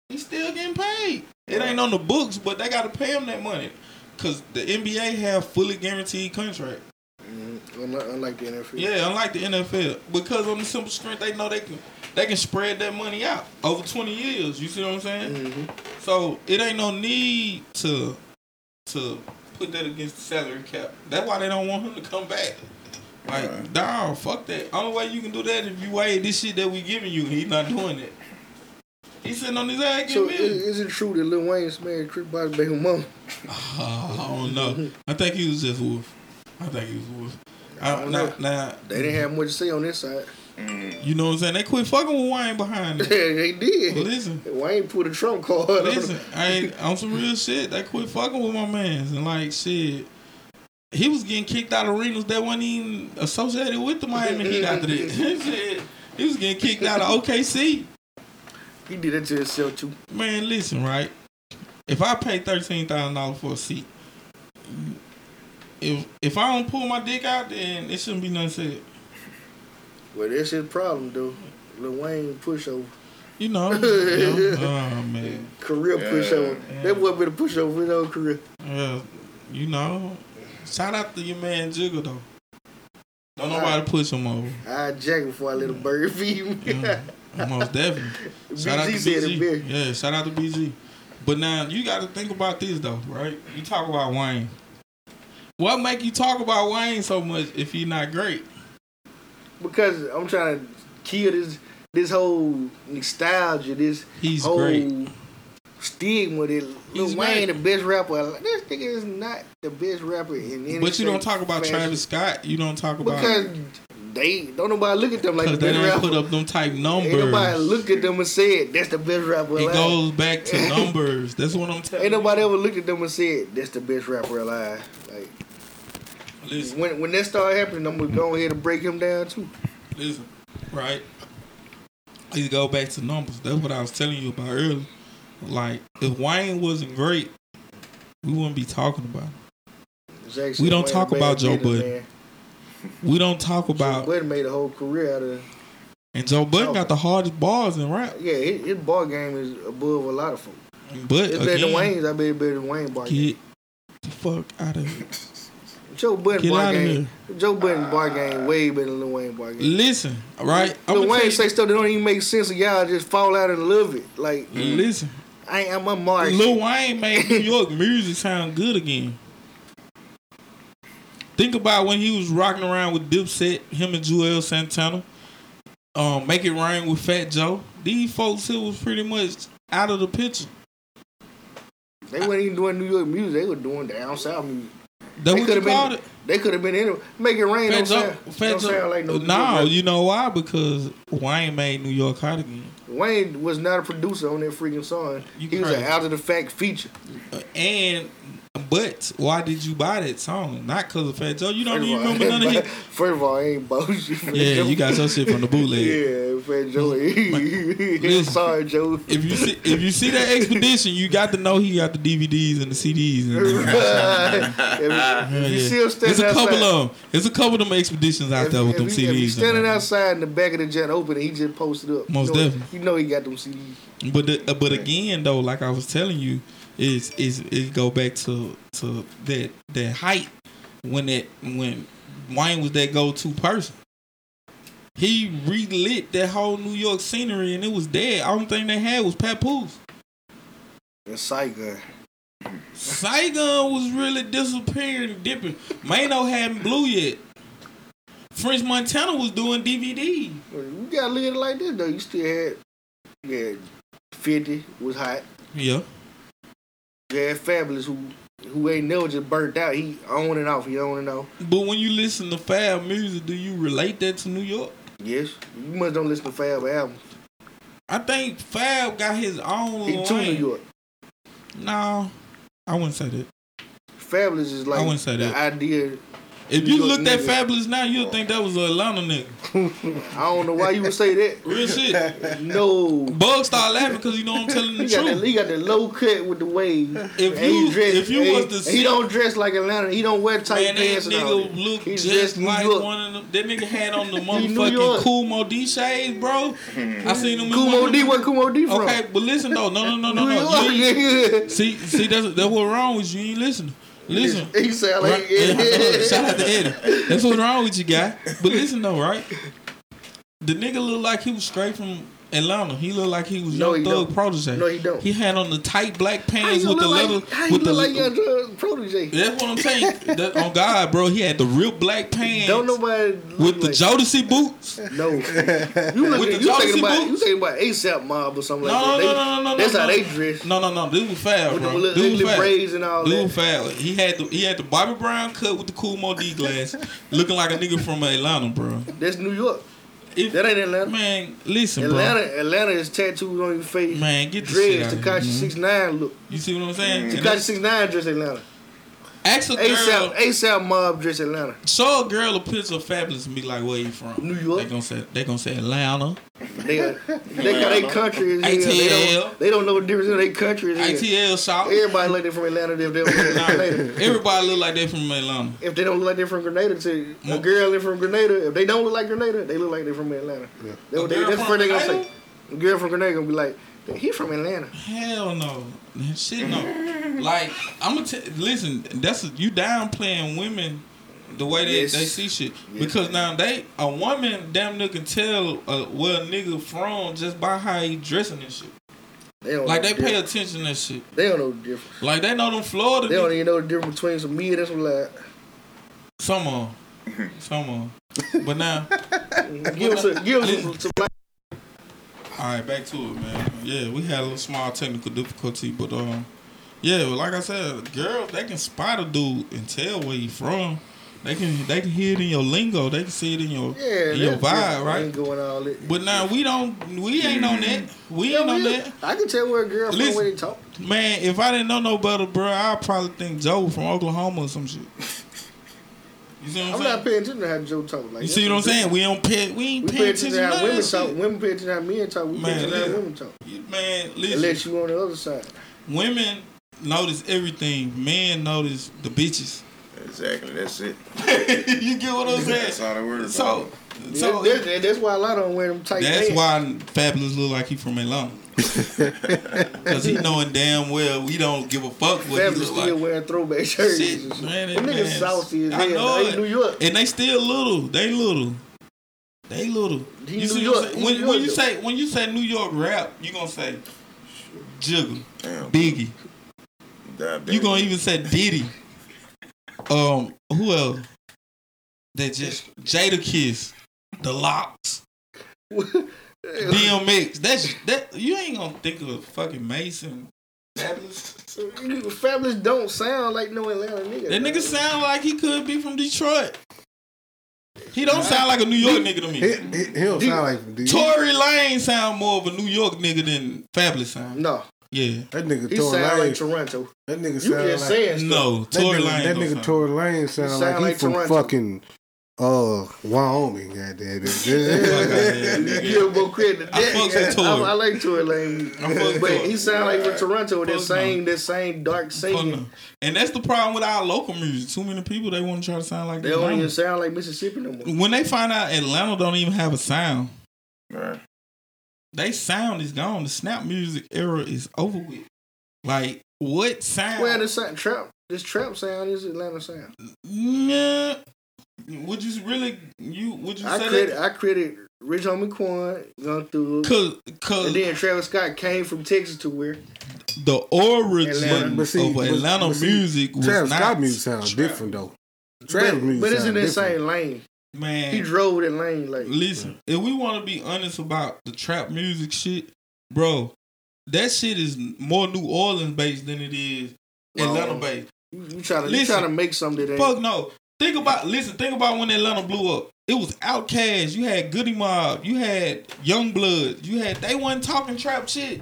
He still getting paid. It ain't on the books, but they gotta pay him that money. Cause the NBA have fully guaranteed contract. Mm-hmm. Unlike, unlike the NFL. Yeah, unlike the NFL, because on the simple strength, they know they can they can spread that money out over twenty years. You see what I'm saying? hmm So it ain't no need to to put that against the salary cap. That's why they don't want him to come back. Like, dawg, fuck that. Only way you can do that if you weigh this shit that we giving you. He's not doing it. He's sitting on his ass So getting is, is it true that Lil Wayne smashed Chris Bosh baby mama? Oh, I don't know. I think he was just wolf. I think he was wolf. I I, don't now, know. now, They didn't have much to say on this side. Mm. you know what I'm saying? They quit fucking with Wayne behind it. they did. Listen, Wayne put a trump card on Listen. I ain't on some real shit. They quit fucking with my mans and like shit. He was getting kicked out of arenas that wasn't even associated with the Miami Heat after that. He was getting kicked out of OKC. He did it to himself too. Man, listen, right? If I pay thirteen thousand dollars for a seat, if if I don't pull my dick out, then it shouldn't be nothing said. Well, that's his problem though. Lil Wayne pushover. You know. you know? Oh man. Career pushover. That boy been a pushover his whole career. Yeah. You know. Shout out to your man Jiggle though. Don't nobody push him over. I jack before I let a bird feed me. Yeah, most definitely. Shout out to BG said it Yeah, shout out to BG. But now you got to think about this though, right? You talk about Wayne. What make you talk about Wayne so much if he not great? Because I'm trying to kill this this whole nostalgia, this He's whole great. stigma that Lil He's Wayne great. the best rapper. This nigga is not the best rapper in any But you don't talk about fashion. Travis Scott. You don't talk about because they don't nobody look at them like the they don't put up them type Ain't nobody numbers. look at them and said that's the best rapper It alive. goes back to numbers. That's what I'm telling Ain't nobody ever looked at them and said that's the best rapper alive. Like Listen, when when that started happening, I'm gonna go ahead and break him down too. listen, right? You go back to numbers. That's what I was telling you about earlier. Like, if Wayne wasn't great, we wouldn't be talking about it. We don't talk about Joe Budden. We don't talk about. Joe Budden made a whole career out of. and Joe Budden got the hardest bars in rap. Yeah, his, his ball game is above a lot of folks. But It's better than again, Wayne's. I bet better than Wayne ball game. get the fuck out of here. Joe Budden Get bar game. Joe Budden bar game way better than Lil Wayne bar game. Listen, right? Lil I'ma Wayne say stuff that don't even make sense, and y'all just fall out and love it. Like Listen, I ain't, I'm a Marsh. Lil Wayne made New York music sound good again. Think about when he was rocking around with Dipset, him and Juelz Santana. Um, Make It Rain with Fat Joe. These folks here was pretty much out of the picture. They weren't even doing New York music. They were doing down south music. That They could've been- called it? They could have been in it. Make it rain. Don't sound, Fat don't sound like no. You know why? Because Wayne made New York hot again. Wayne was not a producer on that freaking song. You he was an out of the fact feature. And but why did you buy that song? Not because of Fat Joe. You don't First even all, remember none of it. First of all, I ain't bullshit. Fat Yeah, Joe. you got your shit from the bootleg. Yeah, Fat Joe. Listen. Sorry, Joe. If you see if you see that expedition, you got to know he got the DVDs and the CDs. And if, if Yeah, you yeah. still standing There's a couple outside, of them. There's a couple of them expeditions out if, there with if them you- if CDs. standing outside in the back of the jet open he just posted up. Most you know, definitely. You know he got them CDs. But the, uh, but again though, like I was telling you, is is it go back to to that that height when that when Wayne was that go to person. He relit that whole New York scenery and it was dead. Only thing they had was Papoose. And Saigon. Saigon was really disappearing, dipping. Maino hadn't blew yet. French Montana was doing DVD. You gotta look at it like this though. You still had, yeah, Fifty was hot. Yeah. Had Fabolous who who ain't never just burnt out. He on and off. He on and off. But when you listen to Fab music, do you relate that to New York? Yes, you must don't listen to Fab albums. I think Fab got his own. He to New. York. No, I wouldn't say that. Fabolous is like I wouldn't say the that. idea. If you York looked at. Fabolous now, you'd think that was a Atlanta nigga. I don't know why you would say that. Real shit. No. Bug start laughing because you know I'm telling the He got, the, truth. he got the low cut with the wave. If And you dress- if you and was to see he don't dress like Atlanta. He don't wear tight Man, pants that. nigga look He's just just like York. one of them. That nigga had on the New motherfucking York. Kool Moe Dee shades, bro. I seen him in Kumo one D, of where Kool Moe Dee from? Okay, but listen though, no, no, no, no, no. York, You ain't- yeah. See, see, that's that's what wrong with you. You ain't listening. Listen. He sound like Right? Yeah, Shout out to Eddie. That's what's wrong with you, guy. But listen though, right? The nigga looked like he was straight from Atlanta. He looked like he was No, young he thug don't. protege. No, he don't. He had on the tight black pants with the leather. like, how you with the look like your drug protege? That's what I'm saying. That, on God, bro, he had the real black pants Don't nobody with the like, Jodeci boots. No, you look With the you Jodeci thinking about boots? you thinking about ASAP mob or something No, like no, that. no, They- no, no, no. That's no, how no. they dress. No, no, no. This was foul, With bro. the little was foul. braids and all This that. was foul. He had the he had the Bobby Brown cut with the Kool Moe Dee glass, looking like a nigga from Atlanta, bro. That's New York. If, That ain't Atlanta. man, listen, Atlanta, bro. Atlanta is tattooed on your face. Man, get the shit Dreads, Tekashi six nine look. You see what I'm saying? Tekashi six nine dress Atlanta. Ask a girl, ASAP ASAP mob dress Atlanta. show a girl a picture of Fabolous and be like, "Where you from?" New York. They gonna say they gonna say Atlanta, They they got their country is here. They ATL. don't, they don't know the difference in their country is here. ATL shop. Everybody like they from Atlanta if they don't look like Grenada. Everybody look like they from Atlanta. If they don't look like they're from Grenada, to a girl they from Grenada. If they don't look like Grenada, they look like they're from Atlanta. They, A they, that's from what they gonna Grenada? say. Girl from Grenada gonna be like, he from Atlanta. Hell no, shit no. like I'm gonna t- listen. That's you downplaying women the way they, Yes. they see shit Yes, because now they a woman damn near can tell uh, where a nigga from just by how he dressing and shit. They Like they pay attention to that shit. They don't know the difference. Like they know them Florida. They don't niggas- even know the difference between some mid and some light. Some of, some of. But now, Give us a, give us some. All right, back to it, man. Yeah, we had a little small technical difficulty, but um, yeah, well, like I said, girls they can spot a dude and tell where he from. They can they can hear it in your lingo. They can see it in your Yeah, in your vibe, right? Going all that. But now we don't. We ain't on that. We Yeah, ain't on that. I can tell where a girl from Listen. when they talk. Man, if I didn't know no better, bro, I'd probably think Joe from Oklahoma or some shit. You see what I'm, I'm saying? not paying attention to how Joe talk. Like you see what I'm saying? We don't pay. We ain't We paying pay attention attention to to how women of talk. Women pay attention to how men talk. We pay attention to how women talk. Man, listen. Unless you on the other side. Women notice everything. Men notice the bitches. Exactly. That's it. you get what I'm That's saying? all the word. So, So so that's, that's, that's why a lot of them wear them tight that's pants. why Fabolous look like he from Atlanta. Cause he knowing damn well we don't give a fuck what Fabolous he still look like. wearing throwback shirts. Shit, man, Them niggas man- saucy as I hell. know They. New York. And they still little. They little. They little. He you New see York. what I'm saying? He When, when you say when you say New York rap, you gonna say Jigga, Damn. Biggie. Diabetic. You gonna even say Diddy. Um, who else? That just Jadakiss, The LOX, DMX. That's that. You ain't gonna think of a fucking Mason. Fabolous. Fabolous don't sound like no Atlanta nigga. That nigga dog. sound like he could be from Detroit. He don't sound like a New York nigga to me. he, he don't sound like the Tory Lane sound more of a New York nigga than Fabolous sound. No, Yeah. That nigga he Tory sound Lane. like Toronto. that nigga You just like saying stuff. No, that Tory nigga, Lane. that don't nigga sound- Tory Lane sound, sound like he like from Toronto. fucking uh Wyoming. Goddamn Yeah. it. You give him more credit. I fucks. I, I like Tory Lane, I but he sound like from Toronto. That Fuck same, that same dark Fuck singing. And that's the problem with our local music. Too many people they want to try to sound like They don't even sound like Mississippi no more. When they find out Atlanta don't even have a sound, Right. they sound is gone. The snap music era is over with. Like what sound? Well, this sound- trap, this trap sound is Atlanta sound. Nah. Would you really you would you I say credit, that? I credit Rich Homie Quan going through, Cause, cause and then Travis Scott came from Texas to where the origin Atlanta. See- of but- Atlanta but see, music was Travis not Scott music sounds trap. different though. Travis but, music but it's in sound that same lane. Man, He drove that lane like Listen, if we want to be honest about the trap music shit, bro, that shit is more New Orleans based than it is Atlanta based. you, you try to you Listen. try to make something that ain't. Fuck no. Think about listen. Think about when Atlanta blew up. It was Outkast. You had Goodie Mob. You had Young Blood. You had they wasn't talking trap shit.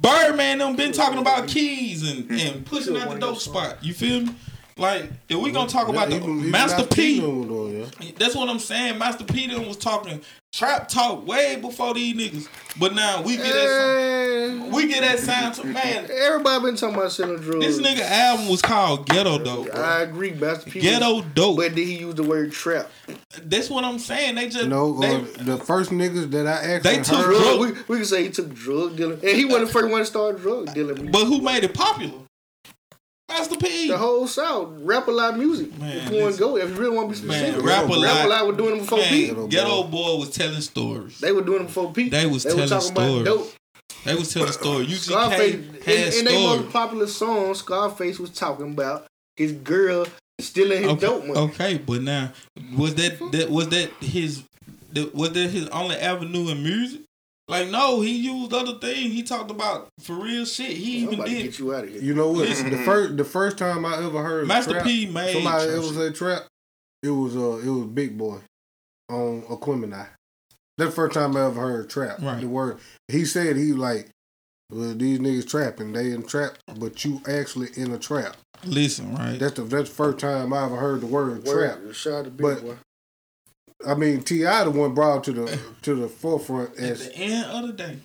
Birdman them been talking about keys and, and pushing out the dope spot. You feel me? Like if we gonna talk about the Even- Master P. doing, yeah. That's what I'm saying. Master P done was talking trap talk way before these niggas. But now we get that Eh, we get that sound to man. everybody been talking about selling drugs. This nigga album was called Ghetto Dope. bro. I agree, Master P. Ghetto Dope. But did he use the word trap? That's what I'm saying. They just No, they, uh, the first niggas that I actually They took heard. Drug, we, we can say he took drug dealing, and he wasn't the first one to start drug dealing. but who made it popular? Master P. the whole South, rap a lot music. Man, if you want to listen. go, if you really want to be Man, specific, Rap a Lot- rap a lot was doing them before Pete. Man, Geto Boy was telling stories. They were doing them before Pete. They was were telling talking stories. about dope. They was telling stories. You Scarface, in, had in their most popular song, Scarface was talking about his girl stealing his Okay, dope money. okay, but now was that that was that his was that his only avenue in music? Like no, he used other things. He talked about for real shit. He I'm even about to did get you out of here. You know what? The first the first time I ever heard Master trap, P made somebody trap ever shit. say trap, it was uh it was Big Boi on Aquemini. That's the first time I ever heard trap. Right. The word he said he like well, these niggas trapping, they in trap, but you actually in a trap. Listen, right? That's the that's the first time I ever heard the word trap. Word, shout out to Big But- Boy. I mean, T.I the one brought to the to the forefront At as the end of the day,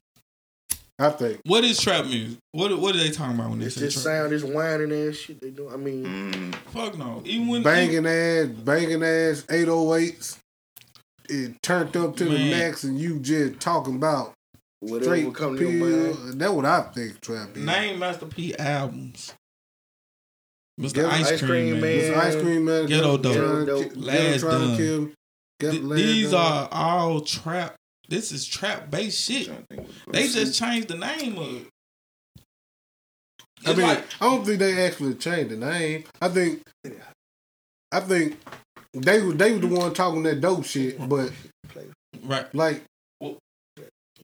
I think. what is trap music? What what are they talking about when they It's say this trap? sound, this whining ass shit they do. I mean, Mm. Fuck no. Even when Banging ass, banging ass, 808s. it turned up to the max and you just talking about Whatever straight come to your pill. mind. That's what I think trap is. Name Master P albums. Mr. Ice, Ice Cream, Cream Man. It's Man. ice cream man. Ghetto Dope. trying to Ghetto Dope. Ghetto Last trying Done. Th- these are all trap. This is trap based shit. Trying to think of- They just changed the name of it. I mean, like I don't think they actually changed the name. I think, I think they were they were the one talking that dope shit. But right. like,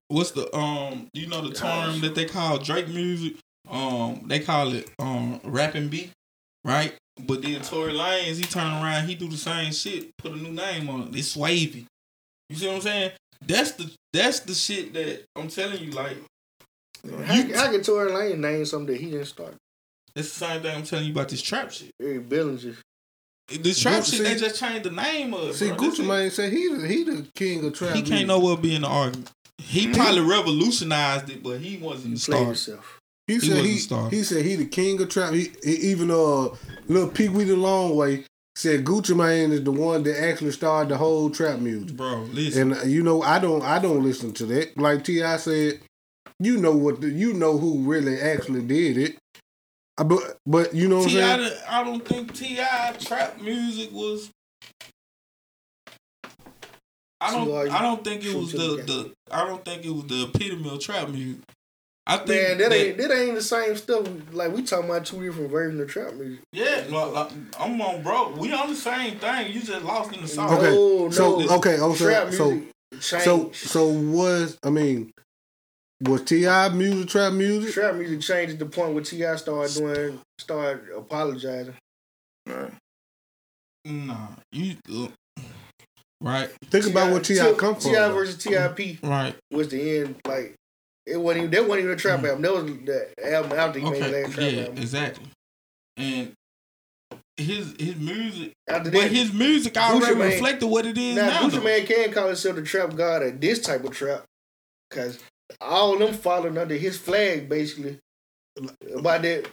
What's the um? You know the term that they call Drake music. Um, they call it um rapping beat, right? But then Tory Lanez, he turn around, he do the same shit, put a new name on it. It's Swavy. You see what I'm saying? That's the that's the shit that I'm telling you. Like How, how can Tory Lane name something that he didn't start? it's the same thing I'm telling you about this trap shit. Eric Bellinger. This trap Gucci- shit, they just changed the name of it. see, bro. Gucci. Mane said he the, he the king of trap. He can't nowhere be in the argument. He probably revolutionized it, but he wasn't the star. himself. He He said wasn't he a he said he the king of trap. He, he even uh little Pee Wee the Long Way said Gucci Mane is the one that actually started the whole trap music. Bro, listen. And uh, you know I don't I don't listen to that. Like T.I said, you know what the, you know who really actually did it. Uh, But but you know what I'm T.I, saying? I don't think T.I trap music was. I don't. I don't think it was the, the the. I don't think it was the epitome of trap music. I think Man, that that- ain't that ain't the same stuff. Like we talking about two different versions of trap music. Yeah, like, like, I'm on, bro. We on the same thing. You just lost in the song. Okay, No, so no. okay, oh, trap so so music changed. so so was I mean was T.I music trap music? trap music changed at the point where T.I started doing, started apologizing. Right. Nah, you. uh, right, Think about what T.I T.I come from. T.I versus Tip right. was the end. Like it wasn't even that wasn't even a trap album. That was the album after he made Mm. The last trap yeah, album. exactly. And his his music, After but that, his music already Gucci reflected what it is now, now. Gucci though. Man can call himself the trap god at this type of trap, cause all of them falling under his flag basically. About that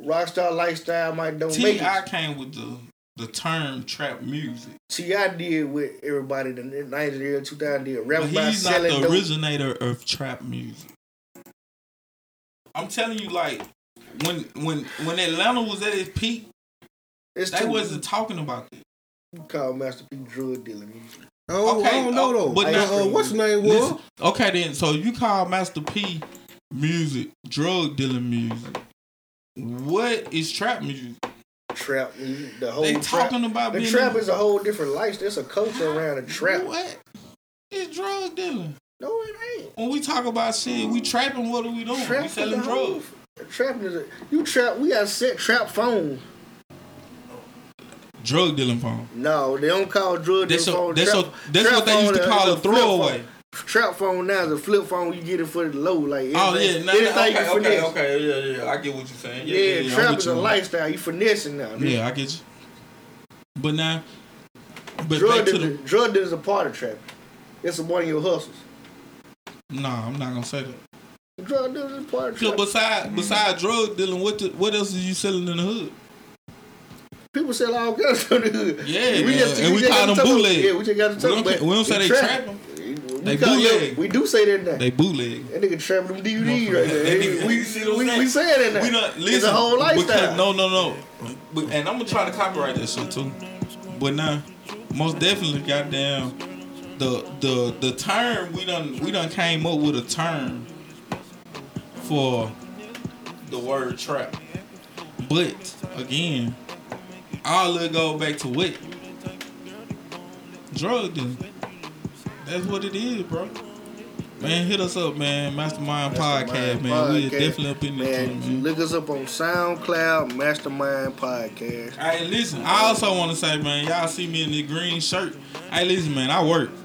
rockstar lifestyle might don't make T.I it. came with the the term trap music, See, I did with everybody in the nineties, early two thousand did rap but he's not the dope. originator of trap music. I'm telling you, like when when when Atlanta was at its peak, It's they too wasn't talking about it. call Master P drug dealer music. Oh, Okay, I don't know uh, though. but But now- uh, what's the name was? Listen, okay, then so you call Master P music drug dealing music. What is trap music? Trap the whole They trap. talking about The being trap is a whole different life. There's a culture around the trap. What? It's drug dealing. No, it ain't. When we talk about shit, we trapping. What are we doing? Trap we selling drugs. Trapping is a you trap. We got set trap phone. Drug dealing phone. No, they don't call drug That's, a, phone. that's, trap, a, that's trap what they used to call is a throwaway. phone. Trap phone now is a flip phone. You get it for the low, like Oh yeah, anything- anything okay, okay, finesse. okay, yeah, yeah. I get what you're saying. Yeah, Yeah, yeah, trap is a lifestyle. You finessing now. Yeah, I get you. But now, but drug back to the. drug is a part of trap. It's a one of your hustles. Nah, I'm not gonna say that. Drug dealer is a part of So trap. beside beside drug dealing, what the, what else is you selling in the hood? People sell all kinds of the hood. Yeah, man, and we just call them bootleg. Yeah, we just got to We talk don't, about. we don't say they trap. trapping. We They call- yeah, bootleg. We do say that now. They bootleg. That nigga trapping them DVDs right there. That Hey, nigga- we, see what I'm we, we saying that now. We not listen. it's a whole lifestyle. Because, no, no, no. But, and I'm gonna try to copyright that shit too. But now, most definitely, goddamn, the the the term we done we done came up with a term for the word trap. But again, all it go back to what drug dealing. That's what it is, bro. Man, hit us up, man. Mastermind, Podcast, man. We Podcast. definitely up in there, Man, man. look us up on SoundCloud, Mastermind Podcast. Hey, listen. I also want to say, man, y'all see me in the green shirt. Hey, listen, man, I work.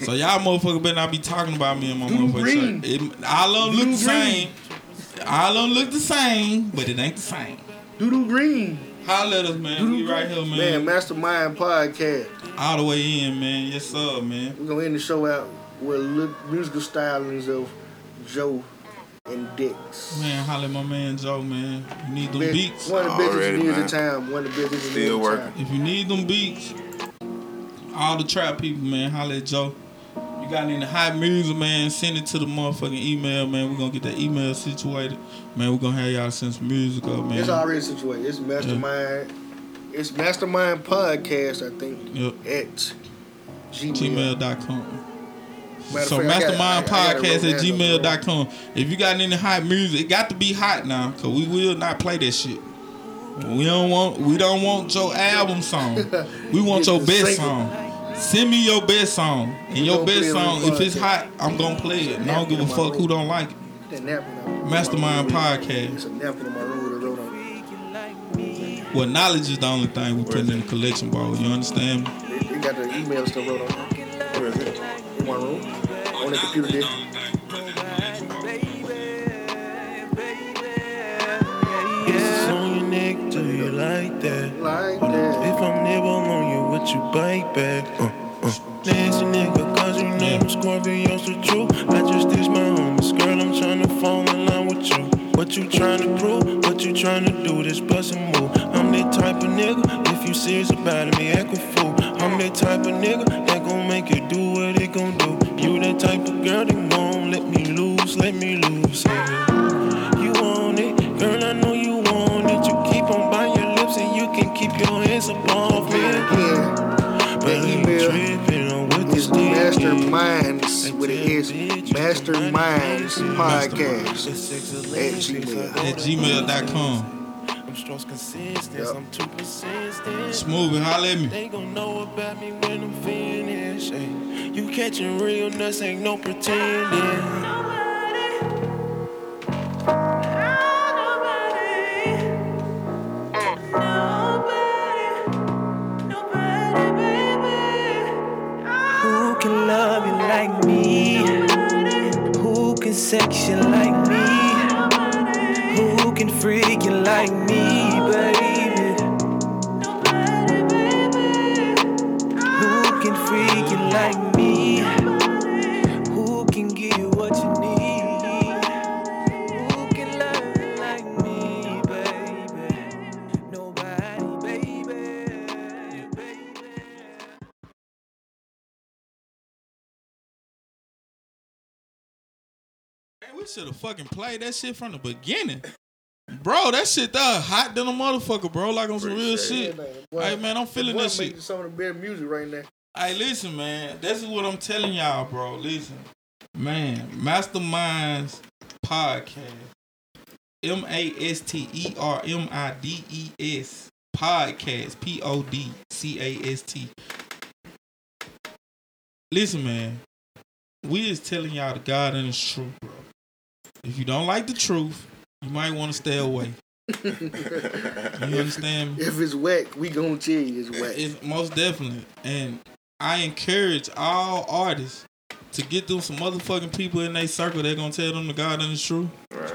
So y'all motherfucker better not be talking about me in my Blue motherfucking green. shirt. It, all of them look Blue the same. All of them look the same, but it ain't the same. Doodoo Green. Holla at us, man. We right here, man. Man, Mastermind Podcast. All the way in, man. Yes, sir, man. We're going to end the show out with li- musical stylings of Joe and Dix. Man, holla at my man Joe, man. You need them Best- beats. One of the best Already, engineers in man. town. One of the best engineers Still in working. town. If you need them beats, all the trap people, man, holla at Joe. Got any hot music, man, send it to the motherfucking email, man. We're gonna get that email situated. Man, we're gonna have y'all send some music up, man. It's already situated. It's Mastermind. It's Mastermind Podcast, I think, Yep. at Gmail. gmail.com. Matter So fact, I got- mastermindpodcast I- I got it at gmail.com. If you got any hot music, it got to be hot now, cause we will not play that shit. We don't want we don't want your album song. We want your best song. Send me your best song. And your best song, if it's podcast. hot, I'm gonna play it. And I don't give a fuck who don't like it. That napkin out. Mastermind Podcast. It's a napkin in my room with a wrote on it. Well, knowledge is the only thing we put in the collection ball. You understand? me? They, they got the email stuff wrote on. Where is it? in my room. On the computer there. It's on your neck, do you like that? Like If. I'm never on you, you bite back? Uh, uh. Nasty nigga, cause you know them Scorpios the truth. I just ditched my homies, girl, I'm tryna fall in line with you. What you tryna prove? What you tryna do? This bust move. I'm that type of nigga, if you serious about it, me act a fool. I'm that type of nigga that gon' make you do what it gon' do. You that type of girl that won't let me lose, let me lose. Yeah. You want it, girl, I know you your hands up off me. Again, But the you email tripping on what is this thing is. Masterminds with it is Masterminds Podcast at Gmail. At gmail.com. I'm strong consistent, Yup. I'm too persistent. Smooth it, holla at me. They gon' know about me when I'm finished. ay. You catching realness, ain't no pretending. Who love you like me? Who can sex you like me? Who can freak you like me, should have fucking played that shit from the beginning. Bro, that shit that hot than a motherfucker, bro. Like on some real shit. Hey man, I'm feeling Boy, that shit. some of the best music right now. Hey, listen, man. This is what I'm telling y'all, bro. Listen, man. Masterminds podcast. M A S T E R M I D E S podcast. P O D C A S T. Listen, man. We is telling y'all the God and it's true, bro. If you don't like the truth, you might want to stay away. You understand? If it's whack, we gonna tell you it's whack. It's most definitely. And I encourage all artists to get them some motherfucking people in their circle They're gonna tell them the God and the truth.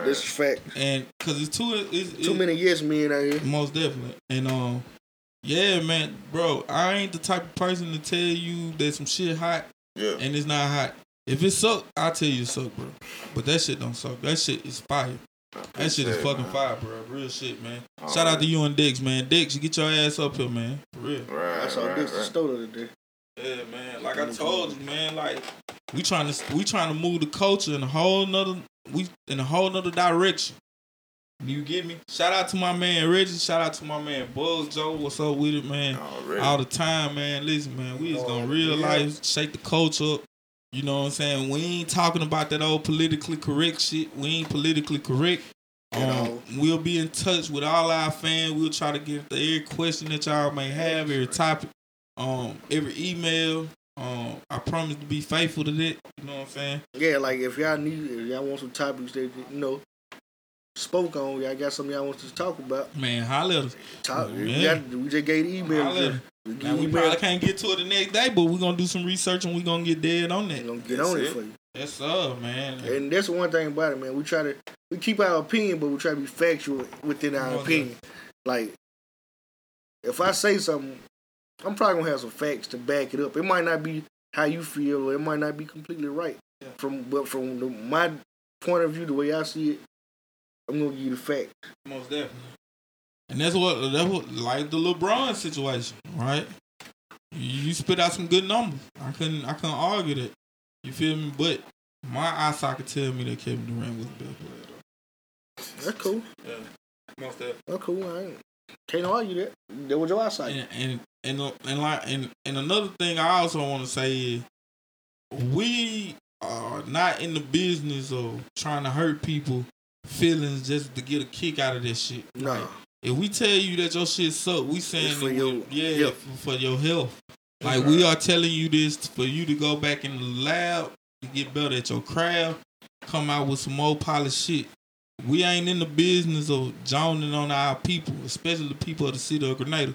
This is fact. And cause it's too it's, Too it- many yes men out here. most definitely. And um yeah, man, bro, I ain't the type of person to tell you that some shit hot Yeah. and it's not hot. If it suck, I'll tell you it suck, bro. But that shit don't suck. That shit is fire. That shit is fucking man. fire, bro. Real shit, man. All Shout out to you and Dix, man. Dix, you get your ass up here, man. For real. Right, I saw right, this right. store today. Yeah, man. Like I told you, man. Like we trying to we trying to move the culture in a whole nother we in a whole nother direction. You get me? Shout out to my man Reggie. Shout out to my man Bug Joe. What's up with it, man? Already. All the time, man. Listen, man. We just gonna real life shake the culture up. You know what I'm saying? We ain't talking about that old politically correct shit. We ain't politically correct. Um, we'll be in touch with all our fans. We'll try to get to every question that y'all may have, every topic, um, every email. Um, I promise to be faithful to that. You know what I'm saying? Yeah, like if y'all need, if y'all want some topics that you know spoke on, y'all got something y'all want to talk about. Man, holler at us. Talk. We, got, we just gave the email. Now we probably can't get to it the next day, but we're gonna do some research and we're gonna get dead on that. gonna get That's on it it. for you. That's up, man. And that's one thing about it, man. We try to we keep our opinion, but we try to be factual within our opinion. Like, if I say something, I'm probably gonna have some facts to back it up. It might not be how you feel, or it might not be completely right. Yeah. From but from the, my point of view, the way I see it, I'm gonna give you the fact. Most definitely. And that's what that's what like the LeBron situation, right? you spit out some good numbers. I couldn't I couldn't argue that. You feel me? But my eye socket tell me that Kevin Durant was the best player. That's cool. Yeah, most. That's cool. I ain't, can't argue that. That was your eyesight. And and and and like and, and another thing I also want to say is we are not in the business of trying to hurt people feelings just to get a kick out of this shit. Nah. If we tell you that your shit suck, we saying It's for your yeah health. for, your health. Like we are telling you this for you to go back in the lab to get better at your craft, come out with some more polished shit. We ain't in the business of joning on our people, especially the people of the city of Grenada,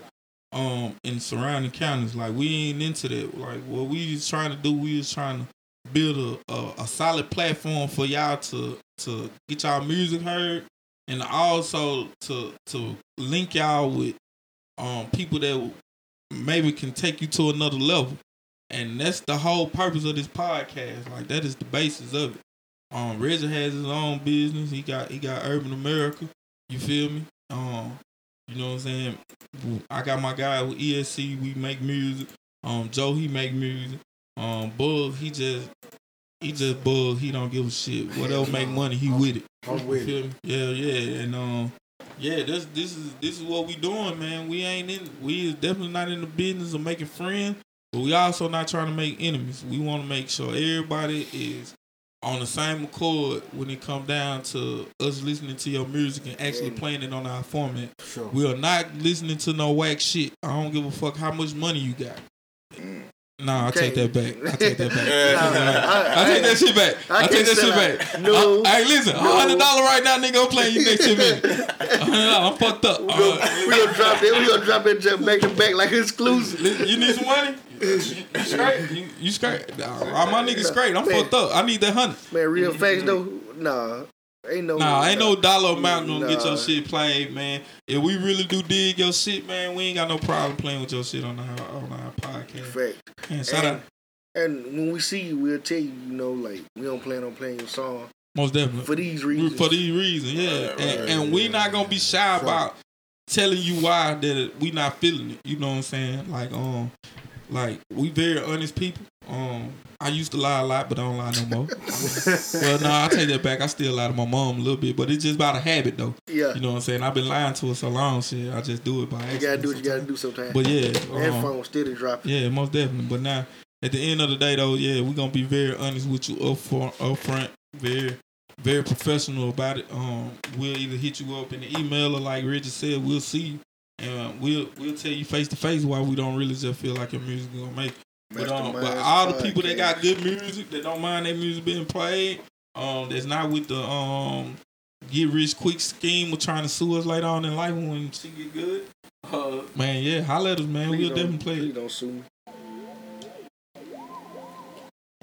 um, and surrounding counties. Like we ain't into that. Like what we was trying to do, we was trying to build a, a, a solid platform for y'all to to get y'all music heard, and also to to link y'all with um people that maybe can take you to another level. And that's the whole purpose of this podcast. Like that is the basis of it. Um Reggie has his own business. He got he got Urban America. You feel me? Um, you know what I'm saying? I got my guy with ESC, we make music. Um Joe he make music. Um Bug, he just he just bug, he don't give a shit. Whatever make money, he with it. I'm with it. Yeah, yeah, and um, yeah, this this is this is what we doing, man. We ain't in, we is definitely not in the business of making friends, but we also not trying to make enemies. We want to make sure everybody is on the same accord when it come down to us listening to your music and actually playing it on our format. Sure. We are not listening to no whack shit. I don't give a fuck how much money you got. Nah, I take that back. I take that back. I take that shit back. I take that shit back. No. Hey, listen, No. hundred dollar right now, nigga. I'm playing you next. $100, I'm fucked up. We gonna, Uh, we gonna drop it. We gonna drop it just back to back like exclusive. you need some money? You, you straight? You, you straight? Nah, my nigga straight. I'm fucked up. I need that hundred. Man, real facts though. Nah, ain't no. Nah, ain't no dollar amount gonna get your shit played, man. If we really do dig your shit, man, we ain't got no problem playing with your shit on our on our podcast. fact. Man, shout And, out, and when we see you, we'll tell you. You know, like we don't plan on playing your song most definitely. for these reasons. for these reasons, yeah. Right, and, right, and we yeah. not gonna be shy about telling you why that we not feeling it. You know what I'm saying? Like um, like we very honest people. Um, I used to lie a lot, but I don't lie no more. well, no, I take that back. I still lie to my mom a little bit, but it's just about a habit though. yeah, You know what I'm saying? I've been lying to her so long, shit. I just do it by you gotta do what you gotta do sometimes. But yeah, um, phone steady dropping. yeah, most definitely. But now, at the end of the day, though, yeah, we're gonna be very honest with you up front, up front, very, very professional about it. Um, we'll either hit you up in the email or, like Richard said, we'll see you, and we'll we'll tell you face to face why we don't really just feel like your music gonna make. it. But um, but all the people that got good music that don't mind their music being played, um, that's not with the um get rich quick scheme of trying to sue us later on in life when she get good. Uh, man, yeah, holla at us, man. We'll definitely play it. Please don't sue me.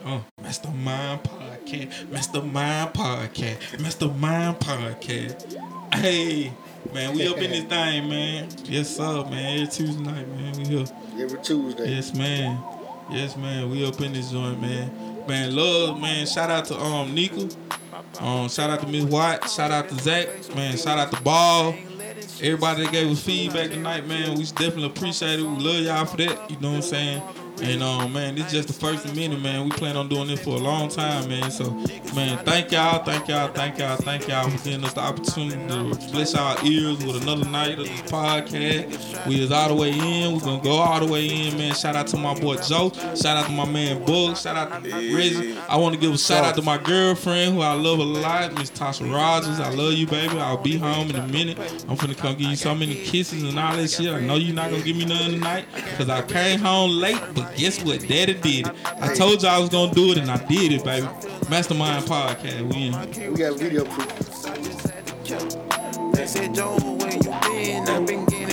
Oh, Mastermind Podcast, Mastermind Podcast, Mastermind Podcast. Hey, man, we up in this thing, man. Yes, sir, man. Every Tuesday night, man. We here. Every Tuesday. Yes, man. Yes, man. We up in this joint, man. Man, love, man. Shout out to um Nika. Um, shout out to Miss White. Shout out to Zach. Man, shout out to Ball. Everybody that gave us feedback tonight, man. We definitely appreciate it. We love y'all for that. You know what I'm saying? And um, man, this is just the first many, man. We plan on doing this for a long time, man. So, man, thank y'all, thank y'all, thank y'all, thank y'all for giving us the opportunity to bless our ears with another night of this podcast. We is all the way in. We're gonna go all the way in, man. Shout out to my boy Joe. Shout out to my man Bug. Shout out to Reggie. I want to give a shout out to my girlfriend who I love a lot, Miss Tasha Rogers. I love you, baby. I'll be home in a minute. I'm finna come give you so many kisses and all that shit. I know you're not gonna give me none tonight because I came home late, but guess what? Daddy did it. I told y'all I was gonna do it and I did it, baby. Mastermind Podcast. We in. We got video proof. They said, Joe, where you been? I've been getting mine.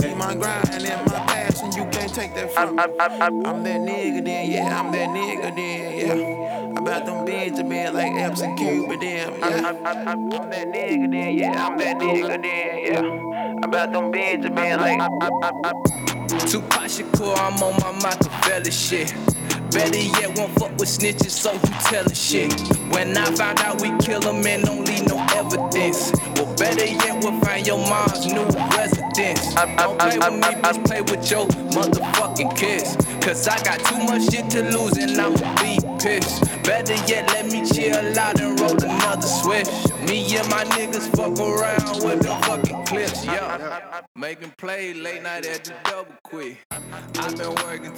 See my grind and my passion, you can't take that from me. I'm that nigga then, yeah, I'm that nigga then, yeah. About them Benjamin like Epps and Cuba then, yeah. I'm that nigga then, yeah, I'm that nigga then, yeah. About them Benjamin like. Tupac Shakur, I'm on my Machiavelli shit. Better yet, won't fuck with snitches, so you tellin' shit. When I found out we kill 'em and don't leave no evidence. Well, better yet, we'll find your mom's new residence. Confidence. Don't play with me, bitch, play with your motherfucking kiss. Cause I got too much shit to lose and I'ma be pissed. Better yet, let me chill out and roll another switch. Me and my niggas fuck around with the fucking clips, yeah. Making play late night at the double quick. I've been working